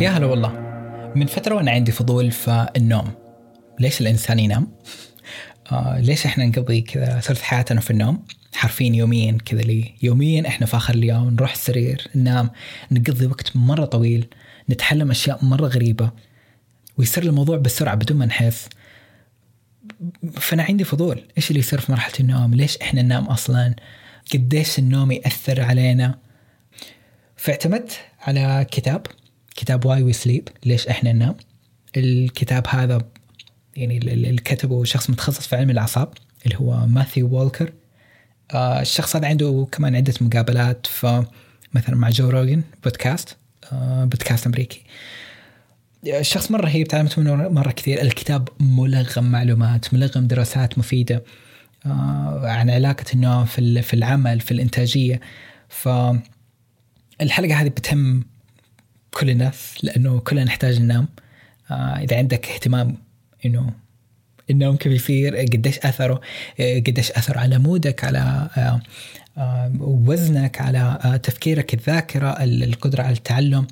يا هلا والله من فترة وأنا عندي فضول في النوم ليش الإنسان ينام؟ آه ليش إحنا نقضي كذا ثلث حياتنا في النوم؟ حرفيا يوميا كذا لي يوميا إحنا في آخر اليوم نروح السرير ننام نقضي وقت مرة طويل نتحلم أشياء مرة غريبة ويصير الموضوع بسرعة بدون ما نحس فأنا عندي فضول إيش اللي يصير في مرحلة النوم؟ ليش إحنا ننام أصلا؟ قديش النوم يأثر علينا؟ فاعتمدت على كتاب كتاب Why We Sleep ليش إحنا ننام. الكتاب هذا يعني اللي كتبه شخص متخصص في علم الأعصاب اللي هو ماثيو آه الشخص هذا عنده كمان عدة مقابلات مثلا مع جو روجن podcast podcast أمريكي. الشخص مرة رهيب تعلمت منه مرة كثير الكتاب ملغم معلومات ملغم دراسات مفيدة. عن علاقة النوم في في العمل في الإنتاجية. ف الحلقة هذه بتهم كل الناس لأنه كلنا نحتاج ننام آه إذا عندك اهتمام إنه النوم كيف يصير قديش أثره قديش اثره على مودك على آه آه وزنك على آه تفكيرك الذاكرة القدرة على التعلم.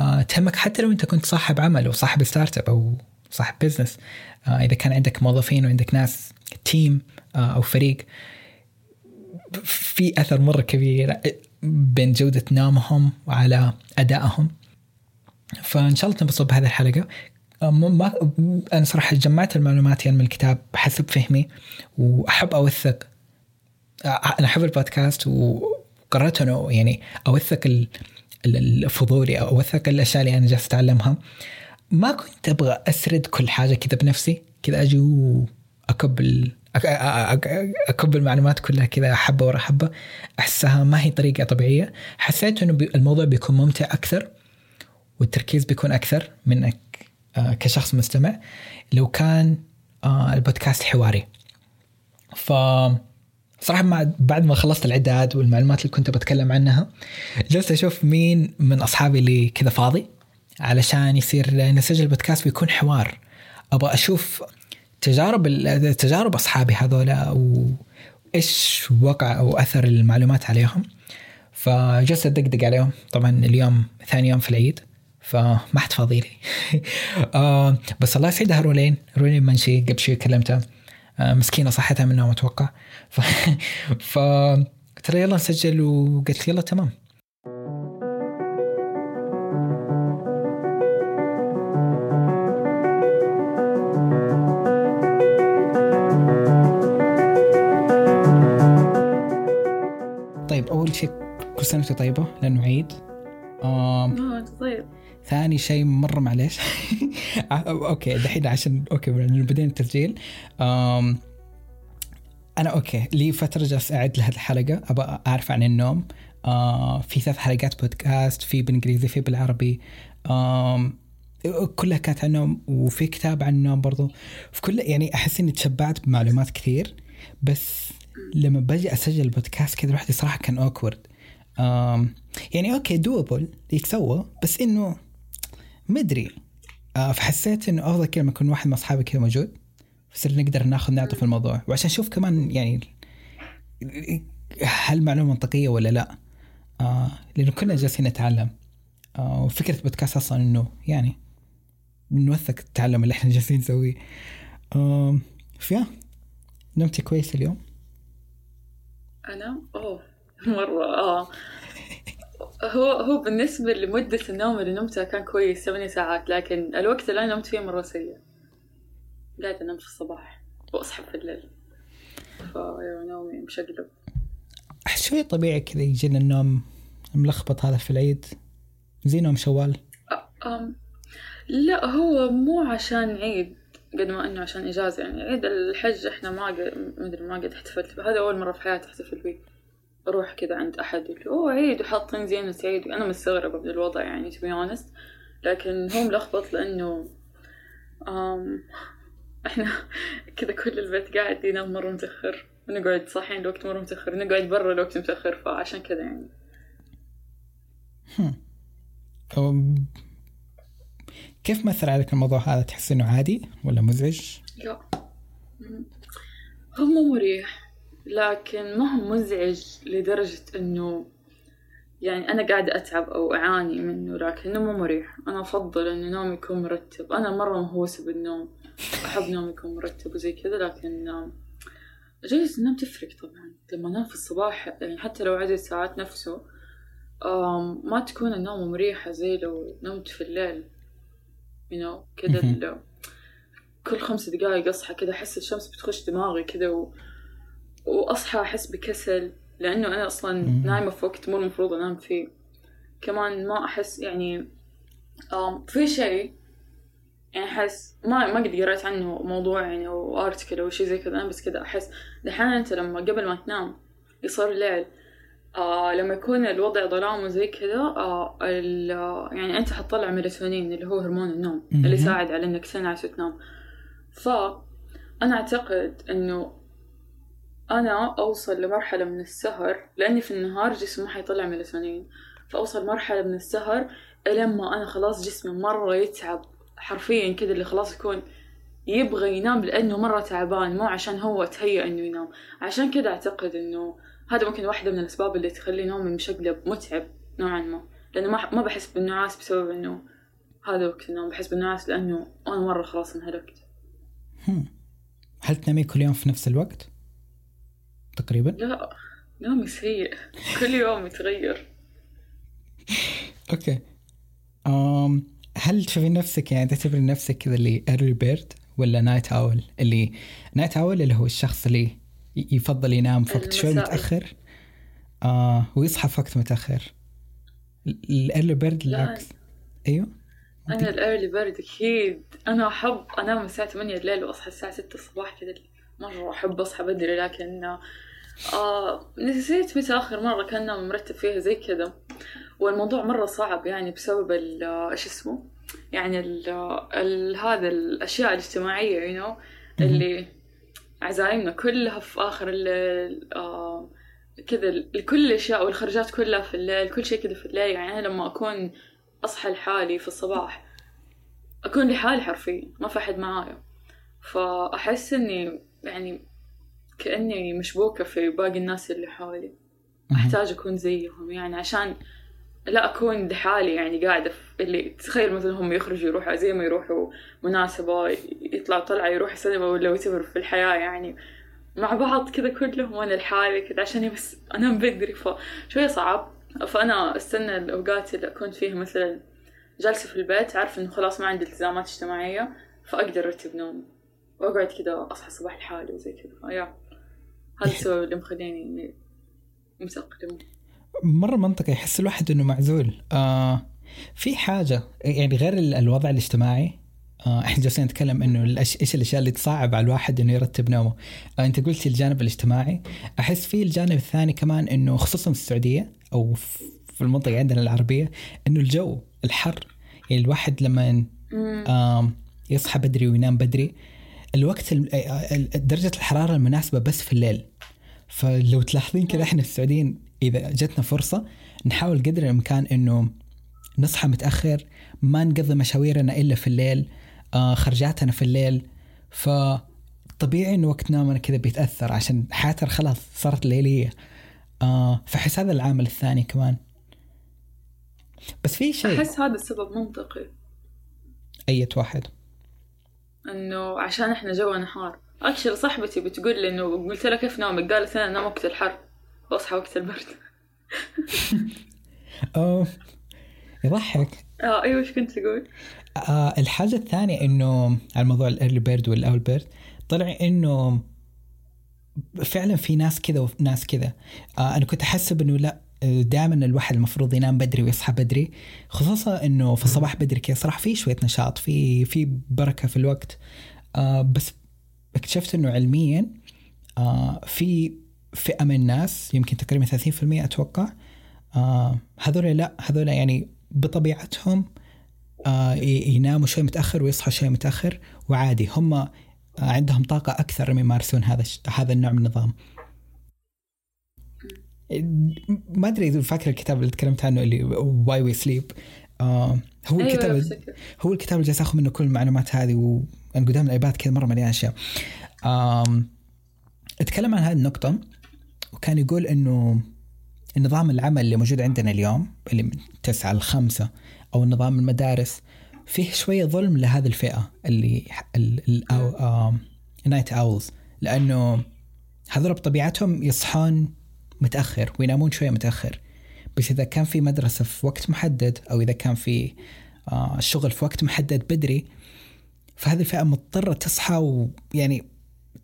آه تهمك حتى لو أنت كنت صاحب عمل أو صاحب startup أو صاحب business. آه إذا كان عندك موظفين وعندك ناس تيم آه أو فريق في أثر مرة كبير بين جودة نومهم وعلى أدائهم. فإن شاء الله تنبسط بهذه الحلقة. ما أنا صراحة جمعت المعلومات يعني من الكتاب حسب فهمي وأحب أوثق أنا أحب البودكاست وقررت أنه يعني أوثق الفضولي أو أوثق الأشياء اللي أنا جالس أتعلمها. ما كنت أبغى أسرد كل حاجة كذا بنفسي كذا أجي وأكب اكب المعلومات كلها كذا حبة ورا حبة أحسها ما هي طريقة طبيعية. حسيت إنه الموضوع بيكون ممتع أكثر والتركيز بيكون أكثر منك كشخص مستمع. لو كان البودكاست حواري. ف صراحة بعد ما خلصت الإعداد والمعلومات اللي كنت بتكلم عنها جلست أشوف مين من أصحابي اللي كذا فاضي علشان يصير نسجل البودكاست ويكون حوار. أبغى أشوف تجارب تجارب أصحابي هذولا وإيش وقع أو أثر المعلومات عليهم. فجلست أدقدق عليهم. طبعا اليوم ثاني يوم في العيد فما حد فاضي لي آه بس الله يسعدها رولين. رولين منشي قبل شوي كلمتها آه مسكينة صحتها من النوم أتوقع. ف, ف... ترى يلا نسجل وقلت يلا تمام. كل سنة وانت طيبة لأنه عيد آه طيب. ثاني شيء مرة معليش. okay دحين عشان okay بدينا التسجيل. أم أنا okay لي فترة جالس أعد لهذه الحلقة أبغى أعرف عن النوم. آه في ثلاث حلقات بودكاست في بالإنجليزي في بالعربي. آم كلها كانت عن النوم وفي كتاب عن النوم برضو. في كل يعني أحس إني تشبعت بمعلومات كثير بس لما باجي أسجل البودكاست كذا لوحدي صراحة كان awkward يعني okay doable يتسوى بس إنه مدري. آه فحسيت إنه أفضل كذا لما يكون واحد من أصحابي كذا موجود فصرنا نقدر ناخذ نعطي في الموضوع. وعشان نشوف كمان يعني هل معلومة منطقية ولا لا. آه لأنه كلنا جالسين نتعلم. آه وفكرة بودكاست أصلا إنه يعني نوثق التعلم اللي إحنا جالسين نسويه. آه فيا نمتي كويس اليوم؟ أنا؟ أوه. مرة آه. هو هو بالنسبة لمدة النوم اللي نمتها كان كويس ثمانية ساعات لكن الوقت اللي أنا نمت فيه مرة سيء. قاعدة أنام في الصباح وأصحى في الليل. فنومي مشقلب. أحس شوي طبيعي كذا يجينا النوم ملخبط هذا في العيد. زي نوم شوال. أم لا هو مو عشان عيد قد ما إنه عشان إجازة. يعني عيد الحج إحنا ما قد مدري ما قد احتفلت هذا أول مرة في حياتي أحتفل فيه أروح كذا عند أحد يقول أوه عيد وحاطين زينة عيد. أنا مستغربة من الوضع يعني to be honest. لكن هو ملخبط لأنه أم إحنا كذا كل البيت قاعد ينام مرة متأخر ونقعد صاحيين الوقت مرة متأخر نقعد برا الوقت متأخر فعشان كذا يعني. كيف مثل عليك الموضوع هذا؟ تحس إنه عادي ولا مزعج؟ لا. هو مو مريح. لكن ما هو مزعج لدرجة إنه يعني أنا قاعدة أتعب أو أعاني منه لكنه مو مريح. أنا أفضل إنه نومي يكون مرتب. أنا مرة مهووسة بالنوم. أحب نومي يكون مرتب وزي كذا لكن جلسة النوم تفرق طبعا. لما أنام في الصباح يعني حتى لو عدد ساعات نفسه ما تكون النوم مريحة زي لو نمت في الليل. You know كذا كل خمس دقايق أصحى كذا أحس الشمس بتخش دماغي كذا و... وأصحى أحس بكسل لأنه أنا أصلا نايمة في وقت مو المفروض أنام فيه. كمان ما أحس يعني في شيء يعني أحس ما ما قد قريت عنه موضوع يعني أو أرتكل أو شيء زي كذا أنا بس كذا أحس دحين أنت لما قبل ما تنام يصير ليل آه لما يكون الوضع ظلام وزي كذا آه يعني أنت حتطلع ميلاتونين اللي هو هرمون النوم اللي يساعد على إنك تنعس وتنام. فأنا أعتقد إنه أنا أوصل لمرحلة من السهر لأني في النهار جسمي ما حيطلع ميلاتونين. فأوصل مرحلة من السهر لما أنا خلاص جسمي مرة يتعب. حرفيا كذا اللي خلاص يكون يبغى ينام لأنه مرة تعبان مو عشان هو تهيأ إنه ينام. عشان كذا أعتقد إنه هذا ممكن واحدة من الأسباب اللي تخلي نومي مشقلب متعب نوعا ما. لأنه ما ما بحس بالنعاس بسبب إنه هذا وقت النوم. بحس بالنعاس لأنه أنا مرة خلاص انهلكت. هل تنامي كل يوم في نفس الوقت؟ تقريبا؟ لا نومي سيء. كل يوم يتغير. okay. أم هل تشوفين نفسك يعني تعتبري نفسك كذا اللي early bird ولا night owl اللي night owl اللي هو الشخص اللي يفضل ينام في وقت شوي متأخر آه ويصحى في وقت متأخر. ال early bird العكس. أيوه؟ أنا ال early bird أكيد. أنا أحب أنام الساعة 8 الليل وأصحى الساعة 6 الصباح كذا. مرة أحب أصحى بدري لكن آه نسيت متى آخر مرة كان نوم مرتب فيها زي كذا. والموضوع مرة صعب يعني بسبب ال إيش اسمه؟ يعني ال ال هذا الأشياء الاجتماعية you know اللي عزايمنا كلها في آخر الليل آه كذا كل الأشياء والخرجات كلها في الليل كل شيء كذا في الليل. يعني أنا لما أكون أصحى لحالي في الصباح أكون لحالي حرفيا ما في أحد معايا. فأحس إني يعني كأني مشبوكة في باقي الناس اللي حولي. أحتاج أكون زيهم يعني عشان لا أكون لحالي يعني قاعدة في اللي تخيل مثلا هم يخرجوا يروحوا زي ما يروحوا مناسبة يطلعوا طلعة يروحوا سينما ولا وتبر في الحياة يعني. مع بعض كذا كلهم وأنا لحالي كذا عشان بس أنام بدري فشوية صعب. فأنا أستنى الأوقات اللي أكون فيها مثلا جالسة في البيت عارفة إنه خلاص ما عندي التزامات اجتماعية فأقدر أرتب نومي وأقعد كذا أصحى الصباح لحالي وزي كذا يا. هذا السبب اللي مخليني متأقلمة مرة منطقي يحس الواحد إنه معزول. آه في حاجة يعني غير الوضع الاجتماعي آه إحنا جالسين نتكلم إنه إيش الأشياء اللي تصعب على الواحد إنه يرتب نومه. آه أنت قلتي الجانب الاجتماعي. أحس في الجانب الثاني كمان إنه خصوصا في السعودية أو في المنطقة عندنا العربية إنه الجو الحر. يعني الواحد لما آه يصحى بدري وينام بدري الوقت درجة الحرارة المناسبة بس في الليل. فلو تلاحظين كذا إحنا السعوديين إذا جتنا فرصة نحاول قدر الإمكان إنه نصحى متأخر ما نقضي مشاويرنا إلا في الليل آه خرجاتنا في الليل. فطبيعي انه وقت نومنا كذا بيتأثر عشان حياتنا خلاص صارت ليلية. آه فحس هذا العامل الثاني كمان. بس في شيء. أحس هذا السبب منطقي. اية واحد. إنه عشان إحنا جوا نهار. أكشلي صاحبتي بتقول لي إنه قلت لها كيف نومك؟ قالت أنا انام وقت الحر. وأصحى وقت البرد. أوه. يضحك. آه أيوه إيش كنت تقول؟ آه الحاجة الثانية إنه على موضوع ال early bird وال owl bird طلع إنه فعلا في ناس كذا وناس كذا. آه أنا كنت أحسب إنه لا دائما الواحد المفروض ينام بدري ويصحى بدري خصوصا إنه في الصباح بدري كذا صراحة في شوية نشاط في في بركة في الوقت. آه بس اكتشفت إنه علميا آه في فئة من الناس يمكن تقريبا 30% أتوقع آه هذول لا هذول يعني بطبيعتهم آه يناموا شوي متأخر ويصحوا شوي متأخر وعادي هم عندهم طاقة أكثر من يمارسون هذا هذا النوع من النظام. ما أدري إذا فاكر الكتاب اللي تكلمت عنه اللي واي وي سليب آه هو أيوة الكتاب هو الكتاب اللي جالس آخذ منه كل المعلومات هذه وأنا قدام ال iPad كذا مرة مليان أشياء. أتكلم عن هذه النقطة وكان يقول إنه النظام العمل اللي موجود عندنا اليوم اللي من 9 ل 5 أو نظام المدارس فيه شوية ظلم لهذه الفئة اللي ال night owls لأنه هذول بطبيعتهم يصحون متأخر وينامون شوية متأخر. بس إذا كان في مدرسة في وقت محدد أو إذا كان في آه، شغل في وقت محدد بدري فهذه الفئة مضطرة تصحى ويعني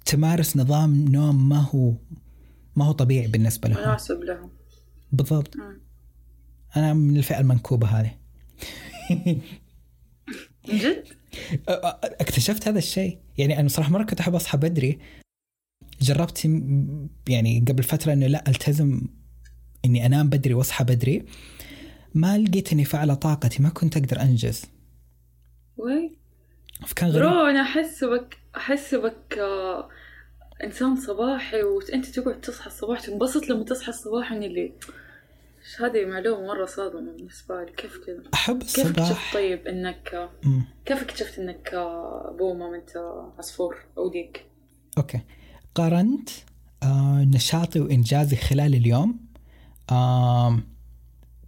تمارس نظام نوم ما هو ما هو طبيعي بالنسبة لهم. مناسب لهم. بالضبط. أنا من الفئة المنكوبة هذه. جد؟ اكتشفت هذا الشيء. يعني أنا صراحة مرة كنت أحب أصحى بدري. جربت يعني قبل فترة إنه لا ألتزم إني أنام بدري وأصحى بدري ما لقيت إني فعلى طاقتي ما كنت أقدر أنجز وي فكان غريب برو أنا احسبك احسبك آه إنسان صباحي وأنت تقعد تصحى الصباح تنبسط لما تصحى الصباح من اللي إيش هذه معلومة مرة صادمة بالنسبة لي كيف كذا؟ أحب كيف اكتشفت الصباح طيب إنك مم. كيف اكتشفت إنك بومة ما انت عصفور أو ديك؟ أوكي قارنت آه نشاطي وإنجازي خلال اليوم.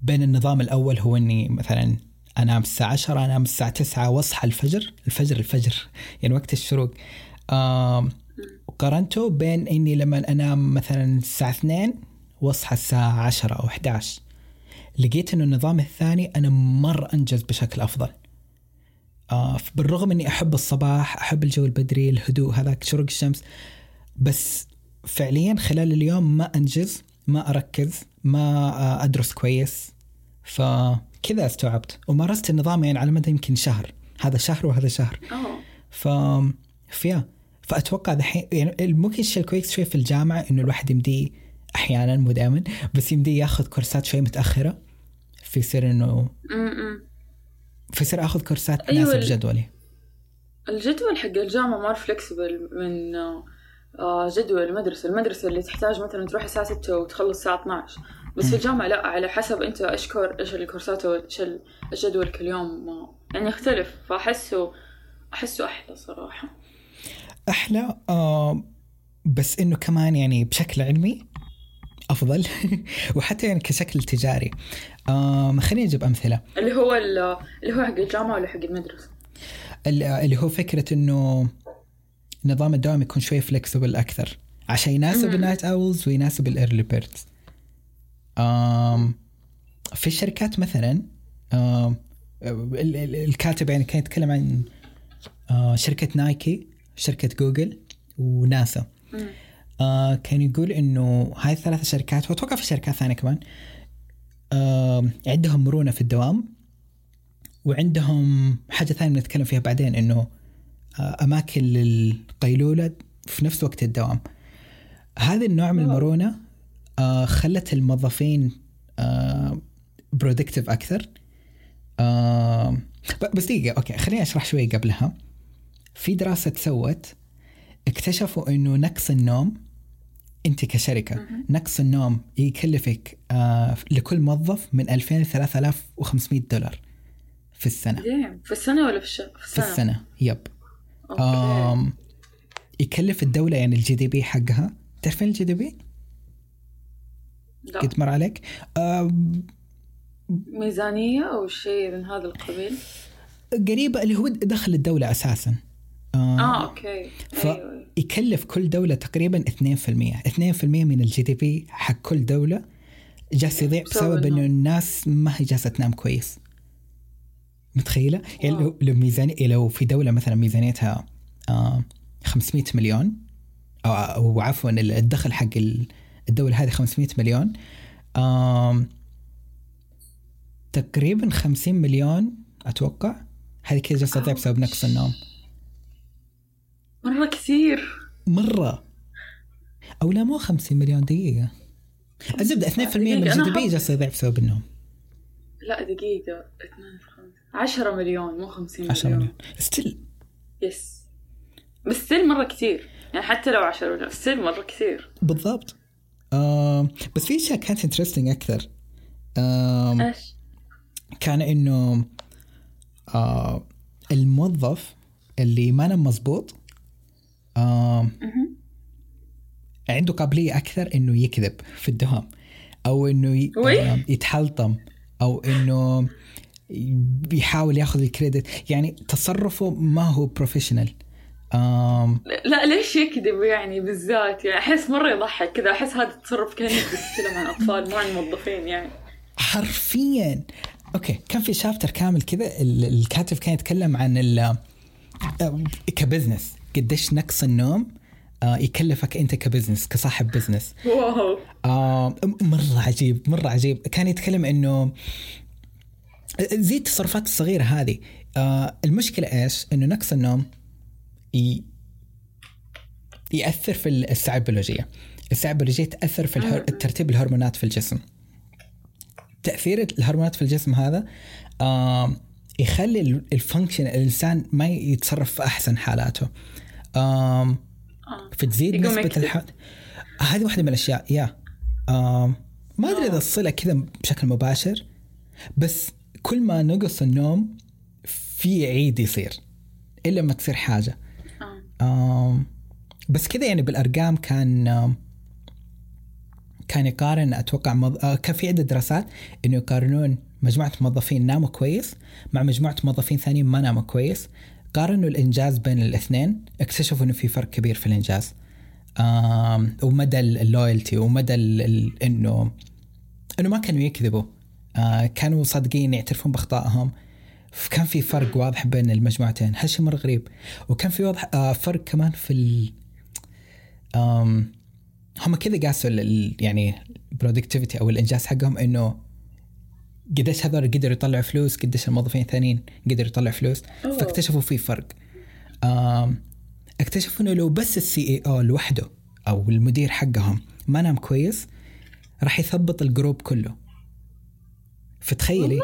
بين النظام الأول هو إني مثلا أنام الساعة 10 أنام الساعة 9 وأصحى الفجر. الفجر الفجر يعني وقت الشروق. وقارنته بين إني لما أنام مثلا الساعة 2 وأصحى الساعة 10 أو 11 لقيت إنه النظام الثاني أنا مرة أنجز بشكل أفضل. آه بالرغم إني أحب الصباح أحب الجو البدري الهدوء هذاك شروق الشمس. بس فعليا خلال اليوم ما أنجز ما أركز ما آه، أدرس كويس. فكذا استوعبت. ومارست النظام يعني على مدى يمكن شهر. هذا شهر وهذا شهر. ف فيا فأتوقع ذحين يعني ممكن الشيء الكويس شوي في الجامعة إنه الواحد يمديه أحيانا مو دائما بس يمديه ياخذ كورسات شوي متأخرة. فيصير إنه. فيصير آخذ كورسات أيوة، تناسب ال- جدولي. الجدول حق الجامعة مار فلكسبل من جدول المدرسة المدرسة اللي تحتاج مثلا تروح الساعة 6 وتخلص الساعة 12 بس في الجامعة لا على حسب أنت إيش كور إيش الكورسات وايش ال- إيش جدولك اليوم آه، يعني يختلف. فأحسه أحسه أحلى صراحة. أحلى آه بس إنه كمان يعني بشكل علمي أفضل. وحتى يعني كشكل تجاري. آه خليني أجيب أمثلة. اللي هو ال- اللي هو حق الجامعة ولا حق المدرسة؟ ال- اللي هو فكرة إنه نظام الدوام يكون شوي flexible أكثر عشان يناسب. ال night owls ويناسب ال early birds في الشركات مثلا الكاتب يعني كان يتكلم عن آه شركة نايكي شركة جوجل وناسا. آه كان يقول إنه هاي الثلاث شركات وأتوقع في شركات ثانية كمان عندهم مرونة في الدوام وعندهم حاجة ثانية بنتكلم فيها بعدين إنه أماكن للقيلولة في نفس وقت الدوام هذا النوع من wow. المرونة آه خلت الموظفين آه productive أكثر آه ب- بس دقيقة okay خليني أشرح شوي قبلها في دراسة تسوت اكتشفوا إنه نقص النوم أنت كشركة. نقص النوم يكلفك آه لكل موظف من 2000 ل 3500 دولار في السنة. في السنة ولا في الشهر؟ في في السنة السنة yep okay. آم يكلف الدولة يعني ال GDP حقها. تعرفين ال GDP؟ لا. قد مر عليك؟ ميزانية أو شيء من هذا القبيل؟ قريبة اللي هو دخل الدولة أساسا. آم، آه okay. ف- أيوه يكلف كل دولة تقريبا 2% 2% من ال GDP حق كل دولة. جالس يضيع بسبب بسبب إنه. الناس ما هي جالسة تنام كويس. متخيلة؟ يعني. لو لو ميزانية لو في دولة مثلا ميزانيتها آه 500 مليون أو أو عفوا الدخل حق ال- الدولة هذه 500 مليون تقريبا 50 مليون أتوقع. هذه كذا جالسة تضيع بسبب نقص النوم. مرة كثير. مرة. أو لا مو 50 مليون دقيقة. الزبدة 2% من ال GDP أحب- جالس يضيع بسبب النوم. لا دقيقة. اثنين في خمسة. عشرة مليون مو خمسين 10 مليون. still yes بس still مرة كثير. يعني حتى لو عشرة مليون still مرة كثير. بالضبط. آم بس في أشياء كانت interesting أكثر. آم إيش؟ كان إنه آه الموظف اللي ما نام مزبوط آم مهم. عنده قابلية أكثر إنه يكذب في الدوام أو إنه يتحلطم أو إنه بيحاول ياخذ ال credit. يعني تصرفه ما هو professional آم لا ليش يكذب يعني بالذات؟ يعني أحس مرة يضحك كذا. أحس هذا التصرف كانك بتتكلم عن أطفال مو عن موظفين يعني. حرفيا. okay كان في chapter كامل كذا. ال- الكاتب كان يتكلم عن ال آه، ك business. قديش نقص النوم آه، يكلفك أنت ك business كصاحب business. wow. آه مرة عجيب مرة عجيب. كان يتكلم إنه زي التصرفات الصغيرة هذه. آه المشكلة إيش؟ إنه نقص النوم ي... يأثر في الساعة البيولوجية. الساعة البيولوجية تأثر في الهر... ترتيب الهرمونات في الجسم. تأثير الهرمونات في الجسم هذا آه يخلي ال- الفانكشن الإنسان ما يتصرف في أحسن حالاته. آه. آه. فتزيد نسبة يكذب. الح... هذه واحدة من الأشياء يا. آم ما أدري إذا الصلة كذا بشكل مباشر بس كل ما نقص النوم في عيد يصير إلا ما تصير حاجة. آه. آم بس كذا يعني بالأرقام كان كان يقارن أتوقع مض... آه كان في عدة دراسات إنه يقارنون مجموعة موظفين ناموا كويس مع مجموعة موظفين ثانيين ما ناموا كويس. قارنوا الإنجاز بين الاثنين اكتشفوا إنه في فرق كبير في الإنجاز. آم ومدى ال loyalty ومدى إنه إنه ما كانوا يكذبوا. كانوا صادقين يعترفون بأخطائهم. كان في فرق واضح بين المجموعتين. هالشيء مرة غريب. وكان في واضح آه فرق كمان في ال هم كذا قاسوا يعني ال productivity أو الإنجاز حقهم إنه قديش هذول قدروا يطلعوا فلوس قديش الموظفين الثانيين قدروا يطلعوا فلوس. أوه. فاكتشفوا في فرق. اكتشفوا إنه لو بس ال CEO لوحده أو المدير حقهم ما نام كويس راح يثبط ال group كله. فتخيلي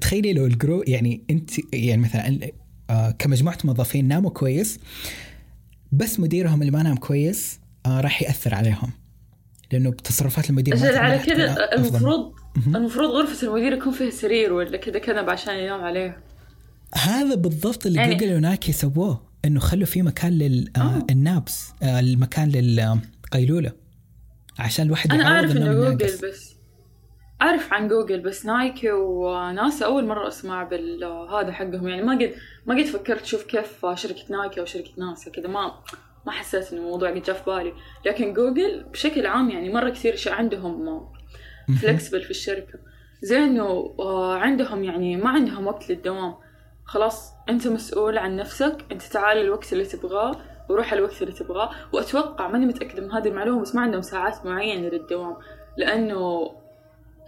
تخيلي لو ال group يعني انت يعني مثلا آه كمجموعة موظفين ناموا كويس بس مديرهم اللي ما نام كويس آه راح يأثر عليهم لأنه بتصرفات المدير أجل على كذا أفضل. المفروض المفروض غرفة المدير يكون فيها سرير ولا كذا كنب عشان ينام عليه هذا بالضبط اللي يعني- جوجل ونايكي سووه إنه خلوا في مكان آه. لل naps آه المكان للقيلوله عشان الواحد أنا أعرف إنه جوجل. بس أعرف عن جوجل بس نايكي وناسا أول مرة أسمع بالهذا حقهم. يعني ما قد ما قد فكرت أشوف كيف شركة نايكي أو شركة ناسا كذا. ما ما حسيت انه الموضوع قد جاء في بالي. لكن جوجل بشكل عام يعني مرة كثير شيء عندهم فلكسبل في الشركة. زي انه آه، عندهم يعني ما عندهم وقت للدوام. خلاص أنت مسؤول عن نفسك. أنت تعال الوقت اللي تبغاه وروح الوقت اللي تبغاه. وأتوقع ماني متأكدة من هذه المعلومة بس ما عندهم ساعات معينة للدوام. لأنه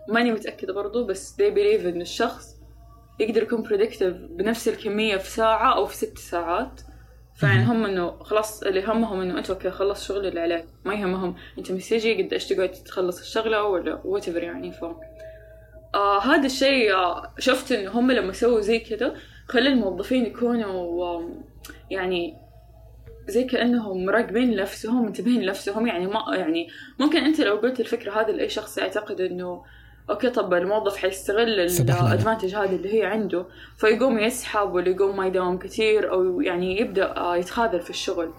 ماني متأكدة برضو بس they believe إن الشخص يقدر يكون predictive بنفس الكمية في ساعة أو في ست ساعات. فيعني هم إنه خلاص اللي يهمهم إنه أنت okay خلص شغل اللي عليك. ما يهمهم. أنت ما سيجي قد إيش تقعد تخلص الشغلة ولا whatever يعني ف آه هذا الشيء آه شفت إنه هم لما سووا زي كذا خلى الموظفين يكونوا يعني زي كأنهم مراقبين نفسهم منتبهين لنفسهم. يعني ما يعني ممكن أنت لو قلت الفكرة هذه لأي شخص يعتقد إنه okay طب الموظف حيستغل. ال advantage هذه اللي هي عنده فيقوم يسحب ولا يقوم ما يداوم كثير أو يعني يبدأ آه، يتخاذل في الشغل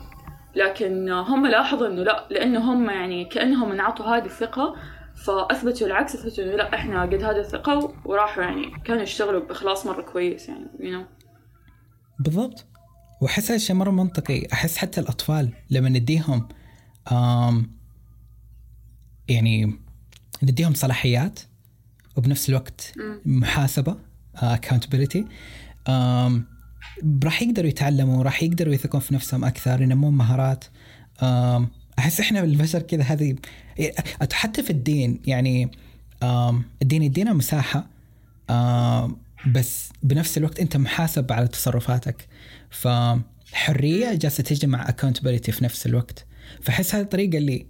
لكن آه، هم لاحظوا إنه لا لأنه هم يعني كأنهم انعطوا هذه الثقة فأثبتوا العكس أثبتوا إنه لا إحنا قد هذه الثقة وراحوا يعني كانوا يشتغلوا بإخلاص مرة كويس يعني you know. بالضبط وأحس هذا الشيء مرة منطقي أحس حتى الأطفال لما نديهم آم يعني نديهم صلاحيات وبنفس الوقت محاسبة accountability. آم راح يقدروا يتعلموا راح يقدروا يثقون في نفسهم أكثر ينمون مهارات. أحس إحنا البشر كذا هذه حتى في الدين يعني الدين يدينا مساحة. بس بنفس الوقت أنت محاسب على تصرفاتك. فحرية جالسة تجي مع accountability في نفس الوقت. فحس هذه الطريقة اللي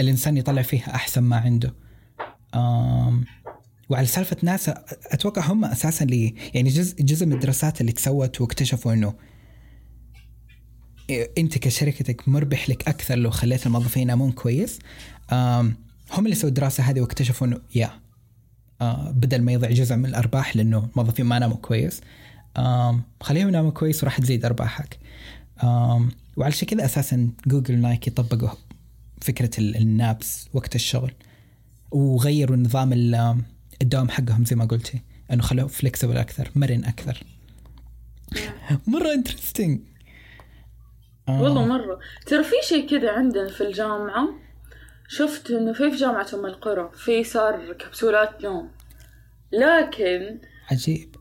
الإنسان يطلع فيها أحسن ما عنده. وعلى سالفة ناسا أتوقع هم أساسا اللي يعني جزء جزء من الدراسات اللي تسوت واكتشفوا إنه أنت كشركتك مربح لك أكثر لو خليت الموظفين ينامون كويس. هم اللي سووا الدراسة هذه واكتشفوا إنه يا آه بدل ما يضيع جزء من الأرباح لأنه الموظفين ما ناموا كويس خليهم يناموا كويس وراح تزيد أرباحك. شيء كذا أساسا جوجل ونايكي طبقوا فكرة ال- ال naps وقت الشغل. وغيروا نظام ال- الدوام حقهم زي ما قلتي. انه خلوه flexible أكثر مرن أكثر. مرة interesting والله مرة. ترى في شيء كذا عندنا في الجامعة. شفت إنه في في جامعة ام القرى في صار كبسولات نوم. لكن عجيب.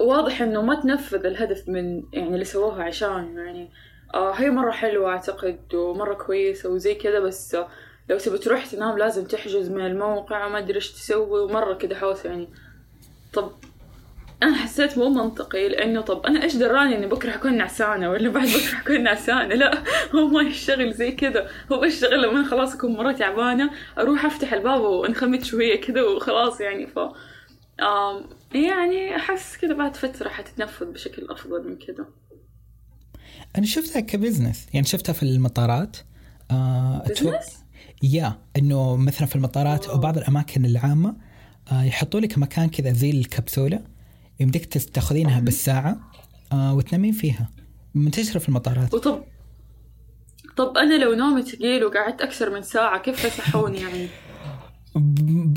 واضح إنه ما تنفذ الهدف من يعني اللي سووها عشان يعني آه هي مرة حلوة أعتقد ومرة كويسة وزي كذا بس آه لو تبي تروح تنام لازم تحجز من الموقع وما أدري إيش تسوي ومرة كذا حوس يعني. طب أنا حسيت مو منطقي لأنه طب أنا إيش دراني إني بكرة حكون نعسانة ولا بعد بكرة حكون نعسانة؟ لا هو ما يشتغل زي كذا هو يشتغل لما أنا خلاص أكون مرة تعبانة أروح أفتح الباب وانخمت شوية كذا وخلاص يعني. ف آم يعني أحس كذا بعد فترة حتتنفذ بشكل أفضل من كذا أنا شفتها ك business يعني شفتها في المطارات. آه business؟ يا إنه مثلا في المطارات أو بعض الأماكن العامة آه يحطوا لك مكان كذا زي الكبسولة يمديك تاخذينها بالساعة آه وتنامين فيها. منتشرة في المطارات. وطب طب أنا لو نومي ثقيل وقعدت أكثر من ساعة كيف يصحوني يعني؟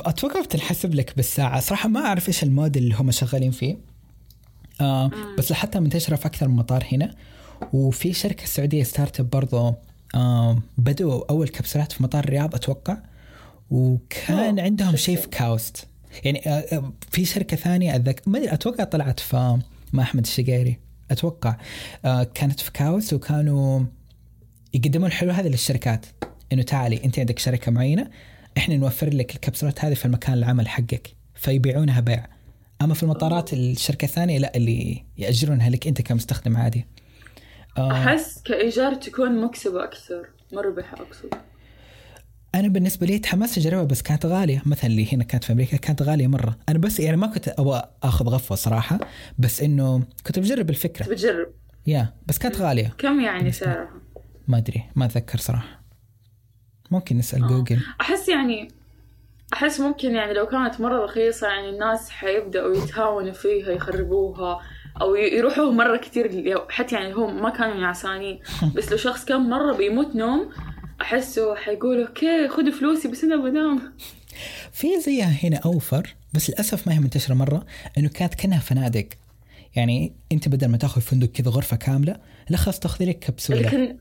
أتوقع بتنحسب لك بالساعة. صراحة ما أعرف إيش الموديل اللي هم شغالين فيه. آه بس لحتى منتشرة في أكثر من مطار هنا. وفي شركة سعودية startup برضه بدأوا أول كبسولات في مطار الرياض أتوقع. وكان أوه، عندهم. شيء في كاوست. يعني آه آه، في شركة ثانية أتذك... ما أدري، أتوقع طلعت في مع أحمد الشقيري. أتوقع. آه كانت في كاوست وكانوا يقدمون الحلول هذه للشركات. إنه تعالي أنت عندك شركة معينة إحنا نوفر لك الكبسولات هذه في المكان العمل حقك فيبيعونها بيع. أما في المطارات الشركة الثانية لا اللي يأجرونها لك أنت كمستخدم عادي. آه. أحس كإيجار تكون مكسبة أكثر مربحة أقصد. أنا بالنسبة لي تحمست أجربها بس كانت غالية. مثلا اللي هنا كانت في أمريكا كانت غالية مرة. أنا بس يعني ما كنت أبغى أخذ غفوة صراحة بس إنه كنت بجرب الفكرة. بتجرب يا بس كانت غالية. كم يعني سعرها؟ ما أدري ما أتذكر صراحة. ممكن نسأل آه. جوجل. أحس يعني أحس ممكن يعني لو كانت مرة رخيصة يعني الناس حيبدأوا يتهاونوا فيها يخربوها. أو يروحوا مرة كتير حتى يعني هم ما كانوا نعسانين بس لو شخص كان مرة بيموت نوم أحسه حيقول okay خذوا فلوسي بس أنا بنام. في زيها هنا أوفر بس للأسف ما هي منتشرة مرة إنه كانت كأنها فنادق. يعني أنت بدل ما تأخذ فندق كذا غرفة كاملة لا خلاص تاخذي لك كبسولة. كان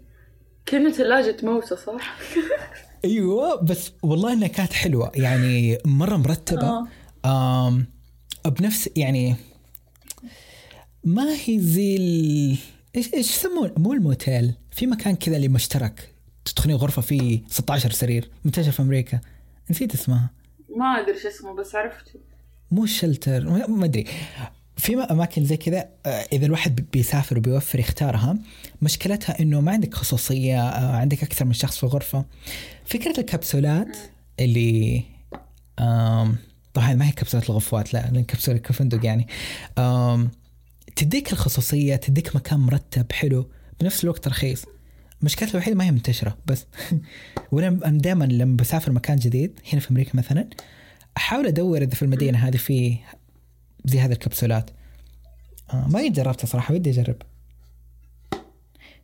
كأنه ثلاجة موتى صح؟ أيوه بس والله إنها كانت حلوة. يعني مرة مرتبة. آه. بنفس يعني ما هي زي ال... إيش إيش يسمون مو الموتيل. في مكان كذا اللي مشترك. تدخلين غرفة فيه 16 سرير. منتشر في أمريكا. نسيت اسمها. ما أدري شو اسمه بس عرفته. مو الشلتر ما ما أدري. في أماكن زي كذا آه، إذا الواحد بي- بيسافر وبيوفر يختارها. مشكلتها إنه ما عندك خصوصية آه، عندك أكثر من شخص في الغرفة. فكرة الكبسولات اللي طبعا ما هي كبسولات الغفوات لا لأن كبسوله كفندق يعني تديك الخصوصية تديك مكان مرتب حلو. بنفس الوقت رخيص. مشكلتها الوحيدة ما هي منتشرة بس وأنا دائما لما بسافر مكان جديد هنا في أمريكا مثلا أحاول أدور إذا في المدينة هذه في زي هذه الكبسولات. آه ما قد جربتها صراحة ودي أجرب.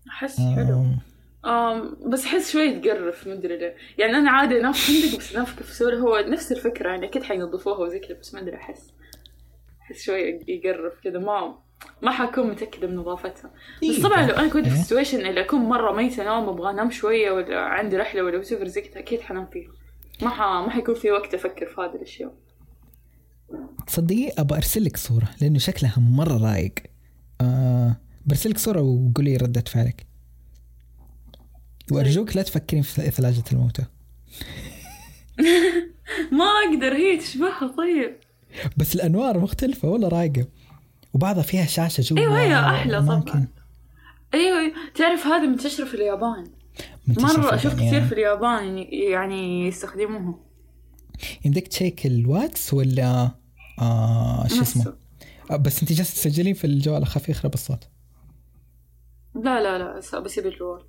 أحس حلو. آم، آم بس أحس شوي تقرف مدري ليه. يعني أنا عادي انام في فندق بس انام في كبسولة هو نفس الفكرة يعني أكيد حينظفوها وزي كذا بس ما أدري أحس أحس شوي يقرف كذا. ما ما حكون متأكدة من نظافتها. بس إيه، طبعا لو أنا كنت في إيه. السيتويشن اللي أكون مرة ميتة نوم أبغى أنام شوية ولا عندي رحلة ولا وسفر زي كذا أكيد حنام فيها. ما ح... ما حيكون في وقت أفكر في هذه الأشياء. تصدقي ابى ارسل لك صورة لأنه شكلها مرة رايق آه برسل لك صورة وقولي ردة فعلك. وأرجوك لا تفكرين في ثلاجة الموتى. ما أقدر هي تشبهها طيب. بس الأنوار مختلفة والله رايقه وبعضها فيها شاشه جوا. إيوه هي أحلى طبعا أماكن أيوه. تعرف هذا منتشر في اليابان. في أشوف. كثير في اليابان يعني- يعني يستخدموها. يمديك تشيك الواتس ولا آه شو اسمه. آه بس انت جالسة تسجلين في الجوال أخاف يخرب الصوت. لا لا لا بسيب الجوال.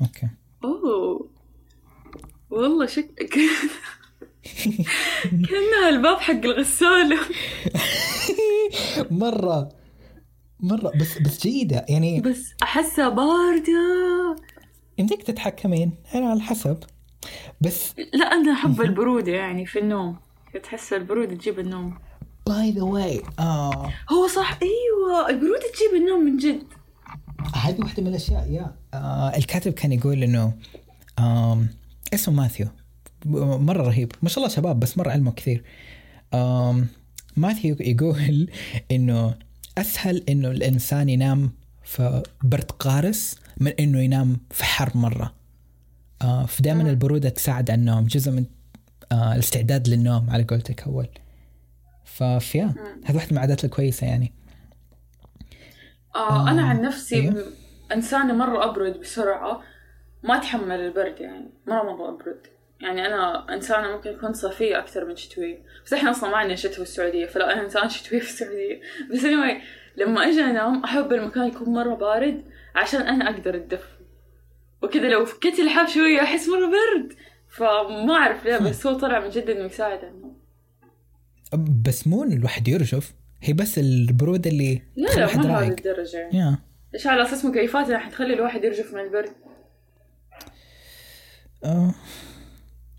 okay. أوه. والله شك كأنها الباب حق الغسالة. مرة مرة بس بس جيدة. يعني بس أحسها باردة. يمديك تتحكمين. أنا على حسب. بس لا أنا أحب البرودة يعني في النوم. تحس البرودة تجيب النوم. by the way آه. هو صح أيوه البرودة تجيب النوم من جد. هذه واحدة من الأشياء يا. آه الكاتب كان يقول إنه آم اسمه ماثيو. مرة رهيب. ما شاء الله شباب بس مرة علمه كثير. ماثيو يقول إنه أسهل إنه الإنسان ينام في برد قارس من إنه ينام في حر مرة. آه فدائما آه. البرودة تساعد على النوم جزء من آه الاستعداد للنوم على قولتك أول. ففيا هذه واحدة من العادات الكويسة يعني. آه أنا آه، عن نفسي أيوه. إنسانة مرة أبرد بسرعة ما اتحمل البرد يعني مرة مرة أبرد. يعني أنا إنسانة ممكن اكون صيفيه أكثر من شتوية. بس إحنا أصلا ما عندنا شتوي في السعودية فلا أنا انسان شتوي في السعودية. بس anyway لما أجي أنام أحب المكان يكون مرة بارد عشان أنا أقدر اتدفى وكذا لو فكيت اللحاف شوية أحس مرة برد. فما أعرف ليه بس هو طلع من جد إنه يساعد النوم بس مو إن الواحد يرجف هي بس البرودة اللي لا تخلي لا ما هذه رايق. الدرجة يعني. إيش على أساس مكيفاتنا حتخلي الواحد يرجف من البرد. آه.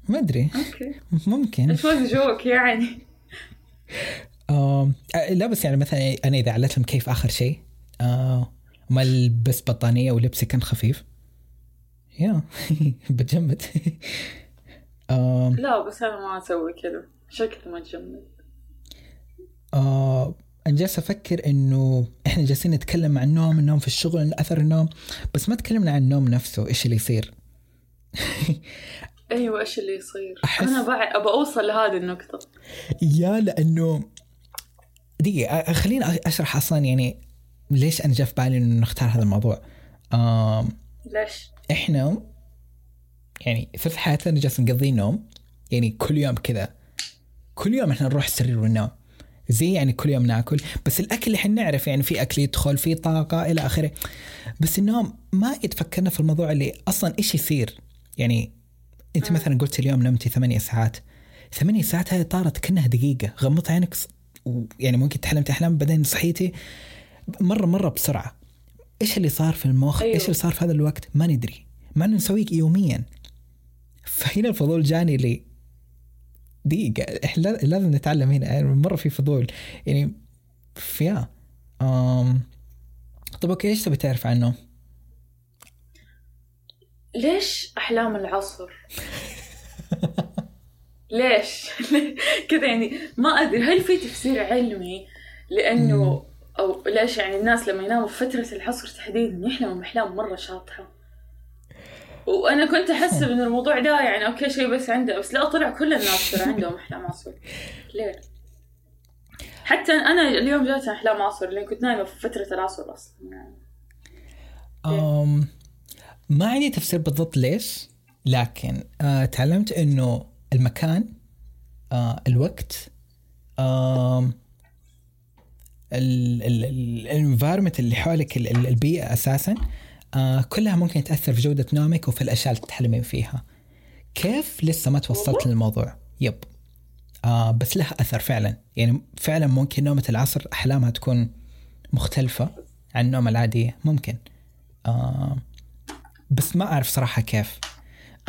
ما أدري. أوكي. ممكن. وز جوك يعني. آه آه، لا بس يعني مثلا أنا إذا علتهم كيف آخر شيء آه ما البس بطانية ولبسي كان خفيف. يا بتجمد. آه لا بس أنا ما أسوي كذا. شكلي ما تجمد. آه أنا جالس أفكر إنه إحنا جالسين نتكلم عن النوم النوم في الشغل اثر النوم بس ما تكلمنا عن النوم نفسه إيش اللي يصير. أيوه إيش اللي يصير؟ أحس- أنا بعد ابى أوصل لهذه النقطة. يا لأنه دقيقة خليني أشرح أصلا يعني ليش أنا جاء في بالي إنه نختار هذا الموضوع. آم ليش؟ إحنا يعني ثلث حياتنا جالسين نقضي نوم يعني كل يوم كذا. كل يوم إحنا نروح السرير وننام زي يعني كل يوم ناكل بس الأكل اللي إحنا نعرف يعني في أكل يدخل في طاقة إلى آخره. بس النوم ما يتفكرنا في الموضوع اللي أصلا إيش يصير. يعني انت مثلا قلت اليوم نمتي ثمانية ساعات. ثمانية ساعات هذه طارت كأنها دقيقة. غمضت عينك ويعني ممكن تحلمت أحلام بعدين صحيتي. مرة مرة بسرعة. إيش اللي صار في المخ؟ أيوه. إيش اللي صار في هذا الوقت؟ ما ندري مع إنه نسويه يوميا. فهنا الفضول جاني لي دقيقة. إحنا لا- لازم نتعلم هنا. يعني مرة في فضول. يعني فيا. أم... طب أوكي إيش تبي تعرف عنه؟ ليش أحلام العصر؟ ليش؟ كذا يعني ما أدري هل في تفسير علمي لأنه أو ليش يعني الناس لما يناموا في فترة العصر تحديدا يحلموا بأحلام مرة شاطحة؟ وأنا كنت احسب ان الموضوع ده يعني أوكي شيء بس عنده بس لا طلع كل الناس ترى عندهم أحلام عصر. ليه؟ حتى أنا اليوم جاتني أحلام عصر لأن كنت نايمة في فترة العصر أصلا. يعني أم ما عندي تفسير بالضبط ليش لكن آه تعلمت إنه المكان آه الوقت آم الانفايرمنت اللي حولك ال- ال- البيئة أساسا آه كلها ممكن تأثر في جودة نومك وفي الأشياء اللي تحلمين فيها. كيف لسه ما توصلت؟ للموضوع؟ يب. آه بس لها أثر فعلا. يعني فعلا ممكن نومة العصر أحلامها تكون مختلفة عن النوم العاديه ممكن. آه بس ما أعرف صراحة كيف.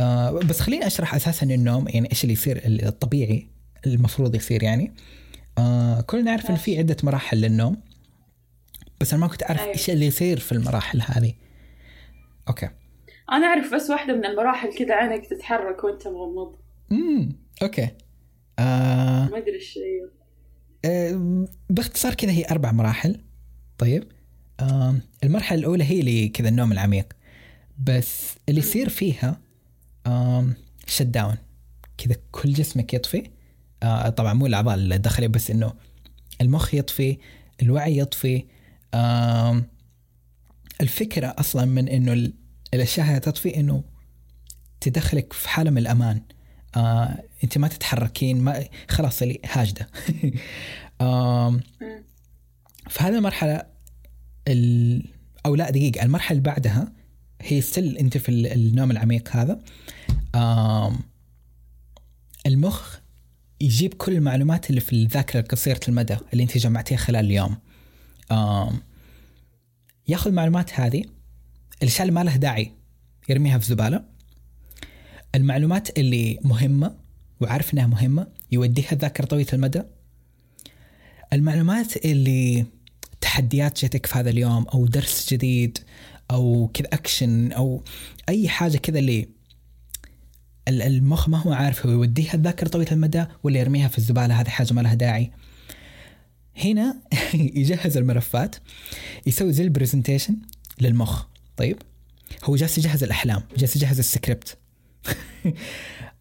آه بس خليني أشرح أساسا النوم يعني إيش اللي يصير الطبيعي المفروض يصير يعني. آه كلنا نعرف إن في عدة مراحل للنوم بس أنا ما كنت أعرف أيوة. إيش اللي يصير في المراحل هذه. أوكي. أنا أعرف بس واحدة من المراحل كذا عينك تتحرك وأنت مغمض. امم okay. آه ما أدري إيش آه، باختصار كذا هي أربع مراحل. طيب. آه المرحلة الأولى هي اللي كذا النوم العميق. بس اللي يصير فيها شت داون كذا كل جسمك يطفي. آه طبعا مو الأعضاء الداخلية بس إنه المخ يطفي الوعي يطفي. الفكرة أصلا من إنه ال- الأشياء هذه تطفي إنه تدخلك في حالة من الأمان. آه، أنت ما تتحركين ما خلاص اللي هاجدة. آم، مم. في هذه المرحلة ال... أو لا دقيقة المرحلة اللي بعدها هي ستيل أنت في ال- النوم العميق هذا. المخ يجيب كل المعلومات اللي في الذاكرة القصيرة المدى اللي أنت جمعتيها خلال اليوم. ياخذ المعلومات هذه الأشياء اللي ما لها داعي يرميها في الزباله المعلومات اللي مهمة وعارف إنها مهمة يوديها الذاكرة طويلة المدى. المعلومات اللي تحديات جتك في هذا اليوم أو درس جديد أو كذا اكشن أو أي حاجة كذا اللي ال- المخ ما هو عارف هو يوديها الذاكرة طويلة المدى ولا يرميها في الزبالة هذه حاجة ما لها داعي. هنا يجهز الملفات يسوي زي ال presentation للمخ. طيب هو جالس يجهز الأحلام جالس يجهز السكريبت.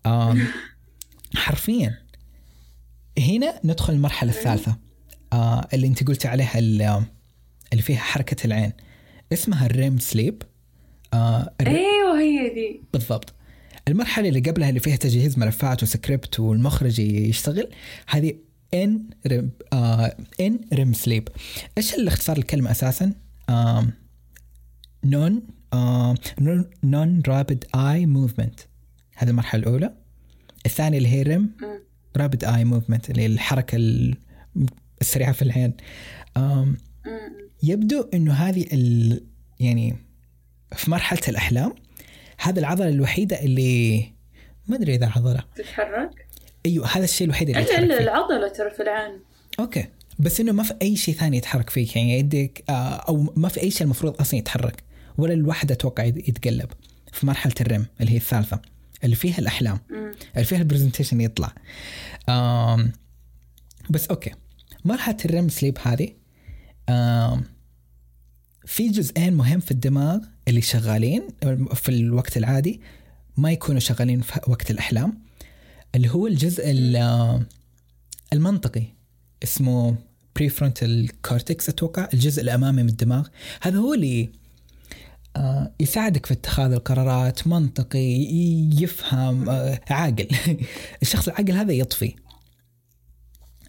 حرفيا. هنا ندخل المرحلة الثالثة آه اللي أنت قلتي عليها ال- اللي فيها حركة العين. اسمها ال REM sleep. آه أيوه هي دي. بالضبط. المرحلة اللي قبلها اللي فيها تجهيز ملفات وسكريبت والمخرج يشتغل هذه non-REM آه non-REM sleep. إيش الاختصار الكلمة أساسا؟ non non rapid eye movement هذه المرحلة الأولى. الثانية اللي هي REM. rapid eye movement اللي هي الحركة ال- السريعة في العين. يبدو إنه هذه ال... يعني في مرحلة الأحلام هذا العضلة الوحيدة اللي ما أدري إذا عضلة. تتحرك؟ أيوه هذا الشيء الوحيد اللي إلا يتحرك إلا فيه. العضلة ترى في العين. okay. بس إنه ما في أي شيء ثاني يتحرك فيك يعني يدك آه، أو ما في أي شيء المفروض أصلا يتحرك. ولا الواحد أتوقع يت- يتقلب. في مرحلة ال REM اللي هي الثالثة اللي فيها الأحلام. مم. اللي فيها ال presentation يطلع. آم بس okay. مرحلة ال REM sleep هذه في جزئين مهم في الدماغ اللي شغالين في الوقت العادي ما يكونوا شغالين في وقت الأحلام اللي هو الجزء ال- المنطقي اسمه prefrontal cortex أتوقع الجزء الامامي من الدماغ. هذا هو اللي آه، يساعدك في اتخاذ القرارات منطقي يفهم آه، عاقل. الشخص العاقل هذا يطفي.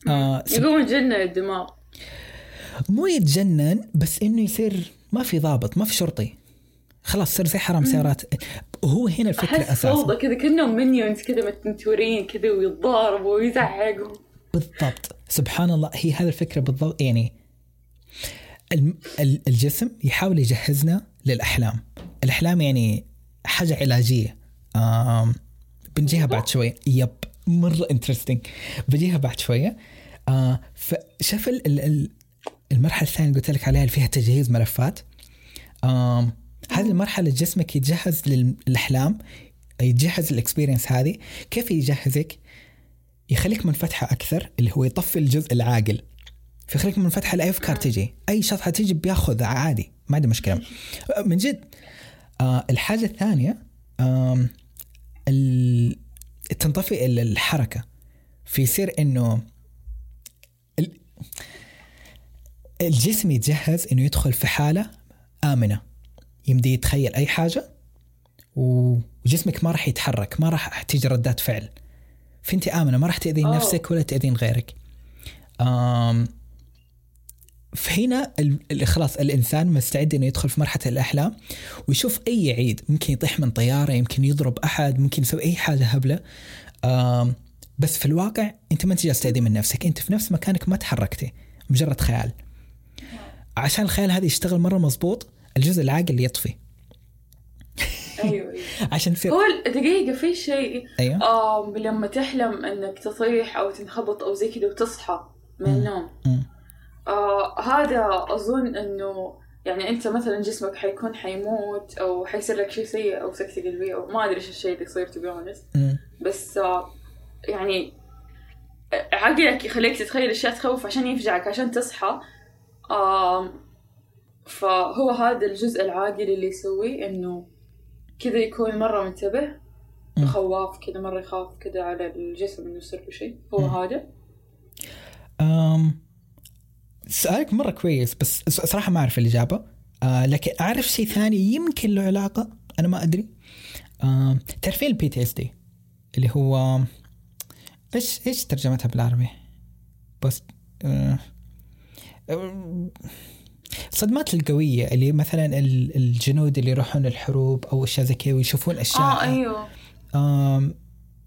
آه، يقوم يجنن الدماغ مو يتجنن بس إنه يصير ما في ضابط ما في شرطي. خلاص صار زي حراج سيارات. هو هنا الفكرة أحس أساسا. فوضى كذا كانهم minions كذا متنطورين كذا ويتضاربوا ويزعقوا. بالضبط. سبحان الله هي هذه الفكرة بالضبط. يعني الجسم يحاول يجهزنا للأحلام. الأحلام يعني حاجة علاجية. آم بنجيها بعد شوية. yep مرة interesting بجيها بعد شوية. آه فشوف ال- ال- ال- المرحلة الثانية اللي قلت لك عليها اللي فيها تجهيز ملفات. آم هذه المرحلة جسمك يتجهز للأحلام يتجهز الاكسبيرينس هذه. كيف يجهزك؟ يخليك منفتحة أكثر اللي هو يطفي الجزء العاقل. فيخليك منفتحة لأي أفكار تجي. أي شطحة تجي بياخذ عادي ما عندي مشكلة. من جد. آه الحاجة الثانية آم ال- تنطفي ال- الحركة. فيصير إنه ال- الجسم يتجهز إنه يدخل في حالة آمنة. يمدي يتخيل أي حاجة و- وجسمك ما راح يتحرك ما راح تيجي ردات فعل. فأنت آمنة ما راح تأذين أوه. نفسك ولا تأذين غيرك. آم فهنا خلاص الإنسان مستعد إنه يدخل في مرحلة الأحلام ويشوف أي عيد ممكن يطيح من طيارة يمكن يضرب أحد ممكن يسوي أي حاجة هبلة. آم بس في الواقع أنت ما أنت جالس تأذي من نفسك أنت في نفس مكانك ما تحركتي مجرد خيال. عشان الخيال هذا يشتغل مرة مزبوط الجزء العاقل يطفي أيوه. عشان تصير هو دقيقة في شيء أيوه آم لما تحلم إنك تطيح أو تنخبط أو زي كذا وتصحى من النوم. آه هذا أظن إنه يعني أنت مثلا جسمك حيكون حيموت أو حيصير لك شيء سيء أو سكتة قلبية أو ما أدري إيش الشيء اللي يصير مم. بس آه يعني عقلك يخليك تتخيل أشياء تخوف عشان يفجعك عشان تصحى فهو هذا الجزء العاقل اللي يسويه إنه كذا يكون مرة منتبه. خواف كذا مرة يخاف كذا على الجسم إنه يصير له شيء هو. هذا أم سؤالك مرة كويس بس صراحة ما أعرف الإجابة آه لكن أعرف شيء ثاني يمكن له علاقة أنا ما أدري آه تعرفين ال PTSD اللي هو إيش إيش ترجمتها بالعربي؟ بس آه، الصدمات القوية اللي مثلا ال- الجنود اللي يروحون الحروب أو أشياء زي كذا ويشوفون أشياء آه أيوه. آم،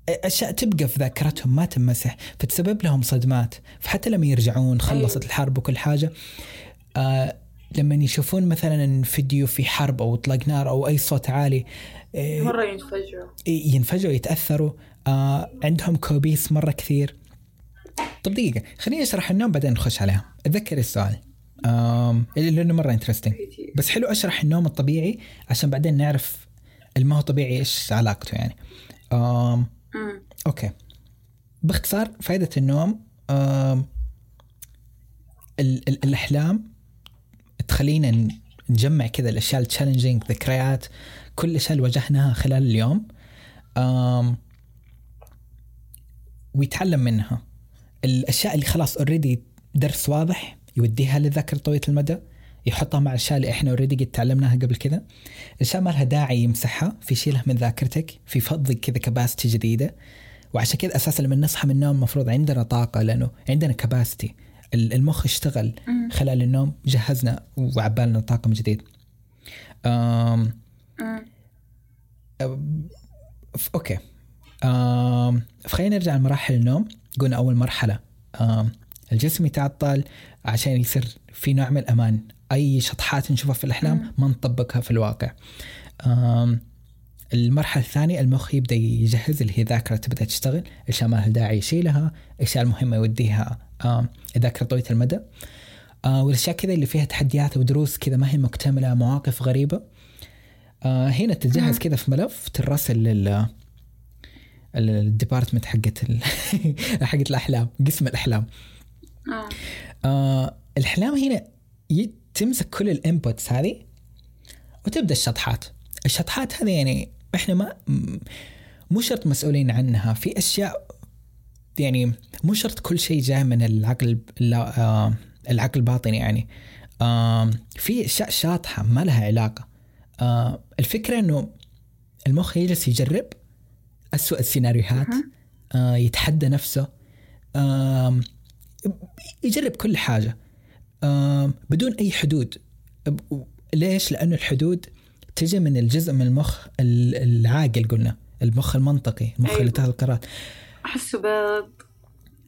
أشياء تبقى في ذاكرتهم ما تمسح. فتسبب لهم صدمات. فحتى لما يرجعون خلصت أيوة. الحرب وكل حاجة آه لما يشوفون مثلا فيديو في حرب أو اطلاق نار أو أي صوت عالي آه، مرة ينفجروا. ينفجروا يتأثروا. آه عندهم كوابيس مرة كثير. طب دقيقة خليني أشرح النوم بعدين نخش عليها. أتذكر السؤال. آم لأنه مرة interesting بس حلو أشرح النوم الطبيعي عشان بعدين نعرف اللي ما هو طبيعي إيش علاقته يعني. مم. okay. باختصار فائدة النوم آم ال- ال- الأحلام تخلينا نجمع كذا الأشياء ال challenging ذكريات كل الأشياء اللي واجهناها خلال اليوم. آم ويتعلم منها. الأشياء اللي خلاص already درس واضح يوديها للذاكرة طويلة المدى يحطها مع الأشياء اللي إحنا already قد تعلمناها قبل كذا الأشياء ما لها داعي يمسحها في يشيلها من ذاكرتك فيفضي كذا capacity جديدة. وعشان كذا أساسا لما نصحى من النوم المفروض عندنا طاقة لأنه عندنا capacity المخ اشتغل. خلال النوم جهزنا وعبى لنا طاقه من جديد. أم مم. ف- okay. آم، فخلينا نرجع لمراحل النوم. قلنا أول مرحلة آم، الجسم يتعطل عشان يصير في نوع من الأمان. أي شطحات نشوفها في الأحلام ما نطبقها في الواقع. آم، المرحلة الثانية المخ يبدأ يجهز اللي هي ذاكره تبدأ تشتغل الاشياء ما لها داعي يشيلها الاشياء المهمة يوديها آم، ذاكره طويلة المدى. آه، والأشياء كذا اللي فيها تحديات ودروس كذا ما هي مكتملة مواقف غريبة. آه هنا تتجهز كذا في ملف ترسل لل ال department حقت ال... حقت الأحلام قسم الأحلام. آه. آه الأحلام هنا تمسك كل ال inputs هذه وتبدأ الشطحات. الشطحات هذه يعني إحنا ما مو شرط مسؤولين عنها. في أشياء يعني مو شرط كل شيء جاي من العقل لا آه العقل الباطني يعني. آه في أشياء شاطحة ما لها علاقة. آه الفكرة إنه المخ يجلس يجرب أسوأ السيناريوهات آه يتحدى نفسه آم، يجرب كل حاجة آم، بدون أي حدود. ليش؟ لأنه الحدود تجي من الجزء من المخ ال- العاقل قلنا. المخ المنطقي المخ أيوة. اللي يتخذ القرارات أحسه بيض.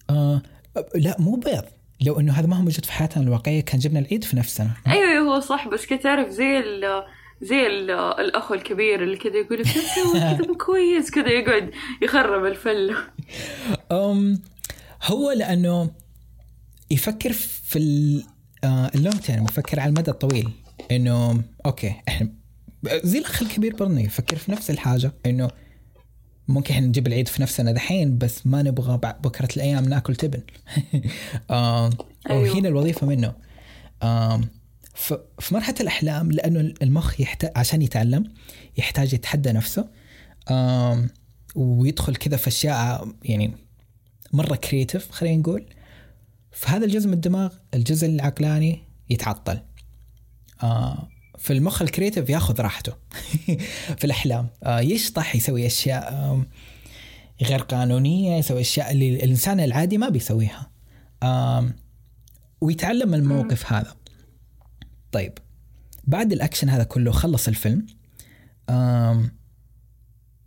آه لا مو بيض. لو إنه هذا ما هو موجود في حياتنا الواقعية كان جبنا العيد في نفسنا. أيوة هو صح. بس كده تعرف زي زي ال الأخ الكبير اللي كده يقول لك مو كويس. كده يقعد يخرب الفلة أم هو لأنه يفكر في آه، ال long term يفكر على المدى الطويل. إنه okay إحنا زي الأخ الكبير برضه يفكر في نفس الحاجة إنه ممكن إحنا نجيب العيد في نفسنا دحين بس ما نبغى بعد بكرة الأيام ناكل تبن. آم، أيوه. وهنا الوظيفة منه. آم، ف- في مرحلة الأحلام لأنه المخ يحتاج عشان يتعلم يحتاج يتحدى نفسه ويدخل كذا في أشياء يعني مرة creative خلينا نقول. فهذا الجزء من الدماغ الجزء العقلاني يتعطل. آه في المخ ال creative ياخذ راحته. في الأحلام آه يشطح يسوي أشياء غير قانونية يسوي أشياء اللي الإنسان العادي ما بيسويها. ويتعلم من الموقف هذا. طيب بعد الأكشن هذا كله خلص الفيلم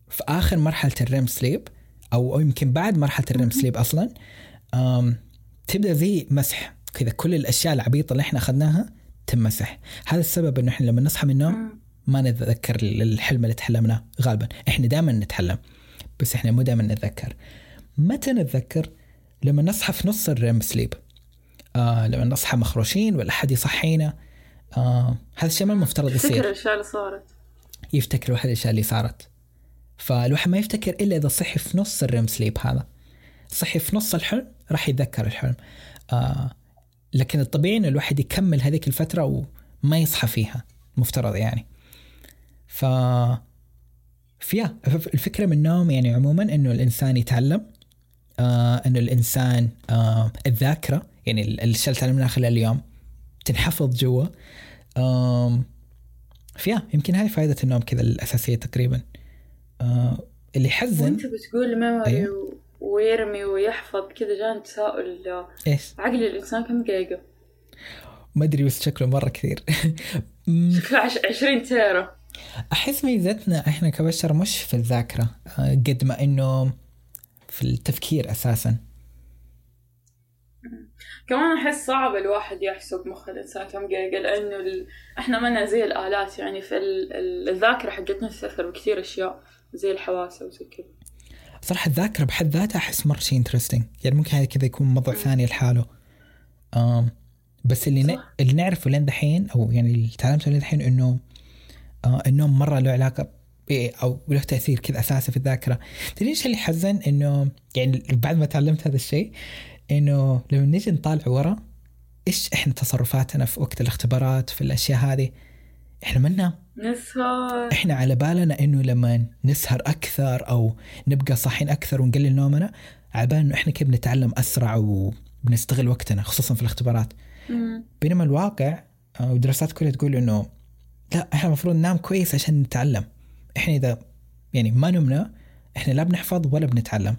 في آخر مرحلة الريم سليب أو يمكن بعد مرحلة الريم سليب أصلا تبدأ زي مسح كذا كل الأشياء العبيطة اللي إحنا أخذناها تمسح. هذا السبب إنه إحنا لما نصحى من النوم ما نتذكر الحلم اللي تحلمناه غالبا. إحنا دائما نتحلم بس إحنا مو دائما نتذكر. متى نتذكر؟ لما نصحى في نص الريم سليب. آه لما نصحى مخروشين ولا حد يصحينا. آه هذا الشيء ما المفترض يصير. فكر الأشياء اللي صارت. يفتكر واحد الأشياء اللي صارت. فالواحد ما يفتكر إلا إذا صحي في نص الريم سليب هذا. صحي في نص الحلم راح يتذكر الحلم. آه لكن الطبيعي إنه الواحد يكمل هذيك الفترة وما يصحى فيها. مفترض يعني. ف فيا الفكرة من النوم يعني عموما إنه الإنسان يتعلم. آه إنه الإنسان آه الذاكرة يعني الاشياء اللي تعلمناها خلال اليوم. تنحفظ جوا. فيا يمكن هاي فائدة النوم كذا الأساسية تقريبا. آه اللي يحزن وانت بتقول ميموري أيوه. ويرمي ويحفظ كذا جاني تساؤل إيش؟ عقل الإنسان كم جيجا؟ ما أدري بس شكله مرة كثير. شكله عش- 20 تيرا أحس ميزتنا إحنا كبشر مش في الذاكرة. آه قد ما إنه في التفكير أساسا. كمان أحس صعب الواحد يحسب مخ الإنسان كم جيجا لأنه ال... إحنا منا زي الآلات يعني في ال... ال- الذاكرة حقتنا تتأثر بكثير أشياء زي الحواس وزي كذا. صراحة الذاكرة بحد ذاتها أحس مرة شيء انترستنج يعني ممكن هذا كذا يكون موضوع ثاني لحاله. آم بس اللي ن... اللي نعرفه لين دحين أو يعني اللي تعلمته لين دحين إنه آه النوم مرة له علاقة أو له تأثير كذا أساسي في الذاكرة. تدري إيش اللي حزن؟ إنه يعني بعد ما تعلمت هذا الشيء إنه لما نيجي نطالع ورا إيش إحنا تصرفاتنا في وقت الاختبارات في الأشياء هذه؟ إحنا ما ننام نسهر. إحنا على بالنا إنه لما نسهر أكثر أو نبقى صاحيين أكثر ونقلل نومنا على بالنا إنه إحنا كيف بنتعلم أسرع وبنستغل وقتنا خصوصا في الاختبارات. مم. بينما الواقع آه، والدراسات كلها تقول إنه لا إحنا المفروض ننام كويس عشان نتعلم. إحنا إذا يعني ما نمنا إحنا لا بنحفظ ولا بنتعلم.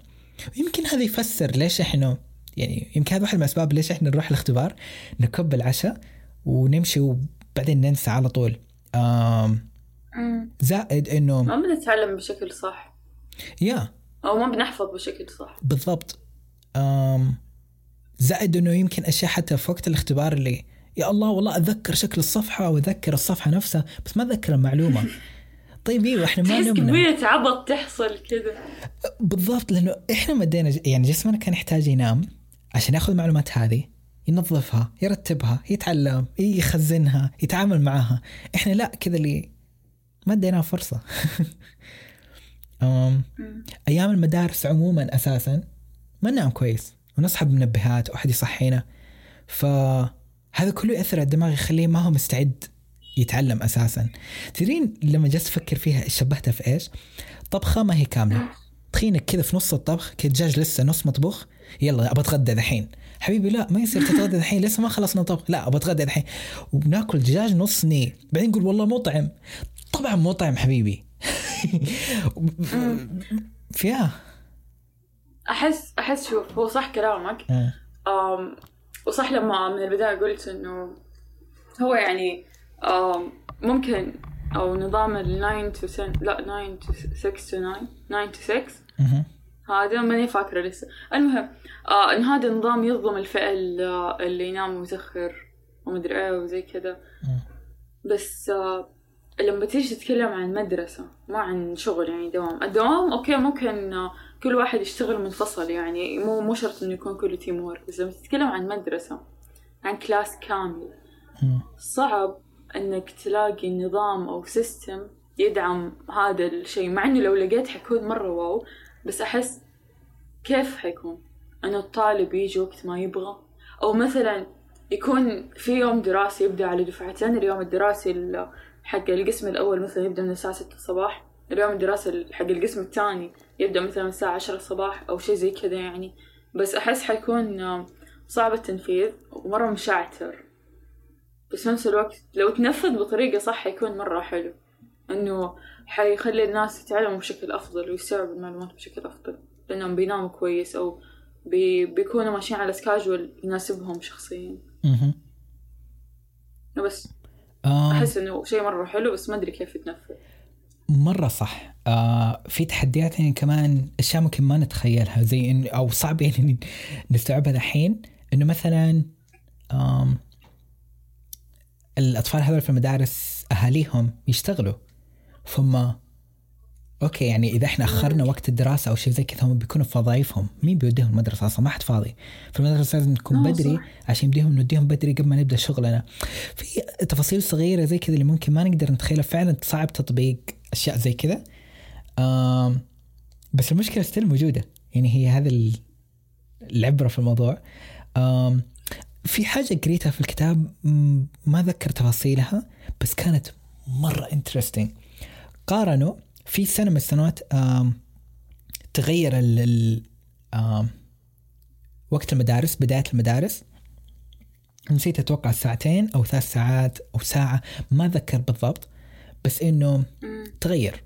يمكن هذا يفسر ليش إحنا يعني يمكن هذا واحد من الأسباب ليش إحنا نروح الاختبار نكب العشاء ونمشي وبعدين ننسى على طول. زائد إنه ما بنتعلم بشكل صح. يا. أو ما بنحفظ بشكل صح. بالضبط. زائد إنه يمكن أشياء حتى في وقت الاختبار اللي يا الله والله اتذكر شكل الصفحة واتذكر الصفحة نفسها بس ما اتذكر المعلومة. طيب إيوه إحنا ما تحس نمنا. كمية عبط تحصل كذا بالضبط لأنه إحنا مدينا يعني جسمنا كان يحتاج ينام. عشان ياخذ المعلومات هذه ينظفها يرتبها يتعلم يخزنها يتعامل معها. إحنا لا كذا اللي ما اديناها فرصة. أيام المدارس عموما أساسا ما ننام كويس ونصحى بمنبهات أو احد يصحينا فهذا كله يأثر على الدماغ يخليه ما هو مستعد يتعلم أساسا. تدرين لما جلست أفكر فيها شبهتها في إيش؟ طبخة ما هي كاملة. تخينك كذا في نص الطبخ كذا دجاج لسه نص مطبوخ يلا أبى أتغدى دحين. حبيبي لا ما يصير تتغدى دحين. لسه ما خلصنا طبخ. لا أبى أتغدى دحين. وبناكل دجاج نص ني بعدين نقول والله مطعم. طبعا مطعم حبيبي. فيها أحس أحس شوف هو صح كلامك. آه. أم وصح لما من البداية قلت إنه هو يعني أم ممكن أو نظام ال 9 to 10 لا 9 to 6 to 9 9 to 6 مهم. هذا ماني فاكرة لسه. المهم آه إن هذا النظام يظلم الفئة ال- اللي ينام متأخر ومدري إيه وزي كذا. بس آه لما تيجي تتكلم عن مدرسة ما عن شغل يعني دوام. الدوام okay ممكن آه كل واحد يشتغل منفصل يعني. مو مو شرط إنه يكون كله teamwork بس لما تتكلم عن مدرسة عن كلاس كامل. صعب إنك تلاقي نظام أو system يدعم هذا الشيء. مع إنه لو لقيت حيكون مرة wow بس أحس كيف حيكون؟ انه الطالب يجي وقت ما يبغى؟ أو مثلا يكون في يوم دراسي يبدأ على دفعتين اليوم الدراسي ال- حق القسم الأول مثلا يبدأ من الساعة ستة الصباح اليوم الدراسي ال- حق القسم الثاني يبدأ مثلا الساعة عشرة الصباح أو شيء زي كذا يعني. بس أحس حيكون صعب التنفيذ ومرة مشعتر. بس في نفس الوقت لو تنفذ بطريقة صح حيكون مرة حلو. إنه حيخلي الناس يتعلموا بشكل أفضل ويستوعبوا المعلومات بشكل أفضل. لأنهم بيناموا كويس أو بي بيكونوا ماشيين على سكاجول يناسبهم شخصيا. مهم. بس آه. أحس إنه شيء مرة حلو بس ما أدري كيف يتنفذ. مرة صح. آه في تحديات يعني كمان أشياء ممكن ما نتخيلها زي إن أو صعب يعني نستوعبها الحين. إنه مثلا آم الأطفال هذول في المدارس أهاليهم يشتغلوا. فهم أوكي يعني إذا إحنا أخرنا وقت الدراسة أو شيء زي كذا هم بيكونوا في وظائفهم. مين بيوديهم المدرسة؟ أصلا ما حد فاضي. فالمدرسه لازم تكون آه، بدري. عشان يبديهم نوديهم بدري قبل ما نبدأ شغلنا. في تفاصيل صغيرة زي كذا اللي ممكن ما نقدر نتخيلها فعلا صعب تطبيق أشياء زي كذا. بس المشكلة still موجودة. يعني هي هذا ال- العبرة في الموضوع. في حاجة قريتها في الكتاب ما ذكر تفاصيلها بس كانت مرة interesting قارنوا في سنة من السنوات تغير ال وقت المدارس بداية المدارس. نسيت أتوقع ساعتين أو ثلاث ساعات أو ساعة ما ذكر بالضبط بس إنه. تغير.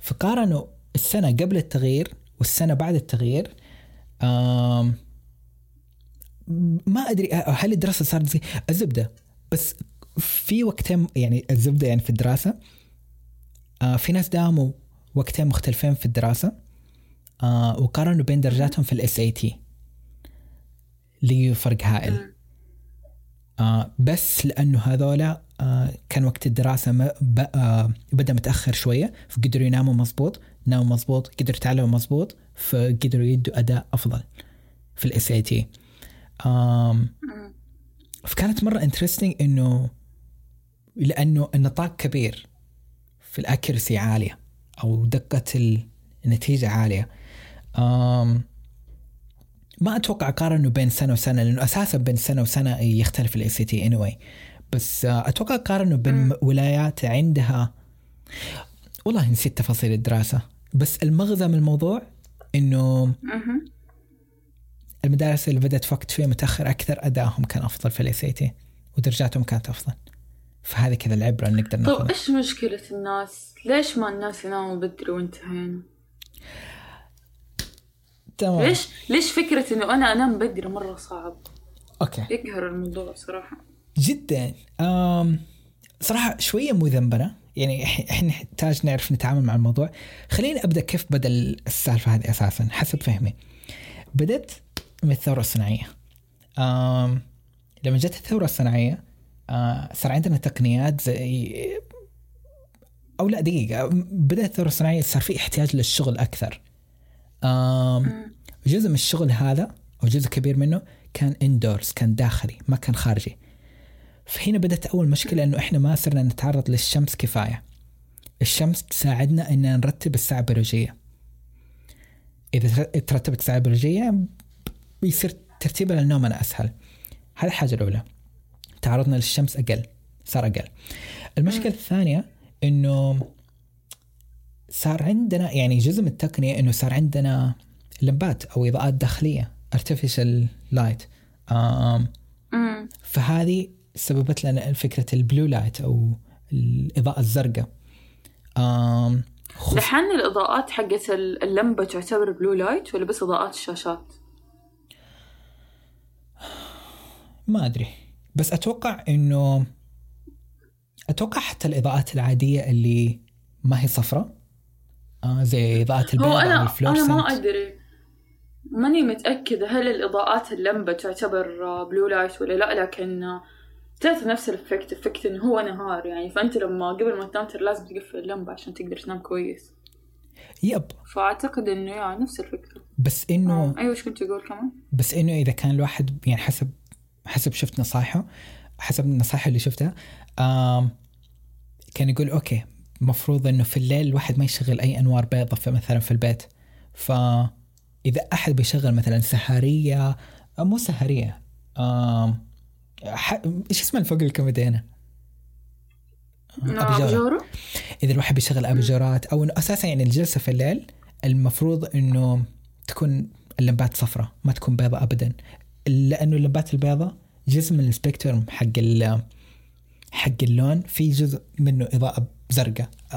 فقارنوا السنة قبل التغيير والسنة بعد التغيير ما أدري هل الدراسة صارت زي الزبدة؟ بس في وقتين يعني الزبدة يعني في الدراسة. آه في ناس داموا وقتين مختلفين في الدراسة آه وقارنوا بين درجاتهم في ال SAT لي فرق هائل. آه بس لأنه هذولا آه كان وقت الدراسة ما ب- آه بدأ متأخر شوية فقدروا يناموا مزبوط ناموا مزبوط قدروا يتعلموا مزبوط فقدروا يدوا أداء أفضل في ال SAT فكانت مرة interesting إنه لأنه النطاق كبير. في ال accuracy عالية أو دقة النتيجة عالية ما أتوقع أقارنه بين سنة وسنة لأنه أساسا بين سنة وسنة يختلف ال ACT anyway بس أتوقع أقارنه بين. ولايات عندها والله نسيت تفاصيل الدراسة بس المغزى من الموضوع إنه. المدارس اللي بدأت في وقت فيه متأخر أكثر أدائهم كان أفضل في ال SAT ودرجاتهم كانت أفضل فهذه كذا العبرة اللي نقدر طيب ناخذها. إيش مشكلة الناس؟ ليش ما الناس يناموا بدري وانتهينا؟ تمام. ليش ليش فكرة إنه أنا أنام بدري مرة صعب؟ أوكي. يقهر الموضوع صراحة. جدا. أم صراحة شوية مذنبنة يعني إحنا نحتاج نعرف نتعامل مع الموضوع. خليني أبدأ كيف بدأ السالفة هذه أساسا حسب فهمي. بدت من الثورة الصناعية. أم لما جت الثورة الصناعية آه، صار عندنا تقنيات زي أو لا دقيقة بدأت الثورة الصناعية صار في احتياج للشغل أكثر جزء من الشغل هذا أو جزء كبير منه كان اندورز كان داخلي ما كان خارجي فهنا بدأت أول مشكلة إنه إحنا ما صرنا نتعرض للشمس كفاية. الشمس تساعدنا إن نرتب الساعة البيولوجية. إذا تر- ترتبت الساعة البيولوجية بيصير ترتيبها لنومنا أسهل. هذه الحاجة الأولى. تعرضنا للشمس أقل، صار أقل. المشكلة الثانية إنه صار عندنا يعني جزء من التقنية إنه صار عندنا لمبات أو إضاءات داخلية artificial light. آم فهذه سببت لنا فكرة ال blue light أو الإضاءة الزرقاء. دحين الإضاءات حقت ال- اللمبة تعتبر blue light ولا بس إضاءات الشاشات؟ ما أدري بس أتوقع إنه أتوقع حتى الإضاءات العادية اللي ما هي صفراء. آه زي إضاءة هو البيضاء أو أنا أنا ما أدري. ماني متأكدة هل الإضاءات اللمبة تعتبر آه، blue light ولا لا لكن آه، تعطي نفس ال effect effect إنه هو نهار. يعني فأنت لما قبل ما تنام ترى لازم تقفل اللمبة عشان تقدر تنام كويس. yep. فأعتقد إنه يعني نفس الفكرة. بس إنه آه، أيوه إيش كنت تقول كمان؟ بس إنه إذا كان الواحد يعني حسب حسب شفت نصايحه حسب النصائح اللي شفتها كان يقول أوكي مفروض إنه في الليل الواحد ما يشغل أي أنوار بيضة في مثلا في البيت فاذا أحد بيشغل مثلا سهريه أو مو سهريه. إيش اسمه الفوق الكوميدينا آه، أبيجارة. بجورة؟ إذا الواحد بيشغل اباجورات أو إنه أساسا يعني الجلسة في الليل المفروض إنه تكون اللمبات صفراء ما تكون بيضاء ابدا لأنه اللمبات البيضاء جزء من ال spectrum حق ال حق اللون في جزء منه إضاءة زرقاء آه،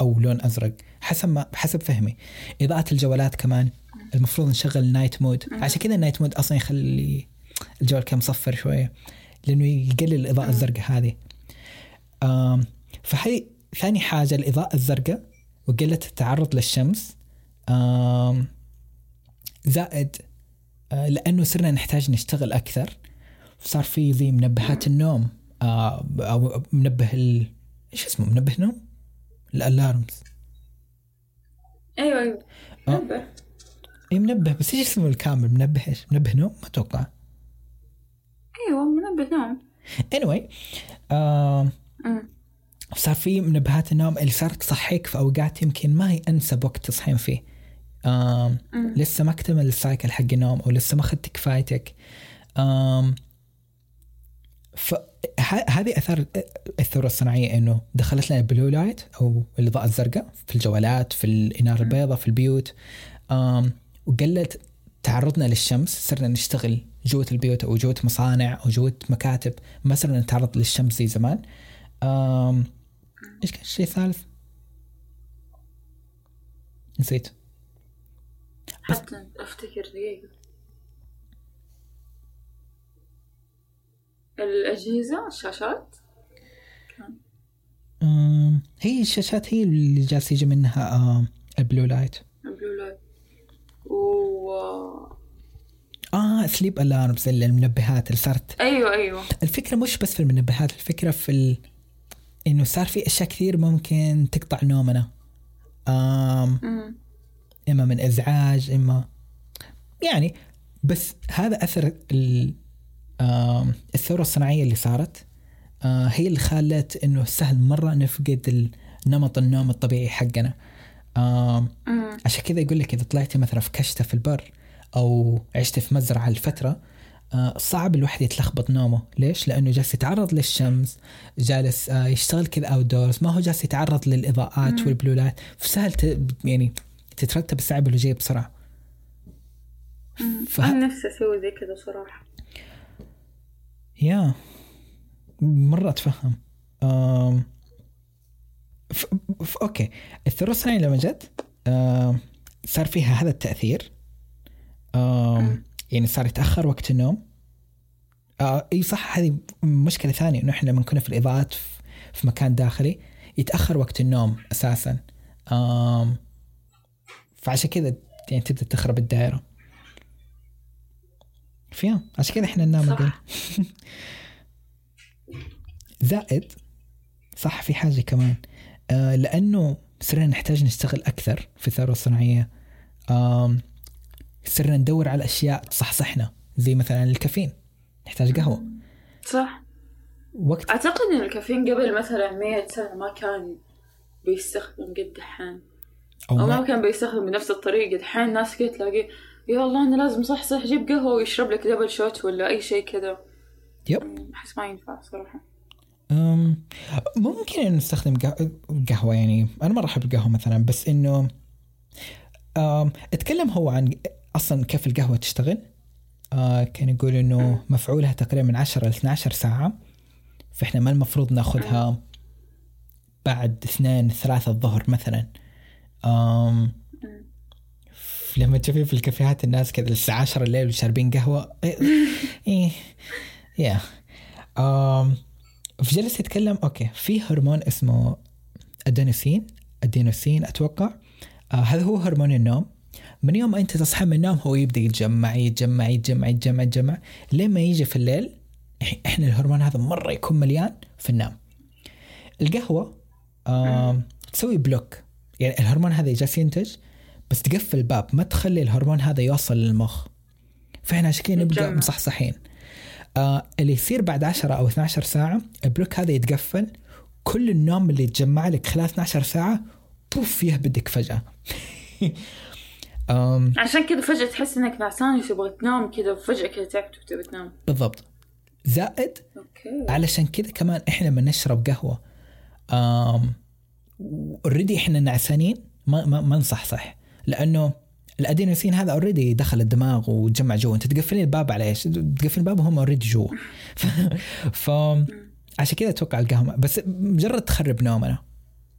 أو لون أزرق حسب ما حسب فهمي. إضاءة الجوالات كمان المفروض نشغل night mode عشان كذا ال night mode أصلا يخلي الجوال كان مصفر شوية لأنه يقلل الإضاءة الزرقاء هذه. فهي ثاني حاجة الإضاءة الزرقاء وقلة التعرض للشمس. زائد آه، لأنه صرنا نحتاج نشتغل أكثر صار في زي منبهات النوم آه، أو منبه ال... إيش اسمه منبه نوم؟ الألارمز أيوه أيوه آه. نبه. إي منبه بس إيش اسمه الكامل منبه إيش؟ منبه نوم؟ ما أتوقع. أيوه منبه نوم anyway أمم. صار في منبهات النوم اللي صارت تصحيك في أوقات يمكن ما هي أنسب وقت تصحين فيه آم. لسه ما اكتمل ال cycle حق النوم أو لسه ما اخذت كفايتك آم فهذه أثار الثورة الصناعية إنه دخلت لنا ال blue light أو الإضاءة الزرقاء في الجوالات في الإنارة البيضاء في البيوت. آم وقلت تعرضنا للشمس صرنا نشتغل جوة البيوت أو جوة مصانع أو جوة مكاتب ما صرنا نتعرض للشمس زي زمان. إيش كان الشيء الثالث؟ نسيت. حتى افتكر دقيقة. الأجهزة الشاشات؟ هي الشاشات هي اللي جالس يجي منها ال blue light. ال blue light. و آه سليب الارمز المنبهات اللي صارت. أيوه أيوه. الفكرة مش بس في المنبهات الفكرة في ال... إنه صار في أشياء كثير ممكن تقطع نومنا. آم مم. إما من إزعاج إما يعني بس هذا أثر الثورة الصناعية اللي صارت آه، هي اللي خلت إنه سهل مرة نفقد نمط النوم الطبيعي حقنا. عشان كذا يقول لك إذا طلعتي مثلا في كشتة في البر أو عشتي في مزرعة لفتره آه، صعب الواحد يتلخبط نومه ليش لأنه جالس يتعرض للشمس جالس آه، يشتغل كذا اوت دورز ما هو جالس يتعرض للإضاءات. والبلولات فسهل. يعني تترتب الساعة البيولوجيه بسرعة. فه- أنا نفسي أسوي زي كذا صراحة يا. مرة أتفهم. أم... ف... ف... أوكي. الثورة الصناعية لما جت أم... صار فيها هذا التأثير. أم... يعني صار يتأخر وقت النوم. آه إي صح هذه مشكلة ثانية إنه إحنا لما كنا في الإضاءات في, مكان داخلي يتأخر وقت النوم أساسا. أم... فعشان كذا يعني تبدأ تخرب الدائرة. فيها. عشان كذا إحنا ننام زائد صح في حاجة كمان. آه لأنه صرنا نحتاج نشتغل أكثر في الثورة الصناعية. آم صرنا ندور على أشياء تصحصحنا زي مثلا الكافيين. نحتاج قهوة. صح. وقت. أعتقد إن الكافيين قبل مثلا 100 سنة ما كان بيستخدم قد دحين. أو أو ما. ما كان بيستخدم بنفس الطريقة. دحين ناس كده تلاقي يا الله أنا لازم صحصح جيب قهوة ويشرب لك دبل شوت ولا أي شيء كذا. يب. احس ما ينفع صراحة. أم ممكن نستخدم قه- قهوة يعني. أنا مرة أحب القهوة مثلا بس إنه أتكلم هو عن أصلا كيف القهوة تشتغل. آه كان يقول إنه مفعولها تقريبا من 10 ل 12 ساعة. فإحنا ما المفروض نأخذها بعد اثنين ثلاثة الظهر مثلا. أم لما تشوفين في الكافيهات الناس كذا الساعة 10 الليل وشاربين قهوة إيه إيه yeah. أم فجلس يتكلم okay في هرمون اسمه أدينوسين. أدينوسين أتوقع. آه هذا هو هرمون النوم. من يوم أنت تصحى من النوم هو يبدأ يتجمع يتجمع يتجمع يتجمع يتجمع. لين ما يجي في الليل إحنا الهرمون هذا مرة يكون مليان في النوم. القهوة آه تسوي block. يعني الهرمون هذا جالس ينتج بس تقفل الباب ما تخلي الهرمون هذا يوصل للمخ. فإحنا عشان كذا نبقى. مصحصحين. آه اللي يصير بعد 10 أو 12 ساعة ال block هذا يتقفل كل النوم اللي يتجمع لك خلال 12 ساعة بوف يهبدك فجأة. آم عشان كذا فجأة تحس إنك نعسان وتبغى تنام كذا فجاه كذا تعبت وتبغى تنام. بالضبط. زائد okay. علشان كذا كمان إحنا لما نشرب قهوة. آم already إحنا نعسانين ما ما, ما نصحصح لأنه الأدينوسين هذا اوريدي دخل الدماغ وتجمع جوا أنت تقفلين الباب على إيش؟ تقفل الباب وهم اوريدي جوا ف, ف عشان كذا أتوقع القهوه بس مجرد تخرب نومنا.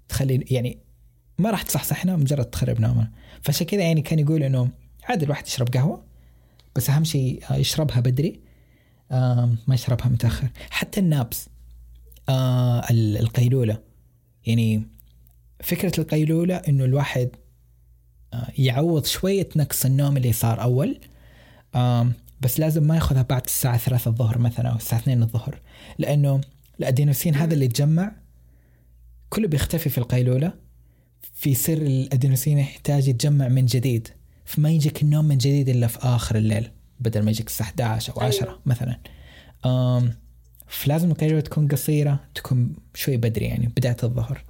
تخلي يعني ما راح تصحصحنا مجرد تخرب نومنا. فعشان كذا يعني كان يقول إنه عادي الواحد يشرب قهوة. بس أهم شيء يشربها بدري. ما يشربها متأخر. حتى النابس آه ال- القيلولة. يعني فكرة القيلولة إنه الواحد آه يعوض شوية نقص النوم اللي صار أول بس لازم ما ياخذها بعد الساعة 3 الظهر مثلا أو الساعة 2 الظهر. لأنه الأدينوسين هذا اللي يتجمع كله بيختفي في القيلولة في سر الأدينوسين يحتاج يتجمع من جديد. فما يجيك النوم من جديد إلا في آخر الليل بدل ما يجيك الساعة 11 أو 10 أيوة. مثلا. فلازم القيلولة تكون قصيرة تكون شوي بدري يعني بداية الظهر.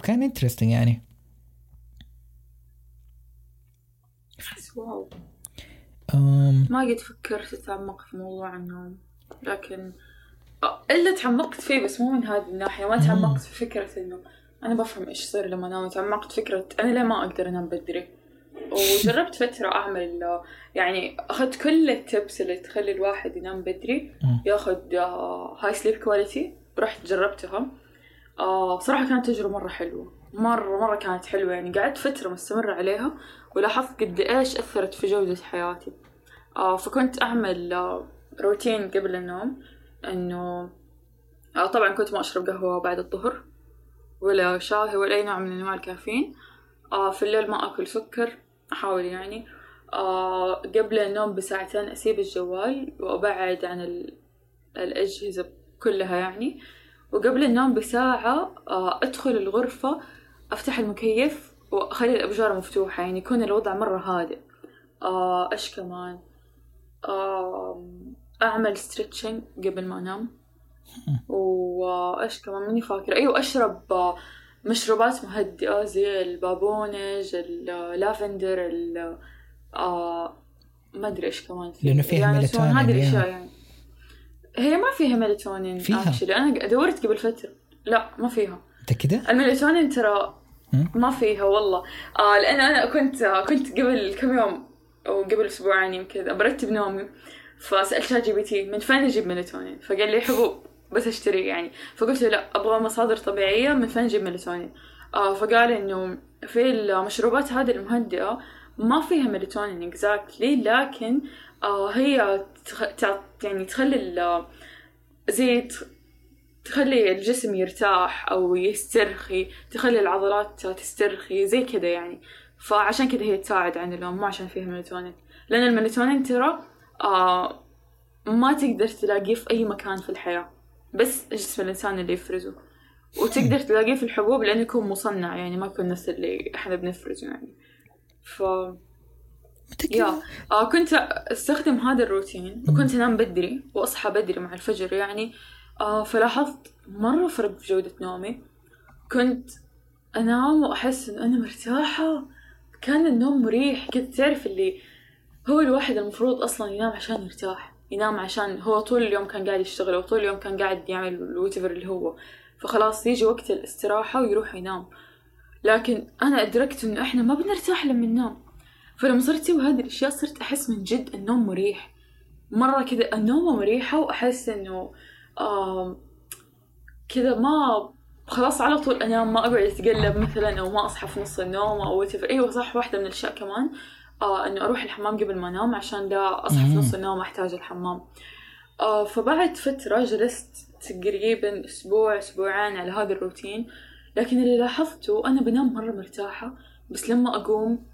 كان انترستنج يعني. واو. آم. ما قد فكرت أتعمق في موضوع النوم لكن أه، إلا تعمقت فيه بس مو من هذه الناحية ما تعمقت في فكرة إنه أنا بفهم إيش يصير لما انام تعمقت فكرة أنا ليه ما أقدر أنام بدري؟ وجربت فترة أعمل يعني أخذت كل التبس اللي تخلي الواحد ينام بدري. ياخذ هاي سليب كواليتي رحت جربتها آه صراحة كانت تجربة مرة حلوة. مرة مرة كانت حلوة. يعني قعدت فترة مستمرة عليها ولاحظت قد إيش أثرت في جودة حياتي. آه فكنت أعمل آه روتين قبل النوم. إنه آه طبعا كنت ما أشرب قهوة بعد الظهر ولا شاي ولا أي نوع من أنواع الكافيين. آه في الليل ما أكل سكر أحاول يعني. آه قبل النوم بساعتين أسيب الجوال وأبعد عن ال... الأجهزة كلها يعني. وقبل النوم بساعة آه أدخل الغرفة أفتح المكيف وأخلي الأبجار مفتوحة يعني يكون الوضع مرة هادئ. آه إيش كمان؟ أعمل ستريتشنج قبل ما أنام. وإيش كمان؟ ماني فاكرة. أيوة أشرب آه مشروبات مهدئة زي البابونج اللافندر ال ما أدري إيش كمان في لأنه فيها ميلاتونين هذه الأشياء يعني. هي ما فيها ميلاتونين فيها؟ actually. أنا دورت قبل فترة. لا ما فيها. متأكدة؟ الميلاتونين ترى ما فيها والله. آه لأن أنا كنت آه كنت قبل كم يوم أو قبل أسبوعين يمكن برتب نومي. فسألت شات جي بي تي من فين أجيب ميلاتونين؟ فقال لي حبوب بس اشتري يعني. فقلت له لا أبغى مصادر طبيعية من فين أجيب ميلاتونين؟ آه فقال إنه في المشروبات هذه المهدئة ما فيها ميلاتونين اكزاكتلي لكن هي تخ... يعني تخلي زي تخلي الجسم يرتاح أو يسترخي تخلي العضلات تسترخي زي كذا يعني. فعشان كذا هي تساعد عن النوم مو عشان فيها ميلاتونين لأن الميلاتونين ترى آه ما تقدر تلاقيه في أي مكان في الحياة. بس جسم الإنسان اللي يفرزه. وتقدر تلاقيه في الحبوب لأنه يكون مصنع يعني ما يكون نفس اللي إحنا بنفرزه يعني. ف يا. آه كنت أستخدم هذا الروتين وكنت أنام بدري وأصحى بدري مع الفجر يعني آه فلاحظت مرة فرق في جودة نومي. كنت أنام وأحس ان أنا مرتاحة. كان النوم مريح. كنت تعرف اللي هو الواحد المفروض أصلا ينام عشان يرتاح ينام عشان هو طول اليوم كان قاعد يشتغل وطول اليوم كان قاعد يعمل الوتفر اللي هو. فخلاص يجي وقت الاستراحة ويروح ينام. لكن أنا أدركت إنه إحنا ما بنرتاح لما ننام. فلما صرت أسوي هذه الأشياء صرت أحس من جد النوم مريح. مرة كذا النوم مريحة وأحس إنه كذا ما خلاص على طول أنام ما أقعد أتقلب مثلا أو ما أصحى في نص النوم أو whatever. أيوة صح واحدة من الأشياء كمان آه إنه أروح الحمام قبل ما أنام عشان لا أصحى في نص النوم احتاج الحمام. آه فبعد فترة جلست تقريبا أسبوع أسبوعين على هذا الروتين لكن اللي لاحظته أنا بنام مرة مرتاحة بس لما أقوم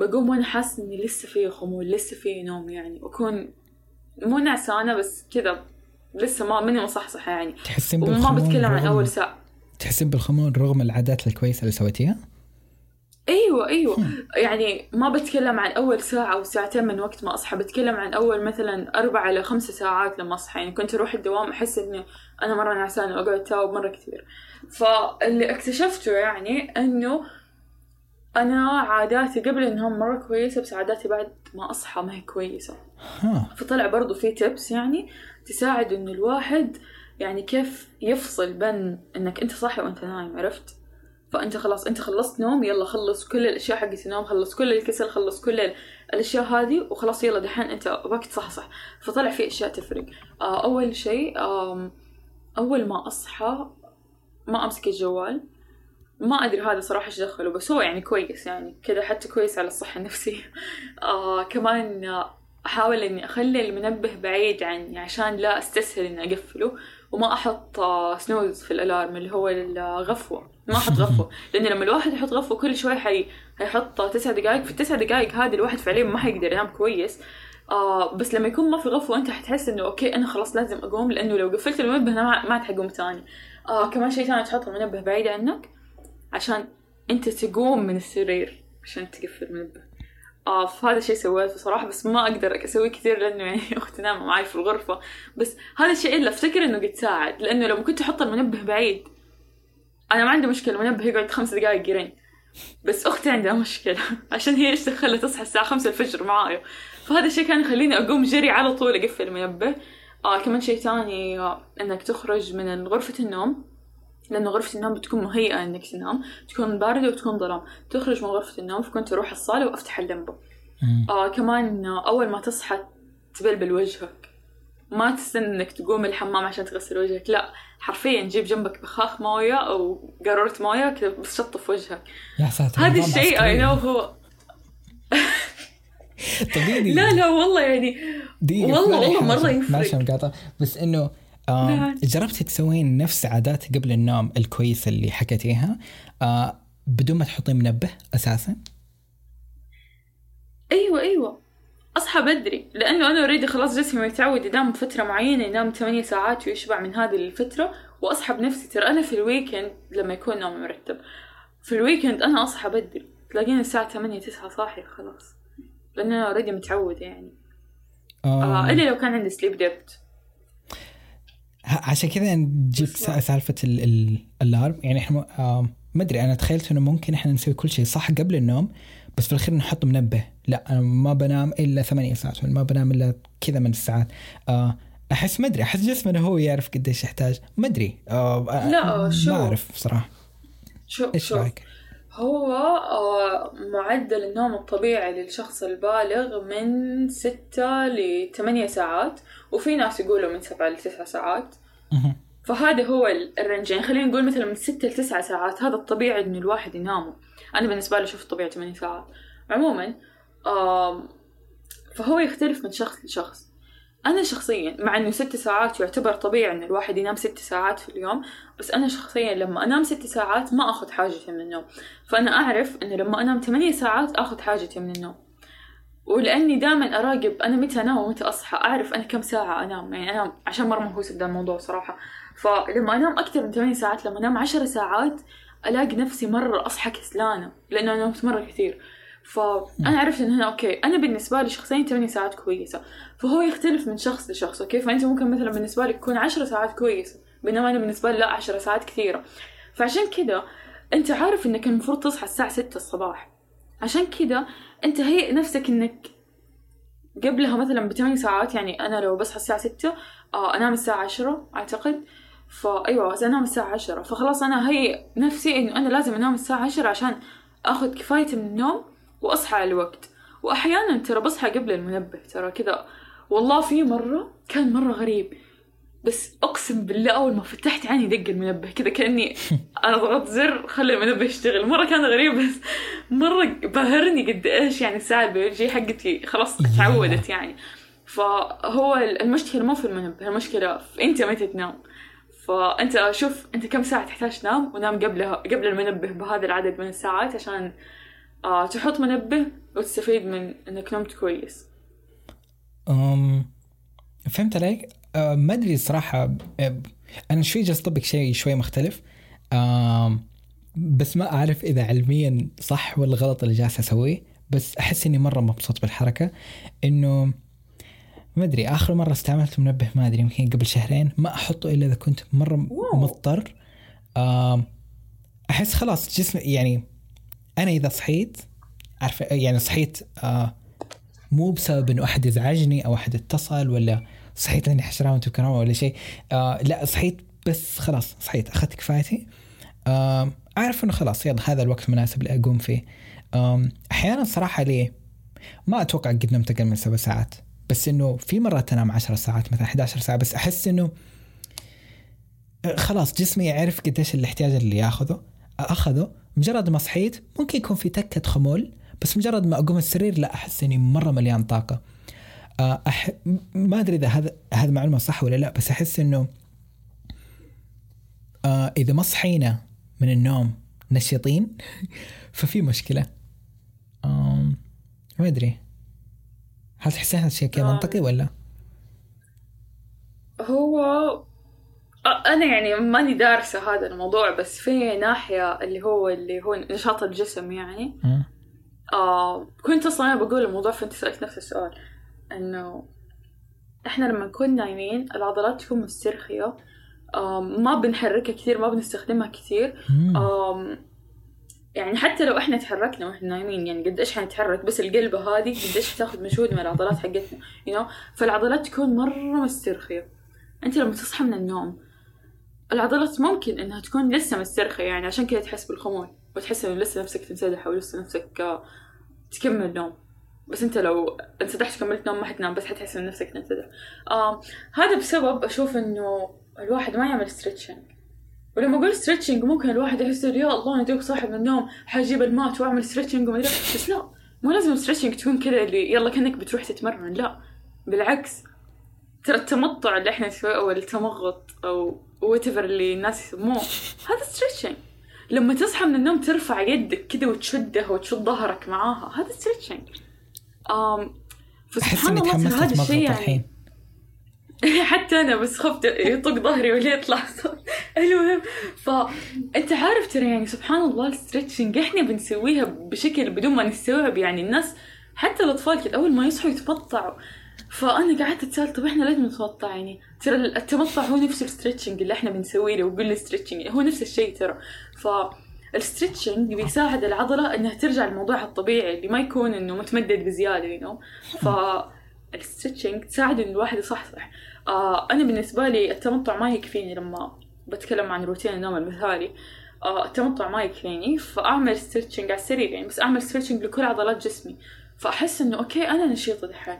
بقوم وأنا حاسة إني لسه في خمول لسه في نوم يعني. وأكون مو نعسانة بس كذا لسه ما مني مصحصحة يعني. تحسين بالخمول وما بتكلم عن أول ساعة. تحسين بالخمول رغم العادات الكويسة اللي سويتيها؟ أيوه أيوه. يعني ما بتكلم عن أول ساعة أو ساعتين من وقت ما أصحى بتكلم عن أول مثلا أربع إلى خمس ساعات لما أصحى. يعني كنت أروح الدوام أحس إني أنا مرة نعسانة وأقعد اتاوب مرة كثير. فاللي اكتشفته يعني إنه أنا عاداتي قبل النوم مرة كويسة بس عاداتي بعد ما أصحى ما هي كويسة. فطلع برضو في تبس يعني تساعد انه الواحد يعني كيف يفصل بين إنك أنت صاحي وأنت نايم عرفت؟ فأنت خلاص أنت خلصت نوم يلا خلص كل الأشياء حقت النوم خلص كل الكسل خلص كل الأشياء هذه وخلاص يلا دحين أنت وقت صح صح. فطلع في أشياء تفرق. آه أول شيء أول ما أصحى ما أمسك الجوال. ما أدري هذا صراحة إيش دخله بس هو يعني كويس يعني كذا حتى كويس على الصحة النفسية. آه كمان أحاول إني أخلي المنبه بعيد عني عشان لا أستسهل إني أقفله وما أحط سنوز في الألارم اللي هو الغفوة. ما أحط غفوة لأن لما الواحد يحط غفوة كل شوي حي... حيحط تسع دقائق في التسع دقائق هذه الواحد فعليا ما حيقدر ينام كويس. آه بس لما يكون ما في غفوة أنت حتحس إنه أوكي أنا خلاص لازم أقوم لأنه لو قفلت المنبه أنا ما عاد حقوم ثاني آه كمان شيء ثاني تحط المنبه بعيد عنك عشان انت تقوم من السرير عشان تقفل المنبه آه فهذا شيء سويته صراحة بس ما أقدر أسويه كثير لأنه يعني أختي نامة معي في الغرفة. بس هذا الشيء اللي أفتكر إنه قد ساعد لأنه لو كنت أحط المنبه بعيد أنا ما عندي مشكلة المنبه يقعد خمس دقائق يرن. بس أختي عندها مشكلة عشان هي إيش دخلها تصحى الساعة خمسة الفجر معايا. فهذا الشيء كان يخليني أقوم جري على طول أقفل المنبه. آه كمان شيء ثاني آه إنك تخرج من غرفة النوم. لأنه غرفة النوم بتكون مهيئة إنك تنام تكون باردة وتكون ظلام. تخرج من غرفة النوم فكنت أروح الصالة وأفتح اللمبة. آه كمان أول ما تصحى تبلبل وجهك. ما تستنى إنك تقوم الحمام عشان تغسل وجهك لا. حرفيا جيب جنبك بخاخ موية أو قارورة موية كذا بس شطف وجهك. يا ساتر هذا الشيء أي نو هو. طبيعي لا لا والله يعني والله والله مرة يفرق. بس إنه آه نعم. جربتي تسوين نفس عادات قبل النوم الكويسة اللي حكيتيها؟ آه بدون ما تحطين منبه أساسا؟ أيوه أيوه. أصحى بدري لأنه أنا اوريدي خلاص جسمي متعود ينام فتره معينة ينام 8 ساعات ويشبع من هذه الفترة وأصحى بنفسي. ترى أنا في الويكند لما يكون نومي مرتب في الويكند أنا أصحى بدري. تلاقيني الساعة 8 9 صاحي خلاص لأن أنا اوريدي متعودة يعني. آه إلا لو كان عندي سليب ديبت عشان كذا جبت سالفة الألارم. يعني إحنا آه ما أدري أنا تخيلت إنه ممكن إحنا نسوي كل شيء صح قبل النوم بس في الأخير نحط منبه. لا أنا ما بنام إلا ثمانية ساعات ما بنام إلا كذا من الساعات. آه أحس ما أدري أحس جسمنا هو يعرف قديش يحتاج. ما أدري. آه لا شو ما أعرف صراحة. شو إيش رايك؟ هو آه معدل النوم الطبيعي للشخص البالغ من ستة لثمانية ساعات وفي ناس يقولوا من سبعة لتسعة ساعات. فهذا هو الرنج يعني خلينا نقول مثلا من ستة لتسعة ساعات. هذا الطبيعي انه الواحد ينامه. أنا بالنسبة لي أشوف الطبيعي ثمانية ساعات. عموما فهو يختلف من شخص لشخص. أنا شخصيا مع إنه ست ساعات يعتبر طبيعي إن الواحد ينام ست ساعات في اليوم بس أنا شخصيا لما أنام ست ساعات ما أخذ حاجتي من النوم. فأنا أعرف إنه لما أنام ثمانية ساعات أخذ حاجتي من النوم. ولأني دائما أراقب أنا متى أنام ومتى أصحى أعرف أنا كم ساعة أنام يعني أنا عشان مرة مهووسة بدا الموضوع صراحة. فلما أنام أكثر من ثمانية ساعات لما أنام عشر ساعات ألاقي نفسي مرة أصحى كسلانة لأنه أنا نمت مرة كثير. فأنا عرفت انه أوكي أنا بالنسبة لي شخصيا 8 ساعات كويسة. فهو يختلف من شخص لشخص أوكي؟ فأنت ممكن مثلا بالنسبة لك تكون 10 ساعات كويسة بينما أنا بالنسبة لي لا 10 ساعات كثيرة. فعشان كذا أنت عارف إنك المفروض تصحى الساعة 6 الصباح. عشان كذا انت هيئ نفسك انك قبلها مثلا بثمان ساعات يعني أنا لو بصحى الساعة 6 آه أنام الساعة 10 أعتقد. فايوه أنام الساعة 10 فخلاص أنا هيئ نفسي إنه أنا لازم أنام الساعة 10 عشان آخذ كفايتي من النوم وأصحى على الوقت. واحيانا ترى بصحى قبل المنبه ترى كذا. والله في مرة كان مرة غريب. بس أقسم بالله أول ما فتحت عيني دق المنبه كذا كأني أنا ضغطت زر خلي المنبه يشتغل. مرة كان غريب بس مرة بهرني قد إيش يعني الساعة البيولوجيه حقتي خلاص تعودت يعني. فهو المشكلة مو في المنبه المشكلة في أنت متى تنام. فأنت شوف أنت كم ساعة تحتاج تنام ونام قبلها قبل المنبه بهذا العدد من الساعات عشان آه تحط منبه وتستفيد من إنك نمت كويس. أم فهمت عليك؟ أه ما أدري الصراحه أنا شوي جالس اطبق شيء شوي مختلف. أم بس ما أعرف إذا علميا صح ولا غلط اللي جالس أسويه. بس أحس إني مرة مبسوط بالحركة. إنه ما أدري آخر مرة استعملت منبه ما أدري يمكن قبل شهرين. ما أحطه إلا إذا كنت مرة مضطر. أحس خلاص جسمي يعني أنا إذا صحيت عارف يعني صحيت آه مو بسبب إنه أحد ازعجني أو أحد اتصل ولا صحيت لأني حشران وكرامه ولا شيء. آه لا صحيت بس خلاص صحيت أخذت كفايتي. آه أعرف إنه خلاص يلا هذا الوقت مناسب لاقوم فيه. آه أحيانا صراحة ليه؟ ما أتوقع قد نمت أقل من سبع ساعات بس إنه في مرات أنام 10 ساعات مثلا 11 ساعة بس أحس إنه آه، خلاص جسمي يعرف قديش الاحتياج اللي ياخذه أخذه. مجرد ما صحيت ممكن يكون في تكة خمول بس مجرد ما أقوم السرير لا أحس إني مرة مليان طاقة. آه، أح... ما أدري إذا هذا هذا معلومة صح ولا لا بس أحس إنه آه إذا ما صحينا من النوم نشيطين ففي مشكلة. آه ما أدري. هل تحسين هذا الشيء كذا منطقي ولا؟ هو أنا يعني ماني دارسة هذا الموضوع بس في ناحية اللي هو اللي هو نشاط الجسم يعني. آه كنت أصلا أنا بقول الموضوع فانت سالت نفس السؤال إنه إحنا لما نكون نايمين العضلات تكون مسترخية ما بنحركها كثير ما بنستخدمها كثير يعني حتى لو إحنا تحركنا وإحنا نايمين يعني قد إيش حنتحرك بس القلبة هذه قد إيش تاخذ مجهود من العضلات حقتنا you know? فالعضلات تكون مرة مسترخية. أنت لما تصحى من النوم العضلات ممكن إنها تكون لسه مسترخية يعني عشان كذا تحس بالخمول. وتحس إنه لسه نفسك تنسدح أو لسه نفسك آه، تكمل نوم. بس أنت لو انسدحت كملت نوم ما حتنام بس حتحس ان نفسك تنسدح. هذا بسبب أشوف إنه الواحد ما يعمل ستريتشنج ولما أقول ستريتشنج ممكن الواحد يحس يا الله أنا دوك صاحب من النوم حجيب المات وأعمل ستريتشنج وما بس لا مو لازم ستريتشنج تكون كذا اللي يلا كأنك بتروح تتمرن لا. بالعكس ترى التمطع اللي إحنا نسويه أو التمغط أو وات اللي الناس يسموه هذا ستريتشنج لما تصحى من النوم ترفع يدك كذا وتشدها وتشد ظهرك معاها. هذا ستريتشنج أحس فسبحان الله هذا الشيء يعني الحين حتى أنا بس خفت يطق ظهري ولا يطلع صوت. المهم فانت عارف ترى يعني سبحان الله الستريتشنج إحنا بنسويها بشكل بدون ما نستوعب يعني الناس حتى الأطفال كده أول ما يصحوا يتمطعوا فأنا قعدت أتساءل طب إحنا ليش بنتمطع يعني؟ ترى التمطع هو نفس الستريتشنج اللي إحنا بنسويه لو قلنا ستريتشنج هو نفس الشيء ترى. ف الستريتشنج بيساعد العضلة إنها ترجع لموضوعها الطبيعي اللي ما يكون إنه متمدد بزيادة يو know? ف تساعد إن الواحد يصحصح. آه أنا بالنسبة لي التمطع ما يكفيني لما بتكلم عن روتين النوم المثالي. آه التمطع ما يكفيني فأعمل ستريتشنج على السرير يعني بس أعمل ستريتشنج لكل عضلات جسمي. فأحس إنه أوكي أنا نشيطة دحين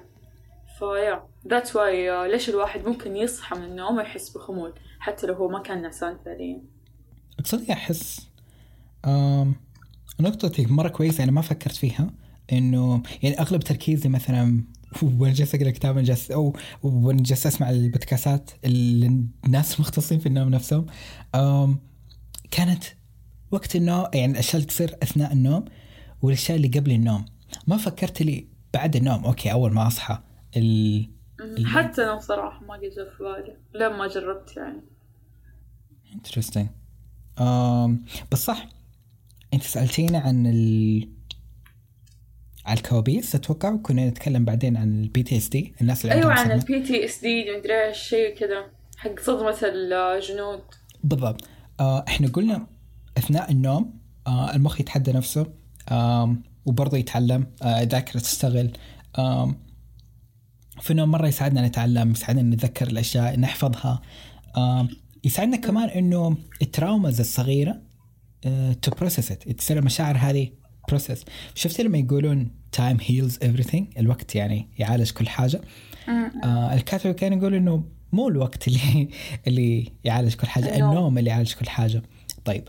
فيا ذاتس واي ليش الواحد ممكن يصحى من النوم ويحس بخمول حتى لو هو ما كان نعسان فعليا. تصدق احس آم، نقطتك مرة كويسة أنا ما فكرت فيها إنه يعني أغلب تركيزي مثلا وأنا جالس أقرأ كتاب وأنا جالس أو وأنا جالس أسمع البودكاستات اللي الناس المختصين في النوم نفسهم آم، كانت وقت النوم يعني الأشياء اللي تصير أثناء النوم والأشياء اللي قبل النوم. ما فكرت لي بعد النوم أوكي أول ما أصحى ال... مم. حتى أنا بصراحة ما قد في بالي لين ما جربت يعني. انترستنج بس صح أنت سالتينا عن ال على الكوابيس أتوقع وكنا نتكلم بعدين عن البي تي اس دي الناس اللي أيوه عن. البي تي اس دي مدري إيش شيء كذا حق صدمة الجنود. بالضبط. آه إحنا قلنا أثناء النوم آه المخ يتحدى نفسه آم وبرضه يتعلم آه ذاكرة تشتغل آم في النوم مرة يساعدنا نتعلم يساعدنا نتذكر الأشياء نحفظها. آم يساعدنا كمان إنه ال traumas الصغيرة to process it تصير المشاعر هذه process شفت لما يقولون time heals everything الوقت يعني يعالج كل حاجة. آه. الكاتب كان يقول إنه مو الوقت اللي اللي يعالج كل حاجة النوم. اللي يعالج كل حاجة. طيب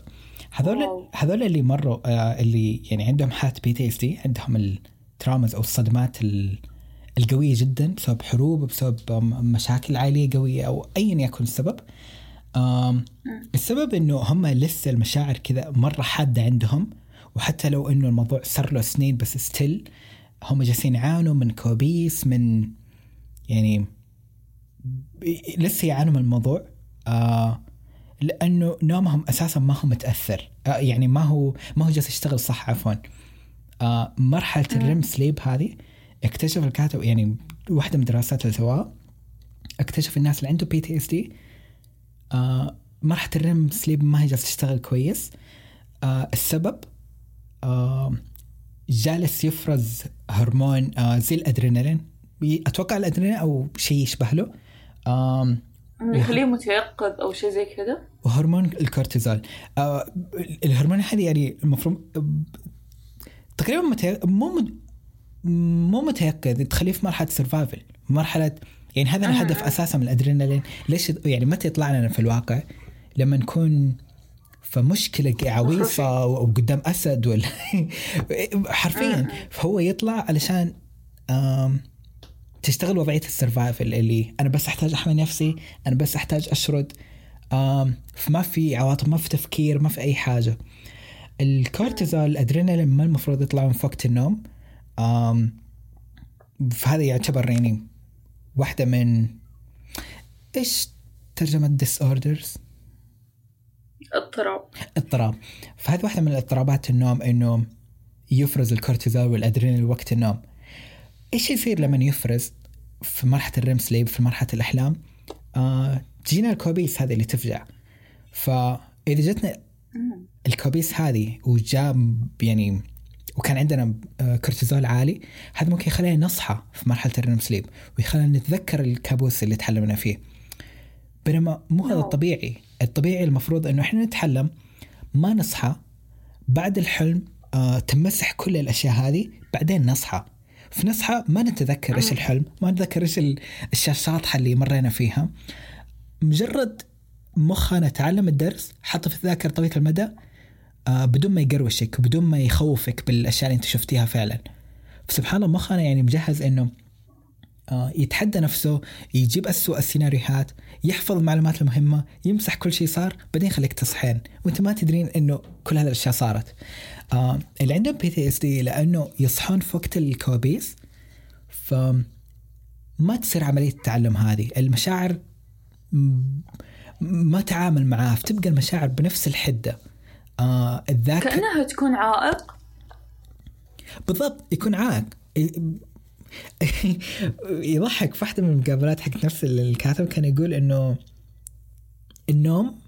هذول. هذول اللي مروا آه اللي يعني عندهم حالة PTSD عندهم ال traumas أو الصدمات ال- القوية جدا بسبب حروب بسبب مشاكل عائلية قوية أو ايا يكن السبب. السبب إنه هم لسه المشاعر كذا مرة حادة عندهم وحتى لو إنه الموضوع صار له سنين بس still هم جالسين يعانوا من كوابيس من يعني لسه يعانوا من الموضوع. آه لأنه نومهم أساسا ما هو متأثر. آه يعني ما هو ما هو جالس يشتغل صح عفوا. آه مرحلة ال REM sleep هذه اكتشف الكاتب يعني واحدة من الدراسات اللي سواها اكتشف الناس اللي عنده PTSD مرحله ال REM sleep ما هي جالسة تشتغل كويس. آه السبب آه جالس يفرز هرمون آه زي الأدرينالين. أتوقع الأدرينالين أو شيء يشبه له. آم يخليه متيقظ أو شيء زي كذا؟ وهرمون الكورتيزول. آه الهرمون هذه يعني المفروض تقريبا متي... مو مد... مو متيقظ تخليه في مرحلة survival مرحلة يعني هذا الهدف أساسا من الادرينالين ليش يعني متى يطلع لنا في الواقع؟ لما نكون في مشكلة عويصة وقدام أسد ولا حرفيا. فهو يطلع علشان تشتغل وضعية ال survival اللي أنا بس أحتاج أحمي نفسي أنا بس أحتاج أشرد. فما في عواطف ما في تفكير ما في أي حاجة. الكورتيزول الأدرينالين ما المفروض يطلعون في وقت النوم. فهذا يعتبر يعني واحدة من إيش ترجمة disorders اضطراب. اضطراب. فهذه واحدة من الاضطرابات النوم إنه يفرز الكورتيزول والادرينالين وقت النوم. إيش يصير لما يفرز في مرحلة ال REM sleep في مرحلة الأحلام؟ آه تجينا الكوابيس هذه اللي تفجع. فإذا جتنا الكوابيس هذه وجاء يعني وكان عندنا آه، كورتيزول عالي. هذا ممكن يخلينا نصحى في مرحلة الريم سليب ويخلينا نتذكر الكابوس اللي تحلمنا فيه. بينما مو هذا نعم. الطبيعي. الطبيعي المفروض إنه إحنا نتحلم ما نصحى بعد الحلم آه تمسح كل الأشياء هذه بعدين نصحى. في نصحى ما نتذكر إيش الحلم ما نتذكر إيش ال- الاشياء الشاطحة اللي مرينا فيها. مجرد مخنا تعلم الدرس حطه في الذاكرة طويله المدى بدون ما يقروشك وبدون ما يخوفك بالأشياء اللي أنت شفتيها فعلا. فسبحان الله مخنا يعني مجهز إنه آه، يتحدى نفسه يجيب أسوأ السيناريوهات يحفظ المعلومات المهمة يمسح كل شيء صار بعدين يخليك تصحين. وأنت ما تدرين إنه كل هذه الاشياء صارت. آه اللي عندهم PTSD لأنه يصحون في وقت الكوابيس ف ما تصير عملية التعلم هذه. المشاعر ما تعامل معاه فتبقى المشاعر بنفس الحدة. آه الذاكره كأنها تكون عائق. بالضبط يكون عائق. يضحك في واحدة من المقابلات حق نفس الكاتب كان يقول انه النوم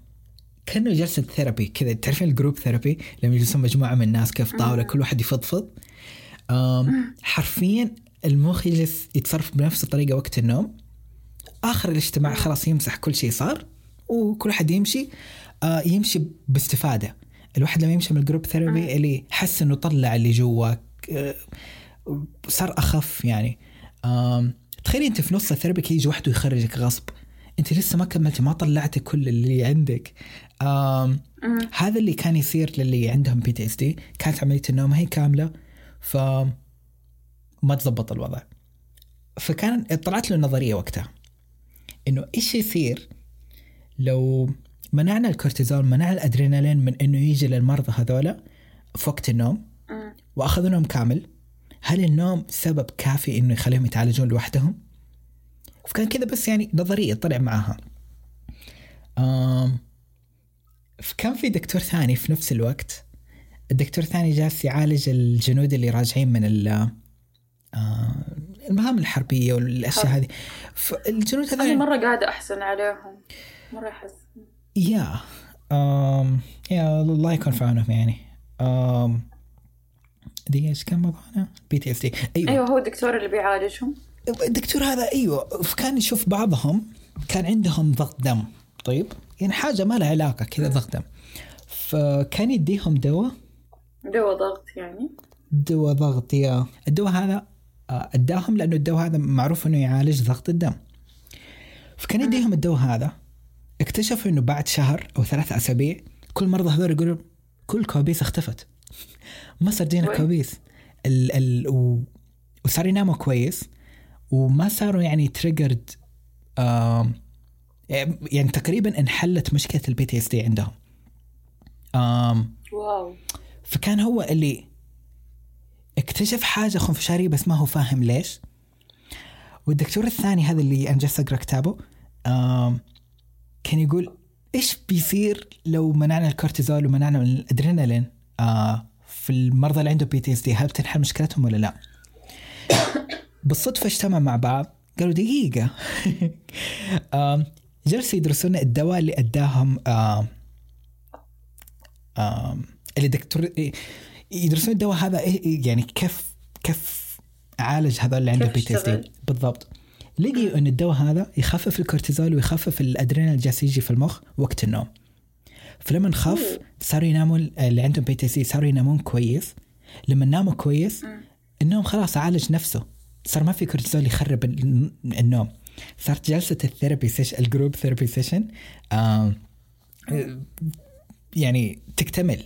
كأنه جلسة therapy كذا. تعرفين ال group therapy لما يجلسون مجموعة من الناس كيف طاولة كل واحد يفضفض. حرفيا المخ يجلس يتصرف بنفس الطريقة وقت النوم. آخر الاجتماع خلاص يمسح كل شيء صار وكل واحد يمشي آه يمشي باستفادة. الواحد لما يمشي من ال group therapy اللي حس إنه طلع اللي جواك آه، صار أخف يعني. تخيلي أنت في نص ال therapy كي يجي واحد ويخرجك غصب. أنت لسه ما كملتي ما طلعتي كل اللي عندك. آم،. هذا اللي كان يصير للي عندهم PTSD كانت عملية النوم هي كاملة ف ما تزبط الوضع. فكان طلعت له نظريه وقتها. إنه إيش يصير لو منعنا الكورتيزول منعنا الأدرينالين من إنه يجي للمرضى هذولا في وقت النوم. وأخذوا نوم كامل هل النوم سبب كافي إنه يخليهم يتعالجون لوحدهم؟ فكان كذا بس يعني نظرية طلع معاها. آم كان في دكتور ثاني في نفس الوقت الدكتور الثاني جالس يعالج الجنود اللي راجعين من ال المهام الحربية والأشياء. هذه فالجنود هذول مرة قاعدة أحزن عليهم مرة أحس يا آم يا الله يكون في عونهم يعني. آم دقيقة إيش كان موضوعنا؟ PTSD أيوه. أيوة هو الدكتور اللي بيعالجهم الدكتور هذا أيوه كان يشوف بعضهم كان عندهم ضغط دم. طيب؟ يعني حاجة ما لها علاقة كذا ضغط دم. فكان يديهم دواء. دواء ضغط يعني؟ دواء ضغط yeah. الدواء هذا آه، أداهم لأنه الدواء هذا معروف إنه يعالج ضغط الدم. فكان يديهم الدواء هذا. اكتشفوا إنه بعد شهر أو ثلاث أسابيع كل مرضى هذول يقولوا كل كوابيس اختفت. ما صار تجينا؟ كوابيس. ال ال و وصار يناموا كويس وما صاروا يعني triggered يعني تقريبا انحلت مشكلة ال PTSD عندهم. آم wow. فكان هو اللي اكتشف حاجة خنفشارية بس ما هو فاهم ليش. والدكتور الثاني هذا اللي جالس أقرأ كتابه آم، كان يقول إيش بيصير لو منعنا الكورتيزول ومنعنا من الأدرينالين؟ آه، في المرضى اللي عندهم PTSD هل بتنحل مشكلتهم ولا لا؟ بالصدفة اجتمع مع بعض قالوا دقيقة. آم، جلسوا يدرسون الدواء اللي أداهم آم، آم، اللي دكتور يدرسون الدواء هذا إيه- يعني كيف كيف عالج هذول اللي عنده كيف PTSD؟ بالضبط. لقيوا إن الدواء هذا يخفف الكورتيزول ويخفف الادرينال اللي جالس يجي في المخ وقت النوم. فلما خف. صاروا ينامون اللي عندهم PTSD صاروا ينامون كويس. لما ناموا كويس. النوم خلاص عالج نفسه. صار ما في كورتيزول يخرب ال- النوم. صارت جلسة ال therapy session ال group therapy session يعني تكتمل.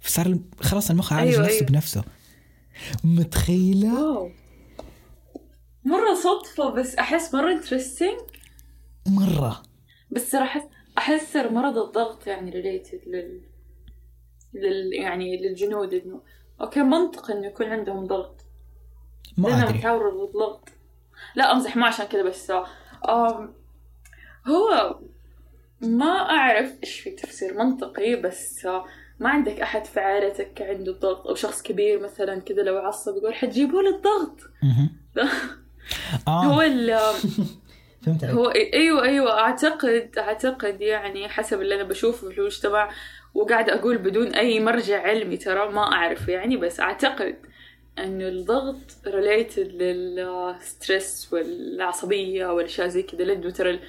فصار خلاص المخ عالج أيوة، نفسه أيوة. بنفسه. متخيلة؟ واو. مرة صدفة بس أحس مرة interesting مرة. بس ترى أحس أحس مرض الضغط يعني related لل لل يعني للجنود إنه أوكي منطقي إنه يكون عندهم ضغط. ما لأنهم أدري. تعرضوا للضغط لا أمزح ما عشان كذا بس آم هو ما أعرف إيش في تفسير منطقي بس آه، ما عندك أحد في عائلتك عنده الضغط أو شخص كبير مثلا كذا لو عصب يقول حتجيبوا لي الضغط. مهم. هو آه ال فهمت عليك. هو أيوه أيوه. اعتقد أعتقد يعني حسب اللي أنا بشوفه في المجتمع وقاعدة أقول بدون أي مرجع علمي ترى ما اعرف يعني بس أعتقد انه الضغط related لل stress والعصبية والأشياء زي كذا. لأنه ترى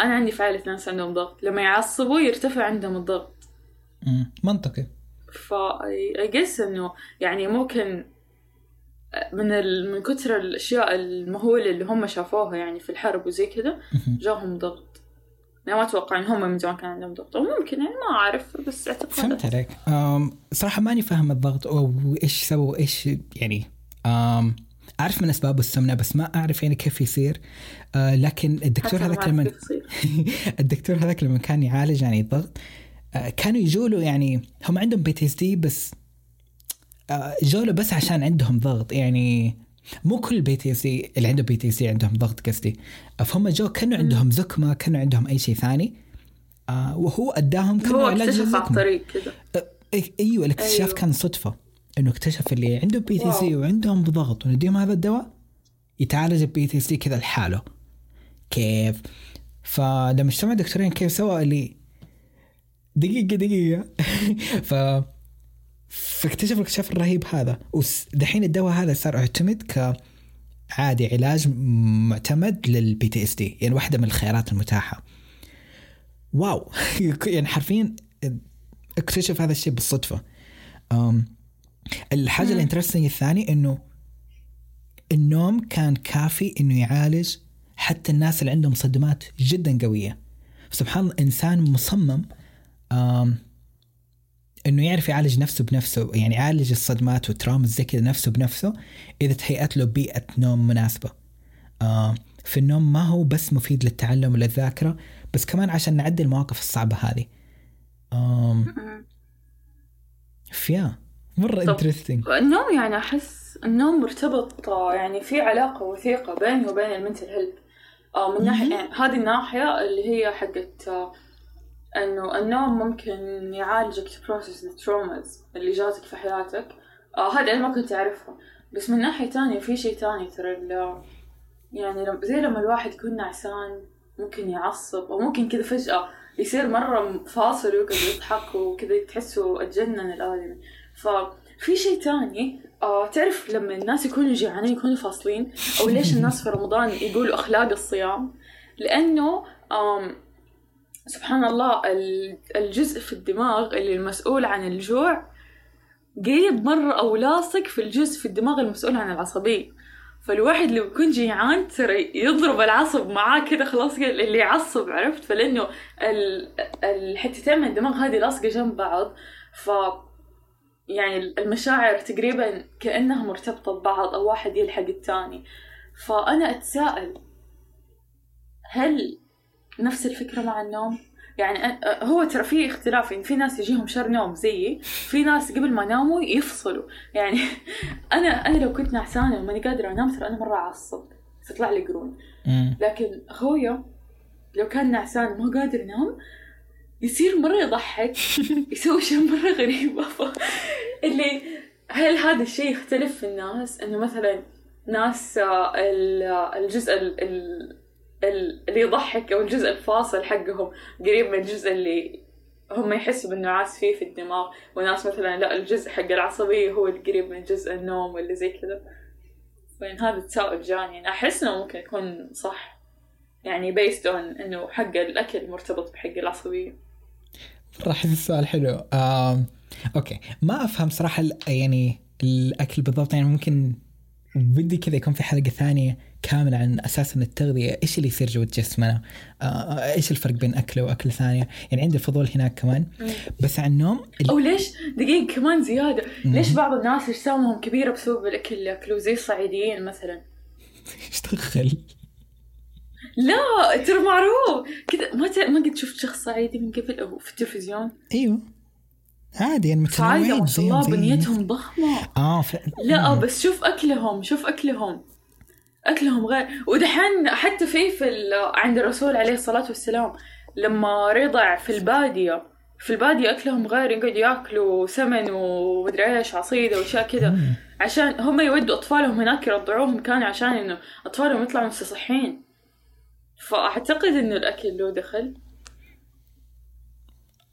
أنا عندي في عائلة ناس عندهم ضغط. لما يعصبوا يرتفع عندهم الضغط. منطقي. ف I guess إنه يعني ممكن من ال... من كثر الأشياء المهولة اللي هم شافوها يعني في الحرب وزي كذا. جاهم ضغط. يعني ما أتوقع إن هم من زمان كان عندهم ضغط. أو ممكن يعني ما أعرف بس أعتقد فهمت عليك. أم صراحة ماني فاهم الضغط أو إيش سووا إيش يعني أم أعرف من أسبابه السمنة بس ما أعرف يعني كيف يصير. أه لكن الدكتور هذاك لما. الدكتور هذاك لما كان يعالج يعني الضغط آه، كانوا يجوا له يعني هم عندهم PTSD بس آه، جو له بس عشان عندهم ضغط يعني مو كل بي تي سي اللي عنده بي تي سي عندهم ضغط قصدي. فهم جو كانوا عندهم زكمه كانوا عندهم أي شيء ثاني آه وهو أداهم كانوا هو علاج كذا أي- أيوه الاكتشاف أيوة. كان صدفة إنه اكتشف اللي عنده PTSD. وعندهم ضغط ونديهم هذا الدواء يتعالج ال PTSD كذا لحاله. كيف؟ فلما اجتمع دكتورين كيف سوى اللي دقيقة دقيقة. ف فاكتشف الاكتشاف الرهيب هذا. ودحين الدواء هذا صار يعتمد كعادي علاج معتمد لل PTSD يعني واحدة من الخيارات المتاحة. واو. يعني حرفيا اكتشف هذا الشيء بالصدفة. أم الحاجة. ال interesting الثاني إنه النوم كان كافي إنه يعالج حتى الناس اللي عندهم صدمات جدا قوية. سبحان الله إنسان مصمم. أم إنه يعرف يعالج نفسه بنفسه يعني يعالج الصدمات وال trauma زي كذا نفسه بنفسه إذا تهيأت له بيئة نوم مناسبة آه فالنوم ما هو بس مفيد للتعلم وللذاكرة بس كمان عشان نعدي المواقف الصعبة هذه آم فيا مرة. interesting النوم يعني أحس النوم مرتبط آه، يعني في علاقة وثيقة بينه وبين ال mental health آه من ناحية مهم. يعني هذه الناحية اللي هي حقت إنه النوم ممكن يعالجك ت process ال traumas اللي جاتك في حياتك. آه هذه أنا ما كنت أعرفها بس من ناحية تانية في شيء تاني ترى يعني زي لما الواحد يكون نعسان ممكن يعصب أو ممكن كذا فجأة يصير مرة فاصل ويقعد يضحك وكذا تحسه أتجنن الآدمي ففي شيء تاني آه تعرف لما الناس يكونوا جيعانين يكونوا فاصلين أو ليش الناس في رمضان يقولوا أخلاق الصيام؟ لأنه آم سبحان الله ال- الجزء في الدماغ اللي المسؤول عن الجوع قريب مرة أو لاصق في الجزء في الدماغ المسؤول عن العصبية. فالواحد لو يكون جيعان ترى يضرب العصب معاه كده خلاص اللي يعصب عرفت؟ فلأنه ال- الحتتين من الدماغ هذه لاصقة جنب بعض. ف يعني المشاعر تقريبا كأنها مرتبطة ببعض أو واحد يلحق التاني فأنا أتساءل هل نفس الفكرة مع النوم؟ يعني هو ترى في اختلاف يعني في ناس يجيهم شر نوم زيي في ناس قبل ما يناموا يفصلوا. يعني أنا أنا لو كنت نعسانة وماني قادرة أنام ترى أنا مرة أعصب تطلع لي قرون. لكن أخويا لو كان نعسان وما قادر ينام يصير مرة يضحك يسوي شيء مرة غريبة. ف... اللي هل هذا الشيء يختلف في الناس؟ إنه مثلا ناس آه، آه، الجزء ال... ال... ال- اللي يضحك أو الجزء الفاصل حقهم قريب من الجزء اللي هم يحسوا بالنعاس فيه في الدماغ وناس مثلا لا الجزء حق العصبية هو القريب من جزء النوم ولا زي كذا. فين هذا التساؤل جاني يعني أحس إنه ممكن يكون صح. يعني based on إنه حق الأكل مرتبط بحق العصبية. راح السؤال حلو. آم. أوكي. ما أفهم صراحة ال- يعني الأكل بالضبط يعني ممكن بدي كذا يكون في حلقة ثانية كاملة عن أساسا التغذية إيش اللي يصير جوه جسمنا آه، إيش الفرق بين اكله واكله ثانية يعني عندي فضول هناك كمان. بس عن النوم ال- أو ليش؟ دقيقة كمان زيادة. ليش بعض الناس أجسامهم كبيرة بسبب الأكل اللي ياكلوه زي الصعيديين مثلا. إيش دخل؟ لا ترى معروف. كذا ما ت... ما قد شفت شخص صعيدي من قبل؟ أو في التلفزيون؟ أيوه. عادي يعني متنوعين ما شاء الله بنيتهم ضخمة. آه ف... لا بس شوف أكلهم شوف أكلهم. أكلهم غير. ودحين حتى في في ال- عند الرسول عليه الصلاة والسلام لما رضع في البادية في البادية أكلهم غير يقعدوا ياكلوا سمن ومدري إيش عصيده وأشياء كذا. عشان هم يودوا أطفالهم هناك يرضعوهم كان عشان إنه أطفالهم يطلعوا مستصحين فأعتقد إنه الأكل له دخل.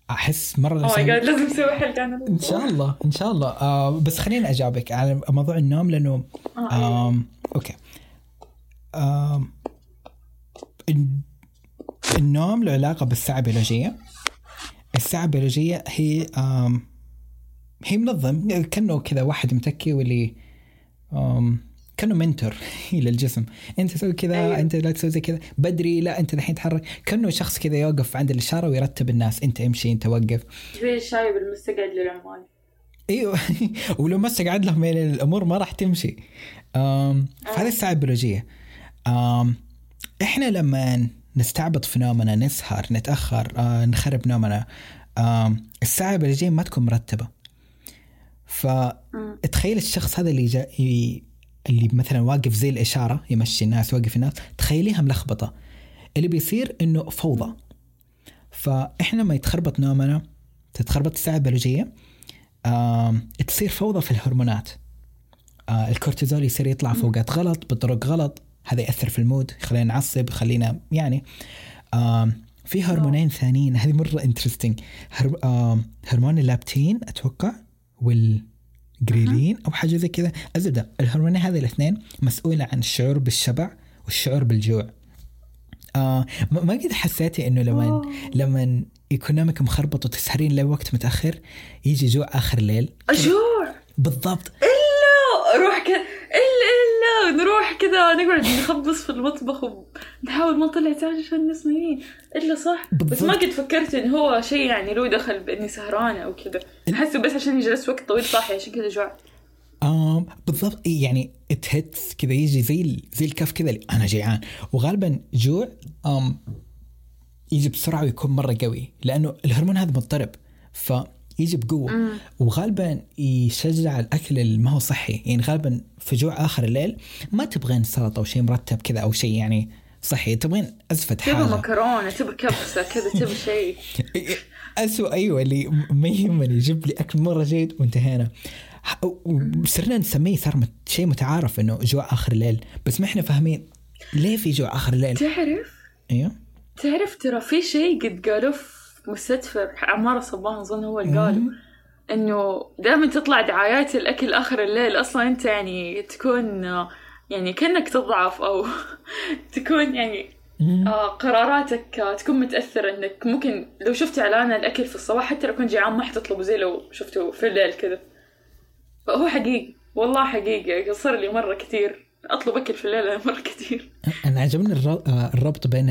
أحس مرة oh my لسان- جاد لازم نسوي حلقة عن إن شاء الله إن شاء الله. آه بس خليني أجاوبك على موضوع النوم لأنه آه. آم okay. آم الن- النوم له علاقة بالساعة البيولوجية الساعة البيولوجية هي آم هي منظم كأنه كذا واحد متكي واللي آم كأنه منتور للجسم أنت تسوي كذا أيوة. أنت لا تسوي زي كذا. بدري لا أنت الحين تحرك. كأنه شخص كذا يوقف عند الإشارة ويرتب الناس. أنت امشي أنت وقف. زي الشايب المستقعد للعمال. أيوه. ولو ما استقعد لهم يعني الأمور ما راح تمشي. أم فهذه الساعة البيولوجية. أم إحنا لما نستعبط في نومنا نسهر نتأخر آه نخرب نومنا أم الساعة البيولوجية ما تكون مرتبة. فتخيل الشخص هذا اللي جا اللي مثلا واقف زي الإشارة يمشي الناس يوقف الناس تخيليها ملخبطة. اللي بيصير إنه فوضى. فإحنا لما يتخربط نومنا تتخربط الساعة البيولوجيه آه تصير فوضى في الهرمونات. آه الكورتيزول يصير يطلع في اوقات غلط بطرق غلط. هذا يأثر في ال mood يخلينا نعصب يخلينا يعني آه في هرمونين ثانيين. هذه مرة انترستنج هر... هرمون اللابتين أتوقع والجريلين أو حاجة زي كذا. الزبدة الهرمونين هذه الاثنين مسؤولة عن الشعور بالشبع والشعور بالجوع. آه ما قد حسيتي إنه لما لما يكون نومك مخربط وتسهرين لوقت متأخر يجي جوع آخر الليل جوع بالضبط. إلا روح كذا إلا نروح كذا نقعد نخبص في المطبخ ونحاول ما نطلع تاج عشان الناس نايمين إلا صح. بس ما قد فكرت انه هو شيء يعني له دخل بإني سهرانة أو كذا. أحسه بس عشان يجلس وقت طويل صاحي عشان كذا جوع. آم بالضبط. يعني اتهتس كذا يجي زي زي الكف كذا أنا جيعان. وغالبا جوع آم يجي بسرعة ويكون مرة قوي لأنه الهرمون هذا مضطرب. فيجي بقوه مم. وغالبا يشجع الأكل اللي ما هو صحي. يعني غالبا في جوع آخر الليل ما تبغين سلطة أو شيء مرتب كذا أو شيء يعني صحي. تبغين أزفة حاجة. تبغى مكرونة تبغى كبسة كذا تبغى شيء اسوء أيوه اللي ما يهمني يجيب لي أكل مرة جيد وانتهينا. وصرنا نسميه صار شيء متعارف إنه جوع آخر الليل. بس ما إحنا فاهمين ليه في جوع آخر الليل. تعرف؟ أيوه تعرف ترى في شيء قد قالوه مستشفى عمارة صبان أظن هو اللي قاله. إنه دائما تطلع دعايات الأكل آخر الليل أصلا أنت يعني تكون يعني كأنك تضعف أو تكون يعني آه قراراتك آه تكون متأثرة إنك ممكن لو شفت إعلان الأكل في الصباح حتى لو كنت جيعان ما حتطلبه زي لو شفته في الليل كذا. فهو حقيقي والله حقيقي صار لي مرة كثير. أطلب أكل في الليل مرة كثير. أنا عجبني الربط بين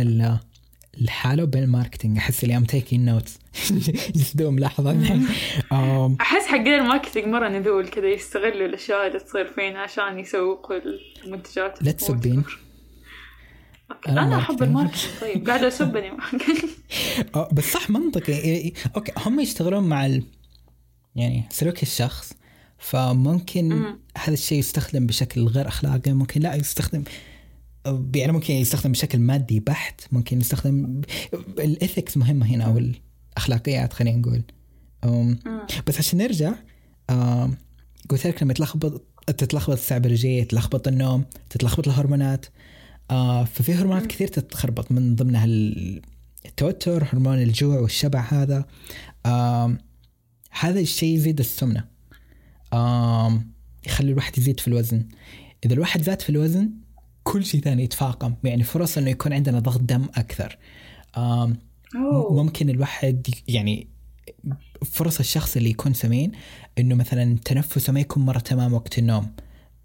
الحالة وبين ال marketing. أحس اللي I'm taking notes جسدوا ملاحظة أحس حقين ال marketing مرة نذول كذا يستغلوا الأشياء اللي تصير فينا عشان يسوقوا المنتجات لا تسبين أنا, أنا أحب ال marketing. طيب قاعدة أسبني. بس صح منطقي. okay هم يشتغلون مع ال... يعني سلوك الشخص فممكن مم. هذا الشيء يستخدم بشكل غير أخلاقي ممكن لا يستخدم يعني ممكن يستخدم بشكل مادي بحت ممكن يستخدم الاثكس مهمة هنا أو الاخلاقيات خلينا نقول. بس عشان نرجع قلت لك لما تتلخبط الساعة البيولوجيه يتلخبط النوم تتلخبط الهرمونات آه ففي هرمونات كثير تتخربط من ضمنها التوتر هرمون الجوع والشبع هذا. آه هذا الشيء يزيد السمنة. آه يخلي الواحد يزيد في الوزن. إذا الواحد زاد في الوزن كل شيء ثاني يتفاقم. يعني فرص إنه يكون عندنا ضغط دم أكثر. ممكن الواحد يعني فرص الشخص اللي يكون سمين إنه مثلا تنفسه ما يكون مرة تمام وقت النوم.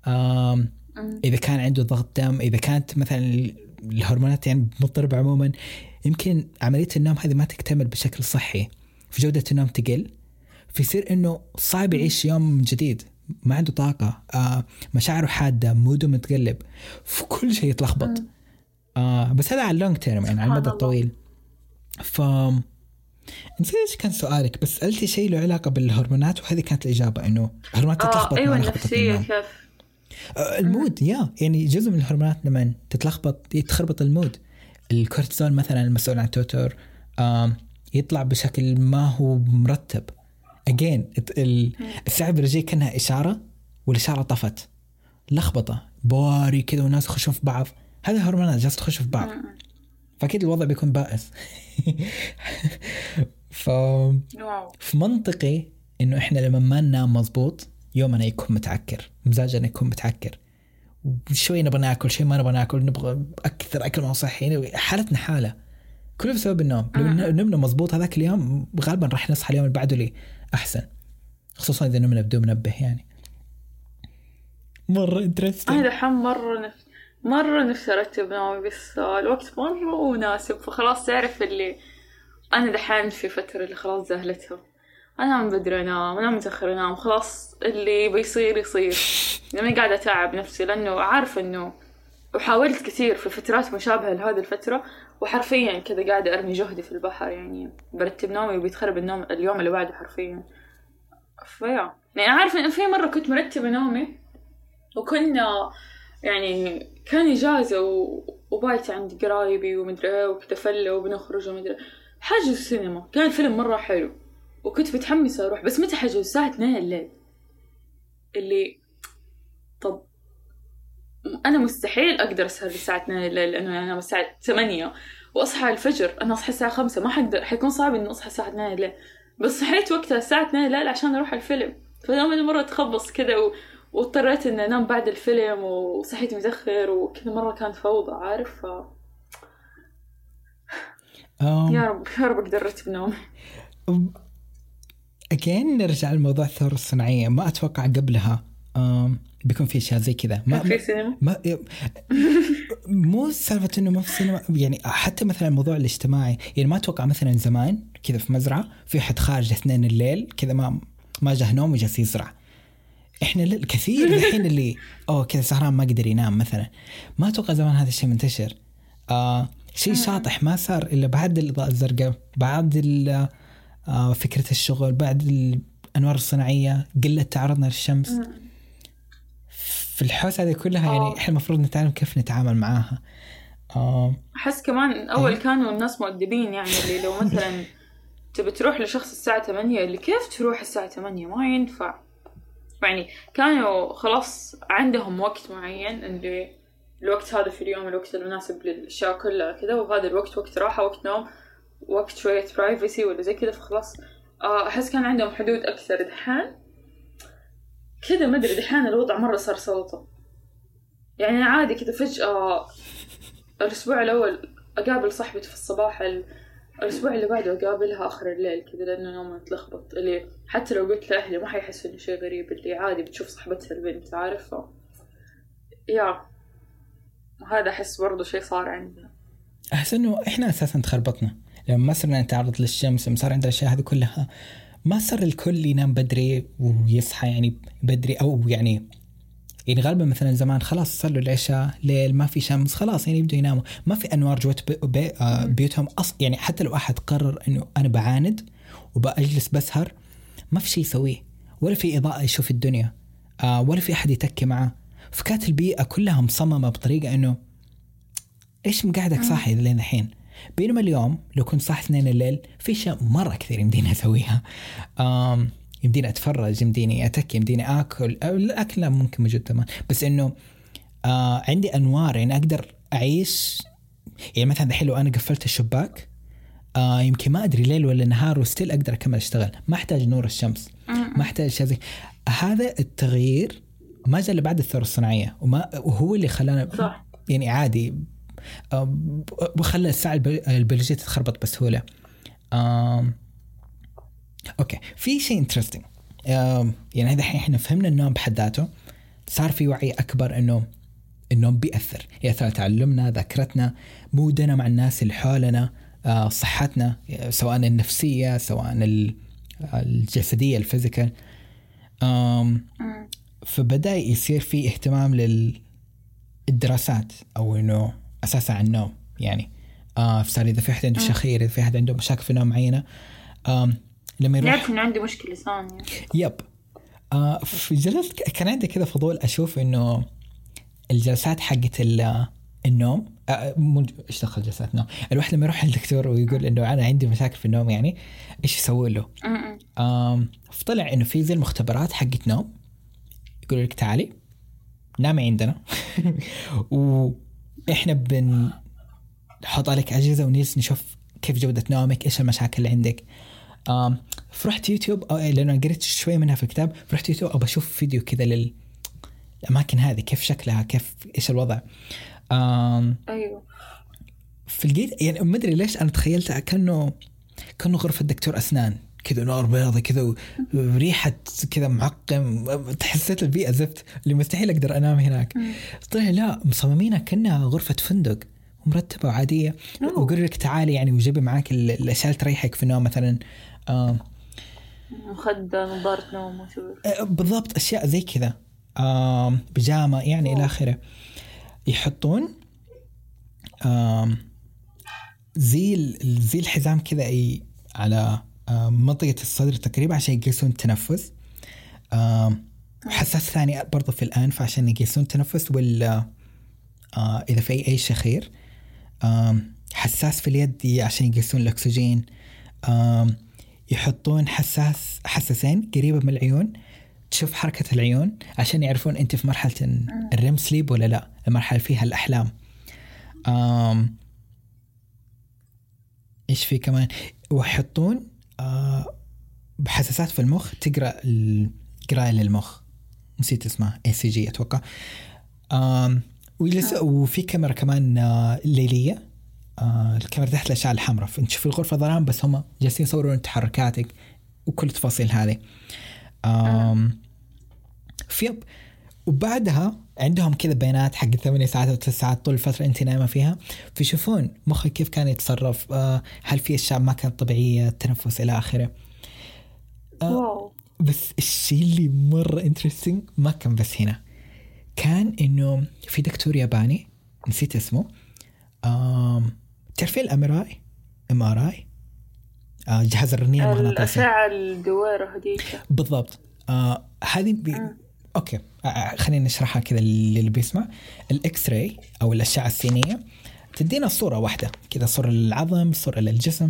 آه إذا كان عنده ضغط دم إذا كانت مثلا الهرمونات يعني مضطربة عموما يمكن عملية النوم هذه ما تكتمل بشكل صحي. في جودة النوم تقل. فيصير إنه صعب يعيش يوم جديد. ما عنده طاقة آه مشاعره حادة موده متقلب في كل شيء يتلخبط. آه بس هذا على ال long term يعني على المدى الطويل. ف نسيت إيش كان سؤالك بس سالتي شيء له علاقة بالهرمونات وهذه كانت الإجابة إنه الهرمونات آه تتلخبط أيوه النفسيه كيف؟ ال mood يا يعني جزء من الهرمونات لما تتلخبط يتخربط ال mood. الكورتيزول مثلا المسؤول عن التوتر يطلع بشكل ما هو مرتب. اجين الساعة البيولوجيه كأنها إشارة والإشارة طفت. لخبطة. بواري كذا والناس يخشون في بعض. هذه هرمونات جالسة تخش في بعض. فأكيد الوضع بيكون بائس. ف في منطقي إنه إحنا لما ما ننام مضبوط يومنا يكون متعكر. مزاجنا يكون متعكر. شوي نبغى ناكل شوي ما نبغى ناكل نبغى أكثر أكل ما صحي حالتنا حالة. كله بسبب النوم. لو نمنا مضبوط هذاك اليوم غالبا راح نصحى اليوم اللي بعده لي أحسن. خصوصا إذا نمنا بدون منبه يعني. مرة interesting أنا دحين مرة نف... مرة نفسي أرتب نومي بس الوقت مرة مناسب. فخلاص تعرف اللي أنا دحين في فترة اللي خلاص زهلتها. انام بدري أنام انام متأخر أنام. خلاص اللي بيصير يصير. يعني قاعدة أتعب نفسي لأنه عارفه إنه وحاولت كثير في فترات مشابهة لهذه الفترة. وحرفيا كذا قاعدة أرمي جهدي في البحر يعني برتب نومي وبيتخرب النوم اليوم اللي بعده حرفيا. فيا. يعني عارفة إن في مرة كنت مرتبة نومي وكنا يعني كان إجازة و... وبايت عند قرايبي ومدري إيه وكذا فلة وبنخرج ومدري حجز السينما. كان الفيلم مرة حلو. وكنت متحمسة أروح. بس متى حجز؟ الساعة 2 الليل. اللي طب أنا مستحيل أقدر أسهر الساعة 2 الليل لأنه أنا الساعة 8 وأصحى الفجر. أنا أصحى الساعة 5 ما حقدر حيكون صعب إني أصحى الساعة 2 الليل بس صحيت وقتها الساعة 2 الليل عشان أروح الفيلم. فيوم مرة تخبص كذا و... واضطريت إني أنام بعد الفيلم وصحيت متأخر وكذا مرة كانت فوضى عارف ف... يا رب يا رب أقدر أرتب نومي اجين نرجع لموضوع الثورة الصناعية. ما أتوقع قبلها. بيكون في أشياء زي كذا. ما في سينما. ما مو سالفة إنه ما في سينما. يعني حتى مثلا الموضوع الاجتماعي يعني ما أتوقع مثلا زمان كذا في مزرعة في حد خارج اثنين الليل كذا ما ما جاه نوم وجالس يزرع. إحنا ل- كثير الحين اللي أوه كذا سهران ما قدر ينام مثلا. ما أتوقع زمان هذا الشيء منتشر. آه شيء شاطح ما صار إلا بعد الإضاءة الزرقاء بعد آه فكرة الشغل بعد الانوار الصناعية قلة تعرضنا للشمس. في الحوسة هذه كلها يعني آه. إحنا المفروض نتعلم كيف نتعامل معاها. أحس كمان أول إيه. كانوا الناس مؤدبين يعني اللي لو مثلا تبي تروح لشخص الساعة 8 اللي كيف تروح الساعة 8 ما ينفع. يعني كانوا خلاص عندهم وقت معين اللي الوقت هذا في اليوم الوقت المناسب للأشياء كلها كذا وهذا الوقت وقت راحة وقت نوم وقت شوية برايفسي ولا زي كذا فخلاص. آه، أحس كان عندهم حدود أكثر. دحين كذا ما أدري دحين الوضع مرة صار سلطة. يعني عادي كذا فجأة الأسبوع الأول أقابل صاحبتي في الصباح ال... الأسبوع اللي بعده أقابلها آخر الليل كذا لأنه نومها متلخبط. اللي حتى لو قلت لأهلي ما حيحسوا إنه شيء غريب اللي عادي بتشوف صاحبتها البنت عارف ف... يا وهذا أحس برضو شيء صار عندنا. أحس إنه إحنا أساسا تخربطنا. لما ما صرنا نتعرض للشمس لما صار عندنا الأشياء هذه كلها ما صار الكل ينام بدري ويصحى يعني بدري أو يعني يعني غالبا مثلا زمان خلاص صلوا العشاء ليل ما في شمس خلاص يعني يبدوا يناموا. ما في انوار جوات بي بي آه بيوتهم أص يعني حتى لو أحد قرر إنه أنا بعاند وبأجلس بسهر ما في شيء يسويه. ولا في إضاءة يشوف الدنيا آه ولا في أحد يتكي معه. فكانت البيئة كلها مصممة بطريقة إنه إيش مقعدك صاحي لين الحين؟ بينما اليوم لو كنت صاحي اثنين الليل في أشياء مرة كثير يمديني أسويها. يمديني أتفرج يمديني أتكي يمديني آكل. الأكل لا ممكن موجود تمام. بس إنه آه عندي أنوار يعني أقدر أعيش. يعني مثلا الحين لو أنا قفلت الشباك آه يمكن ما أدري ليل ولا نهار و still أقدر أكمل أشتغل. ما أحتاج نور الشمس. ما أحتاج زي هذا التغيير ما جاء الا بعد الثورة الصناعية وما وهو اللي خلانا صح. يعني عادي وخلى الساعة البي- البيولوجيه تتخربط بسهوله أوكي. في شيء interesting يعني هذا الحين إحنا فهمنا النوم بحد ذاته. صار في وعي أكبر انه النوم بيأثر. يأثر على تعلمنا ذاكرتنا مودنا مع الناس اللي حولنا صحتنا سواء النفسية سواء ال- الجسدية الفيزيكال. فبدأ يصير في اهتمام للدراسات أو إنه أساسا عن النوم يعني. آه صار إذا في أحد عنده شخير إذا في أحد عنده مشاكل في النوم معينة آم لما يروح نعرف إنه عندي مشكلة ثانية. يب. آه في جلست كان عندي كذا فضول أشوف إنه الجلسات حقت ال- النوم آه إيش دخل جلسات النوم؟ الواحد لما يروح للدكتور ويقول إنه أنا عندي مشاكل في النوم يعني إيش يسوي له؟ فطلع إنه في زي المختبرات حقت نوم يقول لك تعالي نامي عندنا. وإحنا بن نحط عليك أجهزة ونجلس نشوف كيف جودة نومك إيش المشاكل اللي عندك. آم فرحت يوتيوب أو لأنه أنا قريت شوي منها في الكتاب فرحت يوتيوب أبى أشوف فيديو كذا لل الأماكن هذه كيف شكلها كيف إيش الوضع. آم أيوه. فلقيت يعني ما أدري ليش أنا تخيلتها كانه كأنه غرفة دكتور أسنان. كذا نار بيضة كذا وريحة كذا معقم. تحسيت البيئة زفت اللي مستحيل أقدر أنام هناك. طلع لا مصممينها كأنها غرفة فندق مرتبة وعادية. ويقول لك تعالي يعني وجيبي معاك ال- الاشياء اللي تريحك في النوم مثلا. آم، مخدة نظارة نوم وشو آه، بالضبط أشياء زي كذا. آم، بيجامة يعني إلى آخره. يحطون آم، زي زي الحزام كذا أي على آم، منطقة الصدر تقريبا عشان يقيسون التنفس. وحساس ثاني برضه في الانف عشان يقيسون التنفس ولا آه إذا في أي شخير. حساس في اليد عشان يقيسون الأكسجين. آم، يحطون حساس حساسين قريبة من العيون. تشوف حركة العيون عشان يعرفون أنت في مرحلة ال REM sleep ولا لا المرحلة فيها الأحلام. آم، إيش في كمان؟ ويحطون آه بحساسات في المخ تقرأ القرايه للمخ. نسيت اسمها ECG أتوقع. ويجلس وفي كاميرا كمان آه ليلية. آه الكاميرا تحت الأشعة الحمراء. فأنت تشوف الغرفة ظلام بس هم جالسين يصورون تحركاتك وكل التفاصيل هذه. في وبعدها عندهم كذا بيانات حق ثمانية ساعات أو تسع ساعات طول الفترة انت نايمة فيها. فيشوفون مخك كيف كان يتصرف آه هل في أشياء ما كانت طبيعية التنفس إلى آخره. آه بس الشيء اللي مرة انترستنج ما كان بس هنا. كان إنه في دكتور ياباني نسيت اسمه تعرفين ال MRI؟ جهاز الرنين المغناطيسي الأشعة الدويرة هذيك. بالضبط. آه هذه. أوكي. آه، آه خلينا نشرحها كذا للي بيسمع. ال X-ray أو الأشعة السينية تدينا صورة واحدة. كذا صورة للعظم صورة للجسم.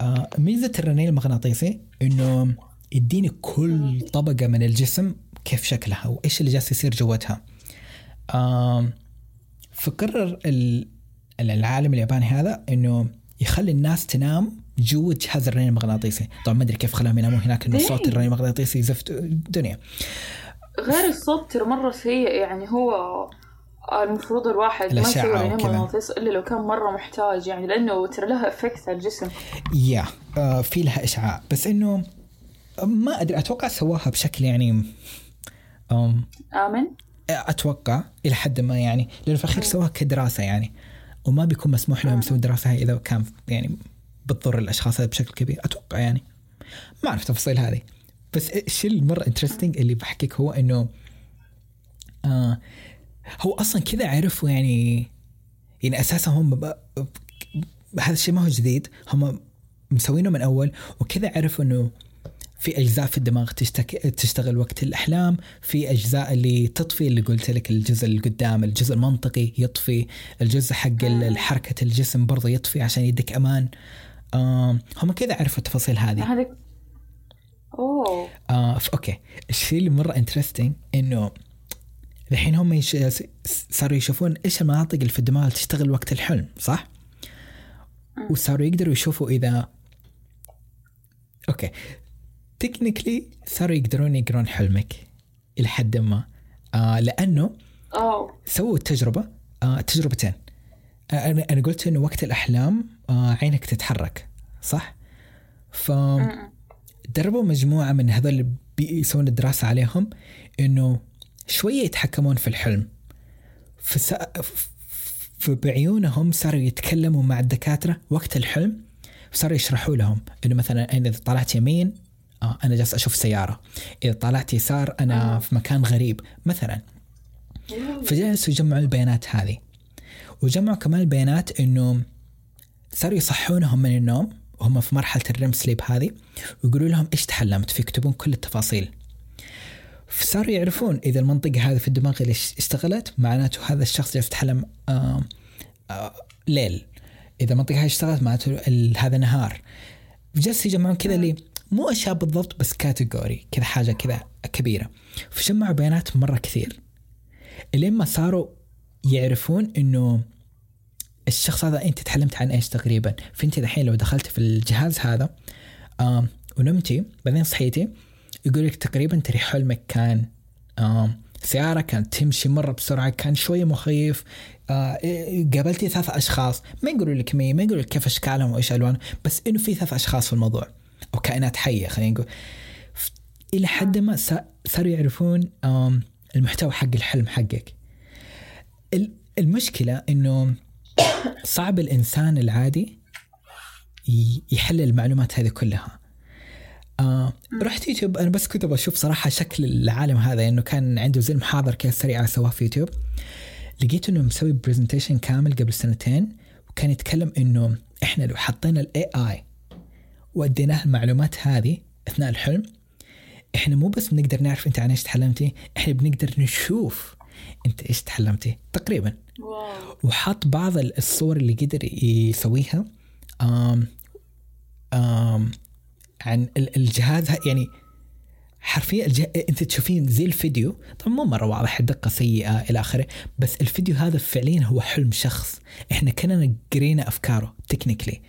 آه ميزة الرنين المغناطيسي إنه يديني كل طبقة من الجسم كيف شكلها وإيش اللي جالس يصير جوتها آه فقرر ال- العالم الياباني هذا إنه يخلي الناس تنام جوا جهاز الرنين المغناطيسي. طبعا ما أدري كيف خلاهم ينامون هناك إنه ليه؟ صوت الرنين المغناطيسي زفت الدنيا غير الصوت ترى مرة سيء يعني هو المفروض الواحد ما وكذا. مغناطيسي إلا لو كان مرة محتاج يعني لأنه ترى لها effect على الجسم. يا آه في لها إشعاع. بس إنه ما أدري أتوقع سواها بشكل يعني أم آمن؟ أتوقع إلى حد ما يعني. لأنه في الأخير سواها كدراسة يعني. وما بيكون مسموح لهم يسوون دراسة هاي إذا كان يعني بتضر الأشخاص هذا بشكل كبير أتوقع يعني. ما أعرف تفاصيل هذه. بس الشيء المرة انترستنج اللي بحكيك هو إنه آه هو أصلا كذا عرفوا يعني يعني أساسا هم هذا الشيء ما هو جديد هم مسوينه من أول وكذا عرفوا إنه في أجزاء في الدماغ تشتك... تشتغل وقت الأحلام في أجزاء اللي تطفي اللي قلت لك الجزء اللي قدام الجزء المنطقي يطفي الجزء حق ال- حركة الجسم برضه يطفي عشان يديك أمان. آم، هم كذا عرفوا التفاصيل هذه. أوه. آه أوكي. الشيء اللي مرة interesting إنه الحين هم يش... صاروا يشوفون إيش المناطق اللي في الدماغ اللي تشتغل وقت الحلم صح؟ وصاروا يقدروا يشوفوا إذا أوكي. technically صاروا يقدرون يقرون حلمك إلى حد ما. آه لأنه أوه. سووا التجربة آه تجربتين. أنا أنا قلت إنه وقت الأحلام آه عينك تتحرك صح؟ ف دربوا مجموعة من هذول اللي بيسوون الدراسة عليهم إنه شوية يتحكمون في الحلم. فس... فبعيونهم صاروا يتكلموا مع الدكاترة وقت الحلم صاروا يشرحوا لهم إنه مثلا أنا إذا طلعت يمين آه أنا جالس أشوف سيارة. إذا طلعت يسار أنا في مكان غريب. مثلا فجلسوا يجمعوا البيانات هذه. وجمعوا كمان البيانات إنه صاروا يصحونهم من النوم. وهم في مرحلة الريم سليب هذه ويقولوا لهم إيش تحلمت فيكتبون كل التفاصيل. فصاروا يعرفون إذا المنطقة هذه في الدماغ اللي اش- اشتغلت معناته هذا الشخص جالس يتحلم آه آه ليل. إذا المنطقة هذه اشتغلت معناته هذا نهار. جالس يجمعون كذا اللي مو أشياء بالضبط بس كاتيجوري كذا حاجة كذا كبيرة. فجمعوا بيانات مرة كثير. إلين ما صاروا يعرفون إنه الشخص هذا أنت تحلمت عن إيش تقريبا؟ فأنت الحين لو دخلت في الجهاز هذا ونمتي بعدين صحيتي يقول لك تقريبا ترى حلمك كان سيارة كانت تمشي مرة بسرعة كان شوية مخيف آه قابلتي ثلاث أشخاص. ما يقولوا لك مين ما يقولوا لك كيف أشكالهم وإيش ألوانهم بس إنه في ثلاث أشخاص في الموضوع. أو كائنات حية خلينا نقول. إلى حد ما صا- صاروا يعرفون المحتوى حق الحلم حقك. ال- المشكلة إنه صعب الإنسان العادي يحلل المعلومات هذه كلها. آه رحت يوتيوب. أنا بس كنت بشوف صراحة شكل العالم هذا إنه كان عنده زي المحاضره كذا سريعة سواها في يوتيوب. لقيت إنه مسوي presentation كامل قبل سنتين وكان يتكلم إنه إحنا لو حطينا ال AI واديناه المعلومات هذه أثناء الحلم إحنا مو بس بنقدر نعرف أنت عن إيش تحلمتي إحنا بنقدر نشوف انت إيش تحلمتي؟ تقريبا. wow. وحط بعض الصور اللي قدر يسويها آم آم عن ال- الجهاز. يعني حرفيا الجه... انت تشوفين زي الفيديو. طبعا مو مرة واضح الدقه سيئة إلى آخره بس الفيديو هذا فعليا هو حلم شخص. إحنا كنا قرينا أفكاره تكنيكلي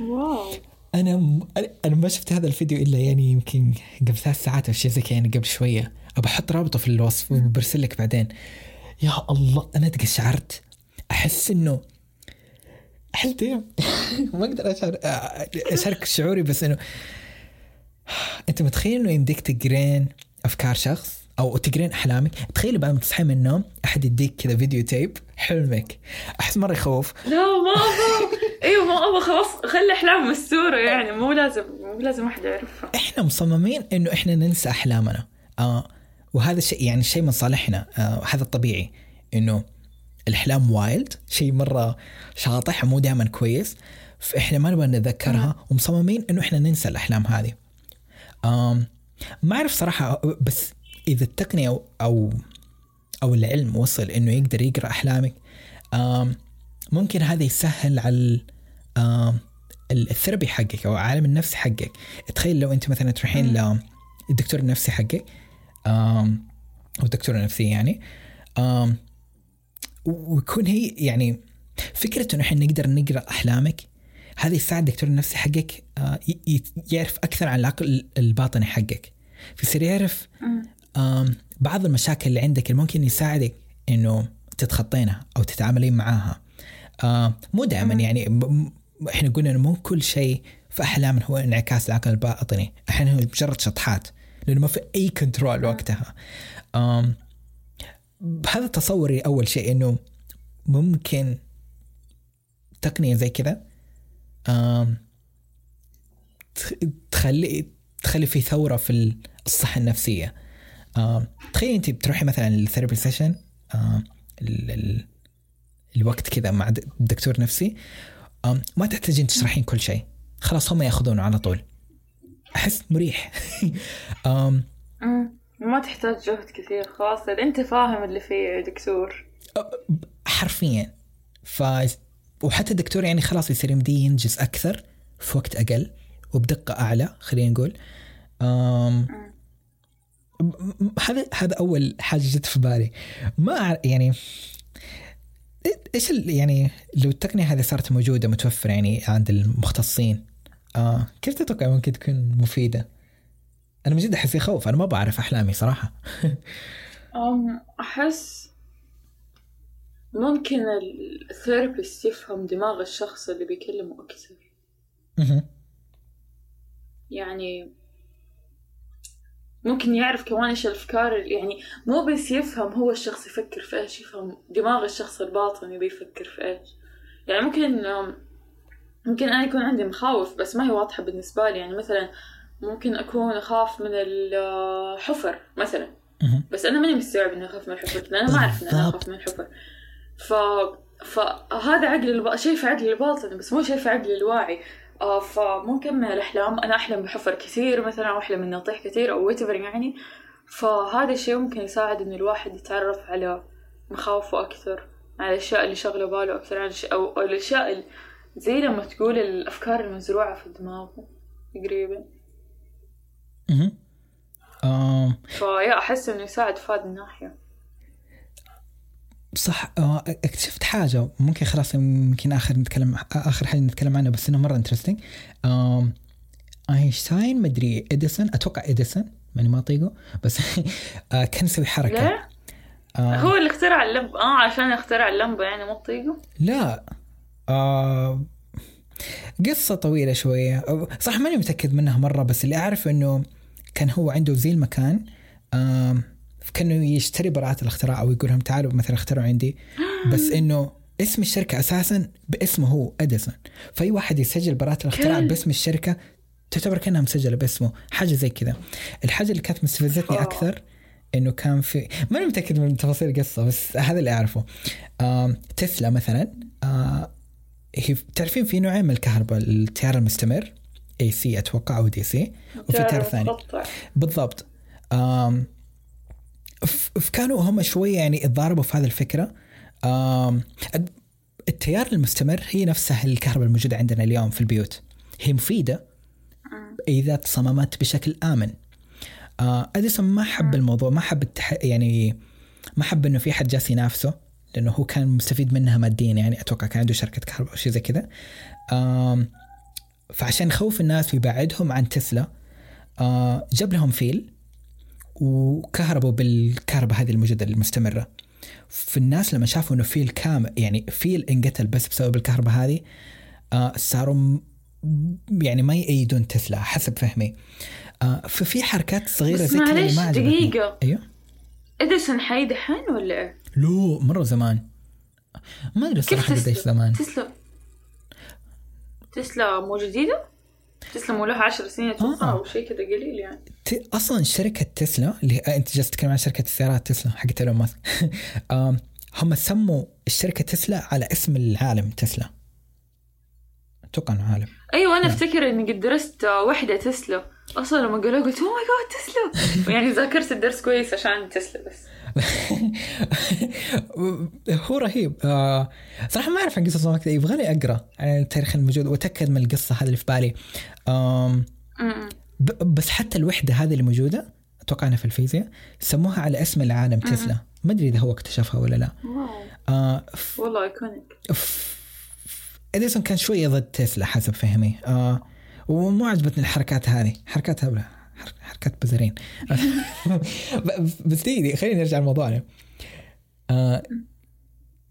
واو. أنا م... أنا ما شفت هذا الفيديو إلا يعني يمكن قبل ثلاث ساعات أو شيء زي كذا يعني قبل شوية. ابى أحط رابطة في الوصف وبرسل لك بعدين. يا الله أنا تقشعرت أحس إنه احس ديم ما أقدر أشعر... أشارك شعوري بس إنه أنت متخيل إنه يمديك تقرين أفكار شخص أو تقرين أحلامك؟ تخيل بعد ما تصحي من النوم أحد يديك كذا فيديو تيب حلمك. أحس مرة يخوف. لا ما أبغى. إيوه ما أبغى خلاص خلي أحلام مستورة يعني. مو لازم مو لازم أحد يعرفها. إحنا مصممين إنه إحنا ننسى أحلامنا. آه. وهذا الشيء يعني شيء من صالحنا. آه هذا الطبيعي. إنه الأحلام وايلد شيء مرة شاطح مو دائما كويس. فإحنا ما نبغى نتذكرها ومصممين إنه إحنا ننسى الأحلام هذه. آم ما أعرف صراحة بس إذا التقنية أو أو, أو العلم وصل إنه يقدر يقرأ أحلامك آم ممكن هذا يسهل على الثيرابي حقك أو عالم النفس حقك. تخيل لو أنت مثلا تروحين للدكتور النفسي حقك آم أو الدكتوره النفسيه يعني ويكون هي يعني فكرة إنه إحنا نقدر نقرأ أحلامك هذا يساعد الدكتور النفسي حقك آه، يعرف أكثر عن العقل الباطني حقك. فيصير يعرف بعض المشاكل اللي عندك اللي ممكن يساعدك إنه تتخطينها أو تتعاملين معاها. آه، مو دائما يعني إحنا قلنا إنه مو كل شيء في أحلامنا هو انعكاس العقل الباطني. أحيانا هو مجرد شطحات. لأنه ما في أي control وقتها. آم، هذا تصوري أول شيء إنه ممكن تقنية زي كذا تخلي تخلي في ثورة في الصحة النفسية. تخيل انت بتروحي مثلا ال therapy session ال- ال- الوقت كذا مع دكتور نفسي ما تحتاجين تشرحين كل شيء. خلاص هم يأخذونه على طول. أحس مريح. أمم. ما تحتاج جهد كثير خلاص. إذا أنت فاهم اللي فيه يا دكتور حرفيا. ف وحتى الدكتور يعني خلاص يصير يمديه ينجز أكثر في وقت أقل وبدقة أعلى خلينا نقول. أم... هذا هذا أول حاجة جت في بالي. ما يعني إيش يعني لو التقنية هذه صارت موجودة متوفرة يعني عند المختصين آه كيف تتوقع ممكن تكون مفيدة؟ أنا من جد أحس يخوف أنا ما بعرف أحلامي صراحة أم أحس ممكن الثيرابيست يفهم دماغ الشخص اللي بيكلمه أكثر. يعني ممكن يعرف كمان إيش الأفكار يعني مو بس يفهم هو الشخص يفكر في إيش يفهم دماغ الشخص الباطني بيفكر في إيش يعني ممكن ممكن أنا يكون عندي مخاوف بس ما هي واضحة بالنسبة لي. يعني مثلا ممكن أكون أخاف من الحفر مثلا. بس أنا ماني مستوعب إني أخاف من الحفر لأن أنا ما أنا بالضبط. اخاف من الحفر. ف فهذا عقل الب... شيء في عقل الباطن بس مو شيء في عقل الواعي. آه فممكن من الأحلام أنا أحلم بحفر كثير مثلا أو أحلم إني أطيح كثير أو whatever يعني. فهذا الشيء ممكن يساعد إن الواحد يتعرف على مخاوفه أكثر على الأشياء اللي شغله باله أكثر على الأشياء- أو أو الأشياء ال- زي لما تقول الأفكار المزروعة في دماغه. تقريبا. آم، فيا أحس إنه يساعد في هذه الناحيه صح آه، اكتشفت حاجة. ممكن خلاص يمكن آخر نتكلم آخر حاجة نتكلم عنها بس إنه مرة انترستنج آينشتاين مدري اديسون أتوقع اديسون ماني ما أطيقه بس آه، كان يسوي حركة. ليه؟ آه، هو اللي اخترع اللمبة. آه عشان اخترع اللمبة يعني مو تطيقه لا. آه قصة طويلة شوية. صح ماني متأكد منها مرة بس اللي أعرف إنه كان هو عنده زي المكان كأنه يشتري براءات الاختراع أو يقول لهم تعالوا مثلا اخترعوا عندي. بس إنه اسم الشركة أساسا باسمه هو أديسون. فأي واحد يسجل براءة الاختراع باسم الشركة تعتبر كأنها مسجلة باسمه. حاجة زي كذا. الحاجة اللي كانت مستفزتني آه. أكثر إنه كان في ماني متأكد من تفاصيل القصة بس هذا اللي أعرفه. آم، تسلا مثلا آه، هي تعرفين في نوعين من الكهرباء التيار المستمر AC أتوقع أو DC وفي تيار ثاني. بالضبط. آم فكانوا هم شوية يعني اتضاربوا في هذه الفكرة. آم التيار المستمر هي نفسها الكهرباء الموجودة عندنا اليوم في البيوت. هي مفيدة إذا تصممت بشكل آمن. آه اديسون ما حب الموضوع ما حب التح... يعني ما حب إنه في حد جالس ينافسه. لأنه هو كان مستفيد منها ماديا يعني أتوقع كان عنده شركة كهرباء أو شيء زي كذا. فعشان يخوف الناس ويبعدهم عن تسلا آه جاب لهم فيل وكهربوا بالكهرباء هذه الموجودة المستمرة. فالناس لما شافوا إنه فيل كامل يعني فيل انقتل بس بسبب الكهرباء هذه آه صاروا يعني ما يأيدون تسلا حسب فهمي. آه ففي حركات صغيرة زي كذا ما. دقيقة. أيوه. إديسون حي دحين ولا إيه؟ لو مرة زمان ما أدري الصراحة قديش؟ زمان تسلا تسلا مو جديدة؟ تسلا مو لها عشر سنين أتوقع آه. أو شيء كذا قليل يعني ت- أصلا شركة تسلا اللي أنت جالس تتكلم عن شركة السيارات تسلا حقت إيلون ماسك هم سموا الشركة تسلا على اسم العالم تسلا أتوقع إنه عالم أيوه أنا نعم. أفتكر إني قد درست وحدة تسلا أصلا لما قالوا قلت oh my God تسلا. يعني ذاكرت الدرس كويس عشان تسلا بس. هو رهيب. آه صراحة ما أعرف عن قصص ماك يبغى لي أقرأ عن التاريخ الموجود وأتأكد من القصة هذه اللي في بالي. آم بس حتى الوحدة هذه اللي موجودة أتوقع إنها في الفيزياء سموها على اسم العالم تسلا. ما أدري إذا هو اكتشفها ولا لا. آه والله ايكونيك إديسون كان شوية ضد تسلا حسب فهمي. آه ومو عجبتني الحركات هذه. حركات هبلة. حر- حركات بزرين. بس دي خلينا نرجع لموضوعنا آه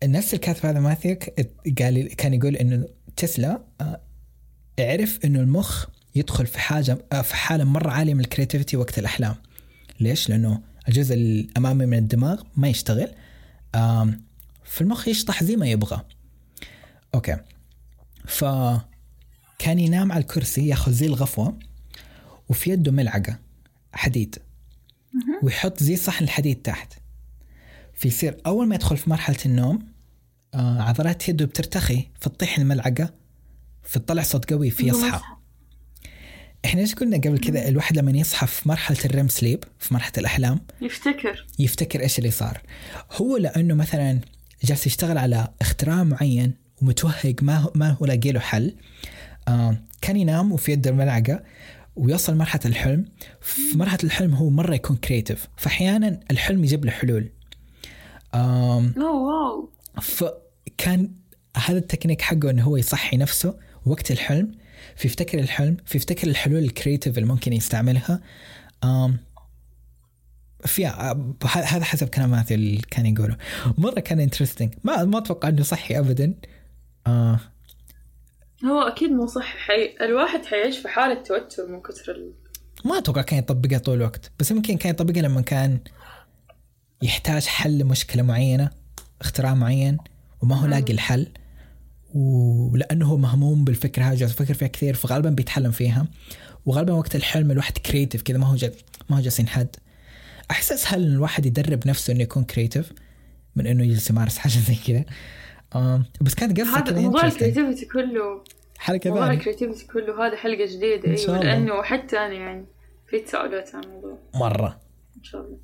نفس الكاتب هذا ماثيو ووك قال كان يقول إنه تسلا آه عرف إنه المخ يدخل في حاجة آه في حالة مرة عالية من ال creativity وقت الأحلام. ليش؟ لأنه الجزء الأمامي من الدماغ ما يشتغل. فالمخ يشطح زي ما يبغى. okay. ف كان ينام على الكرسي ياخذ زي الغفوة وفي يده ملعقة حديد. ويحط زي صحن الحديد تحت. فيصير أول ما يدخل في مرحلة النوم آه عضلات يده بترتخي فتطيح الملعقة فتطلع صوت قوي في يصحى. إحنا إيش قلنا قبل كذا؟ الواحد لما يصحى في مرحلة الريم سليب في مرحلة الأحلام يفتكر. يفتكر إيش اللي صار. هو لأنه مثلا جالس يشتغل على اختراع معين ومتوهق ما هو ما هو لاقي له حل. كان ينام وفي يده الملعقة ويوصل مرحله الحلم. في مرحلة الحلم هو مرة يكون creative فأحيانا الحلم يجيب له حلول. wow. فكان هذا التكنيك حقه إنه هو يصحي نفسه وقت الحلم. فيفتكر الحلم فيفتكر الحلول ال creative اللي ممكن يستعملها. في هذا حسب كلام ماثيو اللي كان يقوله. مرة كان interesting ما ما أتوقع إنه صحي ابدا. آه هو أكيد مو صح حي... الواحد حيعيش في حالة توتر من كثر ال... ما أتوقع كان يطبقها طول الوقت بس يمكن كان يطبقها لما كان يحتاج حل لمشكلة معينة اختراع معين وما هو لاقي الحل. ولأنه هو مهموم بالفكرة هذه جالس يفكر فيها كثير فغالبا بيتحلم فيها. وغالبا وقت الحلم الواحد creative كذا ما هو جال ما هو جالس ينحد احس اسهل إن الواحد يدرب نفسه إنه يكون creative من إنه يجلس يمارس حاجة زي كذا. بس كانت قصة هذا موضوع. ال creativity كله حلقه ثانية. ال creativity كله هذا حلقة جديدة إن شاء أيوه. لأنه حتى أنا يعني في تساؤلات عن الموضوع. مرة. إن شاء الله.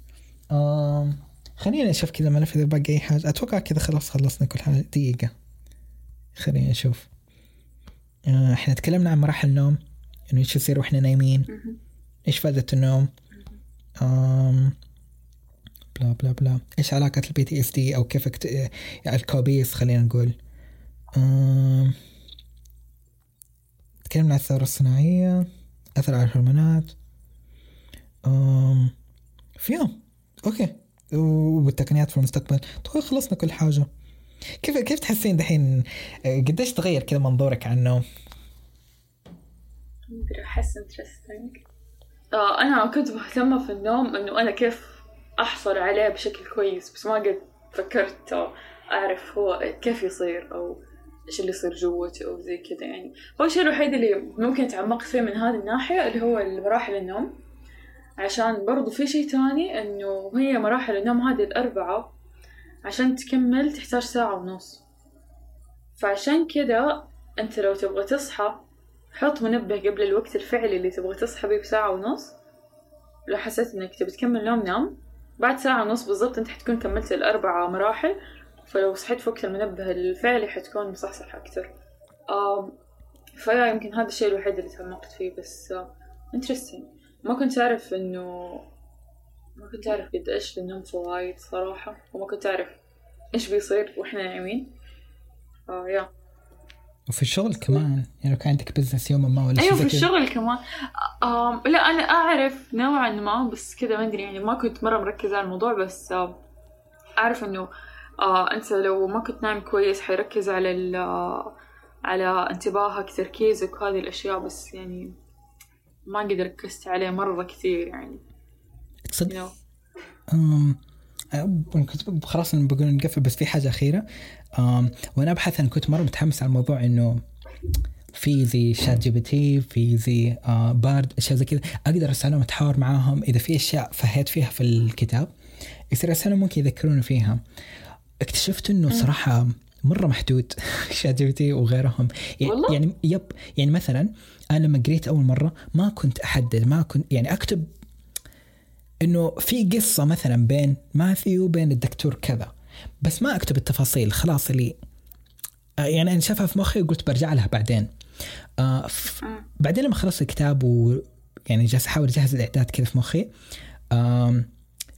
آم خلينا نشوف كذا ملف اذا باقي أي حاجة. أتوقع كذا خلاص خلصنا كل حاجة. دقيقة. خلينا نشوف آه إحنا تكلمنا عن مراحل النوم. إنه إيش يصير وإحنا نايمين. إيش فائدة النوم. آم blah blah blah. إيش علاقة ال PTSD أو كيف اكت... يعني الكوابيس خلينا نقول. آم تكلمنا عن الثورة الصناعية أثر على الهرمونات. في يوم. okay. والتقنيات في المستقبل. طيب خلصنا كل حاجة. كيف كيف تحسين دحين؟ قديش تغير كذا منظورك عن النوم؟ أحس interesting آه أنا كنت مهتمة في النوم إنه أنا كيف أحصل عليه بشكل كويس بس ما قد فكرت أعرف هو كيف يصير أو إيش اللي يصير جوتي أو زي كذا يعني. هو الشيء الوحيد اللي ممكن تعمقت فيه من هذه الناحية اللي هو مراحل النوم. عشان برضو في شيء تاني إنه هي مراحل النوم هذه الأربعة عشان تكمل تحتاج ساعة ونص. فعشان كذا أنت لو تبغى تصحى حط منبه قبل الوقت الفعلي اللي تبغى تصحى بيه بساعة ونص. لو حسيت إنك تبي تكمل نوم نام. بعد ساعة ونص بالضبط أنت حتكون كملت الأربع مراحل. فلو صحيت في وقت المنبه الفعلي حتكون مصحصح أكتر. آم فيا يمكن هذا الشيء الوحيد اللي تعمقت فيه بس interesting ما كنت أعرف إنه ما كنت أعرف قد إيش للنوم فوايد صراحة وما كنت أعرف إيش بيصير وإحنا نايمين. آه يا. وفي الشغل كمان يعني لو كان عندك بزنس يوما ما ولا أيوه في. الشغل كمان. لا أنا أعرف نوعا ما بس كذا ما أدري يعني ما كنت مرة مركزة على الموضوع بس أعرف إنه آه أنت لو ما كنت نايم كويس حيركز على ال آه، على انتباهك تركيزك وهذه الأشياء بس يعني ما قد ركزت عليه مرة كثير يعني. you تصدق أنا كنت خلاص بقول نقفل بس في حاجة أخيرة. وأنا أبحث أنا كنت مرة متحمس على الموضوع إنه في زي ChatGPT في زي آه بارد أشياء زي كذا. أقدر أسألهم أتحاور معاهم. إذا في أشياء فهيت فيها في الكتاب يصير أسألهم ممكن يذكروني فيها. اكتشفت إنه صراحة مرة محدود ChatGPT وغيرهم يعني والله؟ يعني yep يعني مثلا أنا لما قريت أول مرة ما كنت أحدد ما كنت يعني أكتب إنه في قصة مثلا بين ماثيو وبين الدكتور كذا بس ما أكتب التفاصيل خلاص اللي آه، يعني أنا شافها في مخي وقلت برجع لها بعدين آه ف... مم. بعدين لما خلصت الكتاب و يعني جالس أحاول أجهز الإعداد كذا في مخي آم...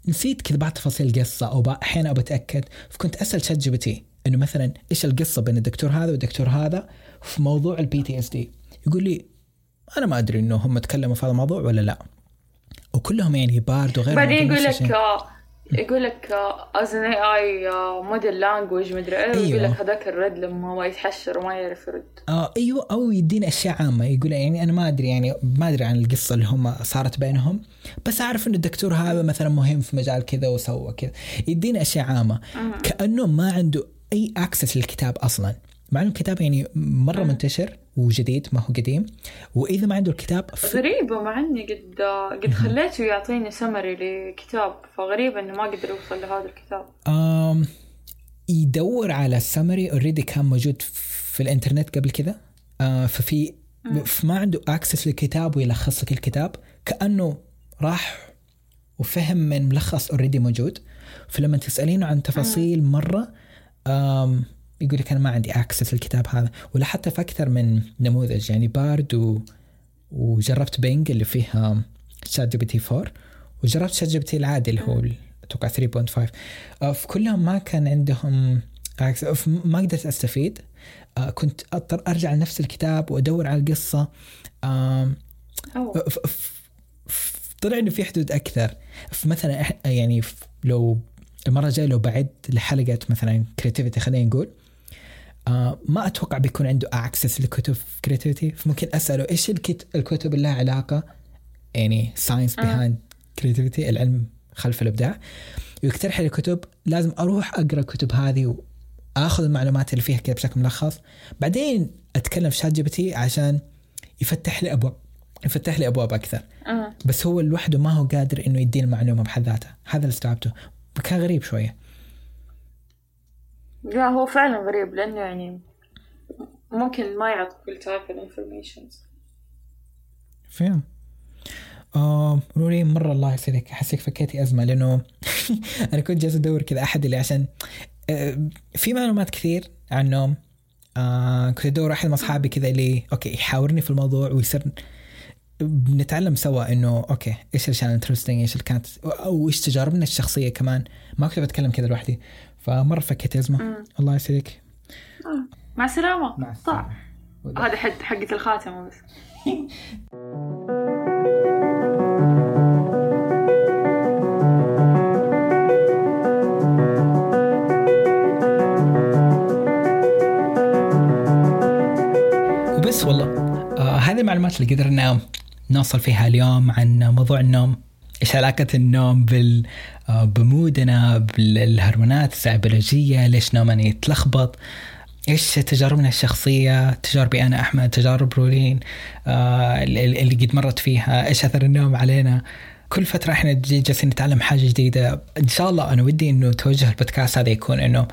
نسيت كذا بعض تفاصيل القصة أو أحيانا ابى اتاكد فكنت أسأل ChatGPT إنه مثلا إيش القصة بين الدكتور هذا والدكتور هذا في موضوع ال PTSD يقول لي أنا ما أدري إنه هم تكلموا في هذا الموضوع ولا لا. وكلهم يعني بارد وغيرهم بعدين يقول لك. آه، يقول لك از ان اي موديل لانجوج مدري إيه أيوة. يقول لك هذاك الرد لما ما يتحشر وما يعرف يرد. آه أيوه أو يدينا أشياء عامة. يقول يعني أنا ما أدري يعني ما أدري عن القصة اللي هم صارت بينهم بس أعرف إن الدكتور هذا مثلا مهم في مجال كذا وسوى كذا. يدينا أشياء عامة. كأنه ما عنده أي access للكتاب أصلا. مع إنه الكتاب يعني مرة منتشر وجديد ما هو قديم. وإذا ما عنده الكتاب ف... غريبة مع إني قد قد خليته يعطيني سمري لكتاب فغريبة إنه ما قدر يوصل لهذا الكتاب. آم يدور على ال summary already كان موجود في الإنترنت قبل كذا. آه ففي فما عنده access للكتاب ويلخص لك الكتاب. كأنه راح وفهم من ملخص already موجود. فلما تسألينه عن تفاصيل مرة يقول لك أنا ما عندي access للكتاب هذا. ولا حتى في أكثر من نموذج يعني Bard و وجربت Bing اللي فيها ChatGPT 4 وجربت ChatGPT العادي اللي هو أتوقع 3.5 آه، في كلهم ما كان عندهم ف- ما قدرت أستفيد. آه، كنت أضطر أرجع لنفس الكتاب وأدور على القصة. طلع إنه في حدود أكثر. فمثلا يعني لو المرة الجاية لو بعد لحلقة مثلا creativity خلينا نقول آه ما أتوقع بيكون عنده access لكتب creativity فممكن أسأله إيش الكت- الكتب اللي لها علاقة يعني science behind creativity العلم خلف الإبداع. ويقترح لي كتب لازم أروح أقرأ الكتب هذه وأخذ المعلومات اللي فيها كذا بشكل ملخص. بعدين أتكلم في ChatGPT عشان يفتح لي أبواب يفتح لي أبواب أكثر. أه. بس هو لوحده ما هو قادر إنه يديني المعلومة بحد ذاتها. هذا اللي استوعبته. كان غريب شوية. لا هو فعلا غريب لأنه يعني ممكن ما يعطي كل type ال informations فاهم آه روري مرة الله يسعدك. أحسك فكيتي أزمة لأنه أنا كنت جالس أدور كذا أحد اللي عشان آه في معلومات كثير عن النوم آه كنت أدور أحد من أصحابي كذا اللي أوكي يحاورني في الموضوع ويصير بنتعلم سوا إنه أوكي إيش الاشياء ال interesting إيش اللي كانت أو إيش تجاربنا الشخصية كمان. ما كنت بتكلم كذا لوحدي. فمرة فكيت ازمه الله يسعدك. آه. مع السلامة. مع طع هذا حد حقة الخاتمة بس. وبس والله. آه هذه المعلومات اللي قدرنا نوصل فيها اليوم عن موضوع النوم. إيش علاقة النوم بال آه بمودنا بالهرمونات البيولوجية ليش نومنا يتلخبط؟ إيش تجاربنا الشخصية؟ تجاربي أنا أحمد تجارب رولين آه اللي قد مرت فيها إيش أثر النوم علينا؟ كل فترة إحنا جالسين نتعلم حاجة جديدة. إن شاء الله أنا ودي إنه توجه البودكاست هذا يكون إنه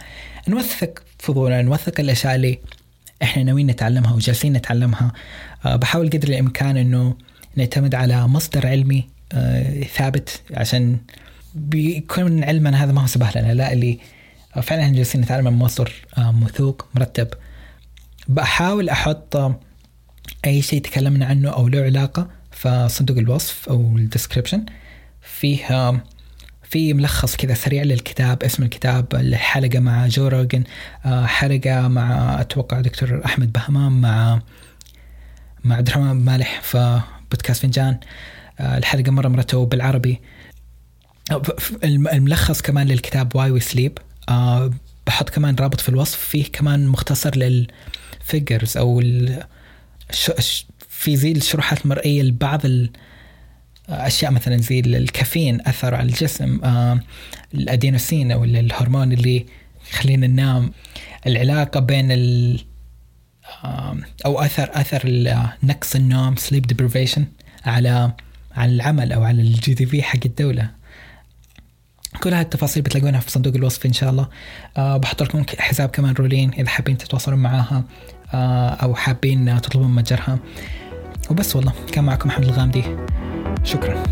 نوثق فضولنا نوثق الأشياء اللي إحنا ناويين نتعلمها وجالسين نتعلمها. آه، بحاول قدر الإمكان إنه نعتمد على مصدر علمي ثابت عشان بيكون علمنا هذا ما هو سبه لنا. لا اللي فعلا جالسين نتعلم من مصدر موثوق مرتب. بحاول أحط أي شيء تكلمنا عنه أو له علاقة في صندوق الوصف أو الديسكربشن فيه في ملخص كذا سريع للكتاب اسم الكتاب الحلقة مع Joe Rogan آه، حلقة مع أتوقع دكتور أحمد بهمام مع مع عبد الرحمن مالح في بودكاست فنجان. آه، الحلقة مرة مرة تو بالعربي. الملخص كمان للكتاب Why We Sleep بحط كمان رابط في الوصف. فيه كمان مختصر لل figures أو في زي الشروحات المرئية لبعض أشياء مثلا زي الكافيين أثر على الجسم آه الأدينوسين أو الهرمون اللي يخلينا ننام. العلاقة بين ال أو اثر أثر نقص النوم sleep deprivation على على العمل أو على ال GDP حق الدولة. كل هذه التفاصيل بتلاقونها في صندوق الوصف إن شاء الله. أه بحط لكم حساب كمان رولين إذا حابين تتواصلون معاها أه أو حابين تطلبون متجرها. وبس والله كان معكم محمد الغامدي. شكرا.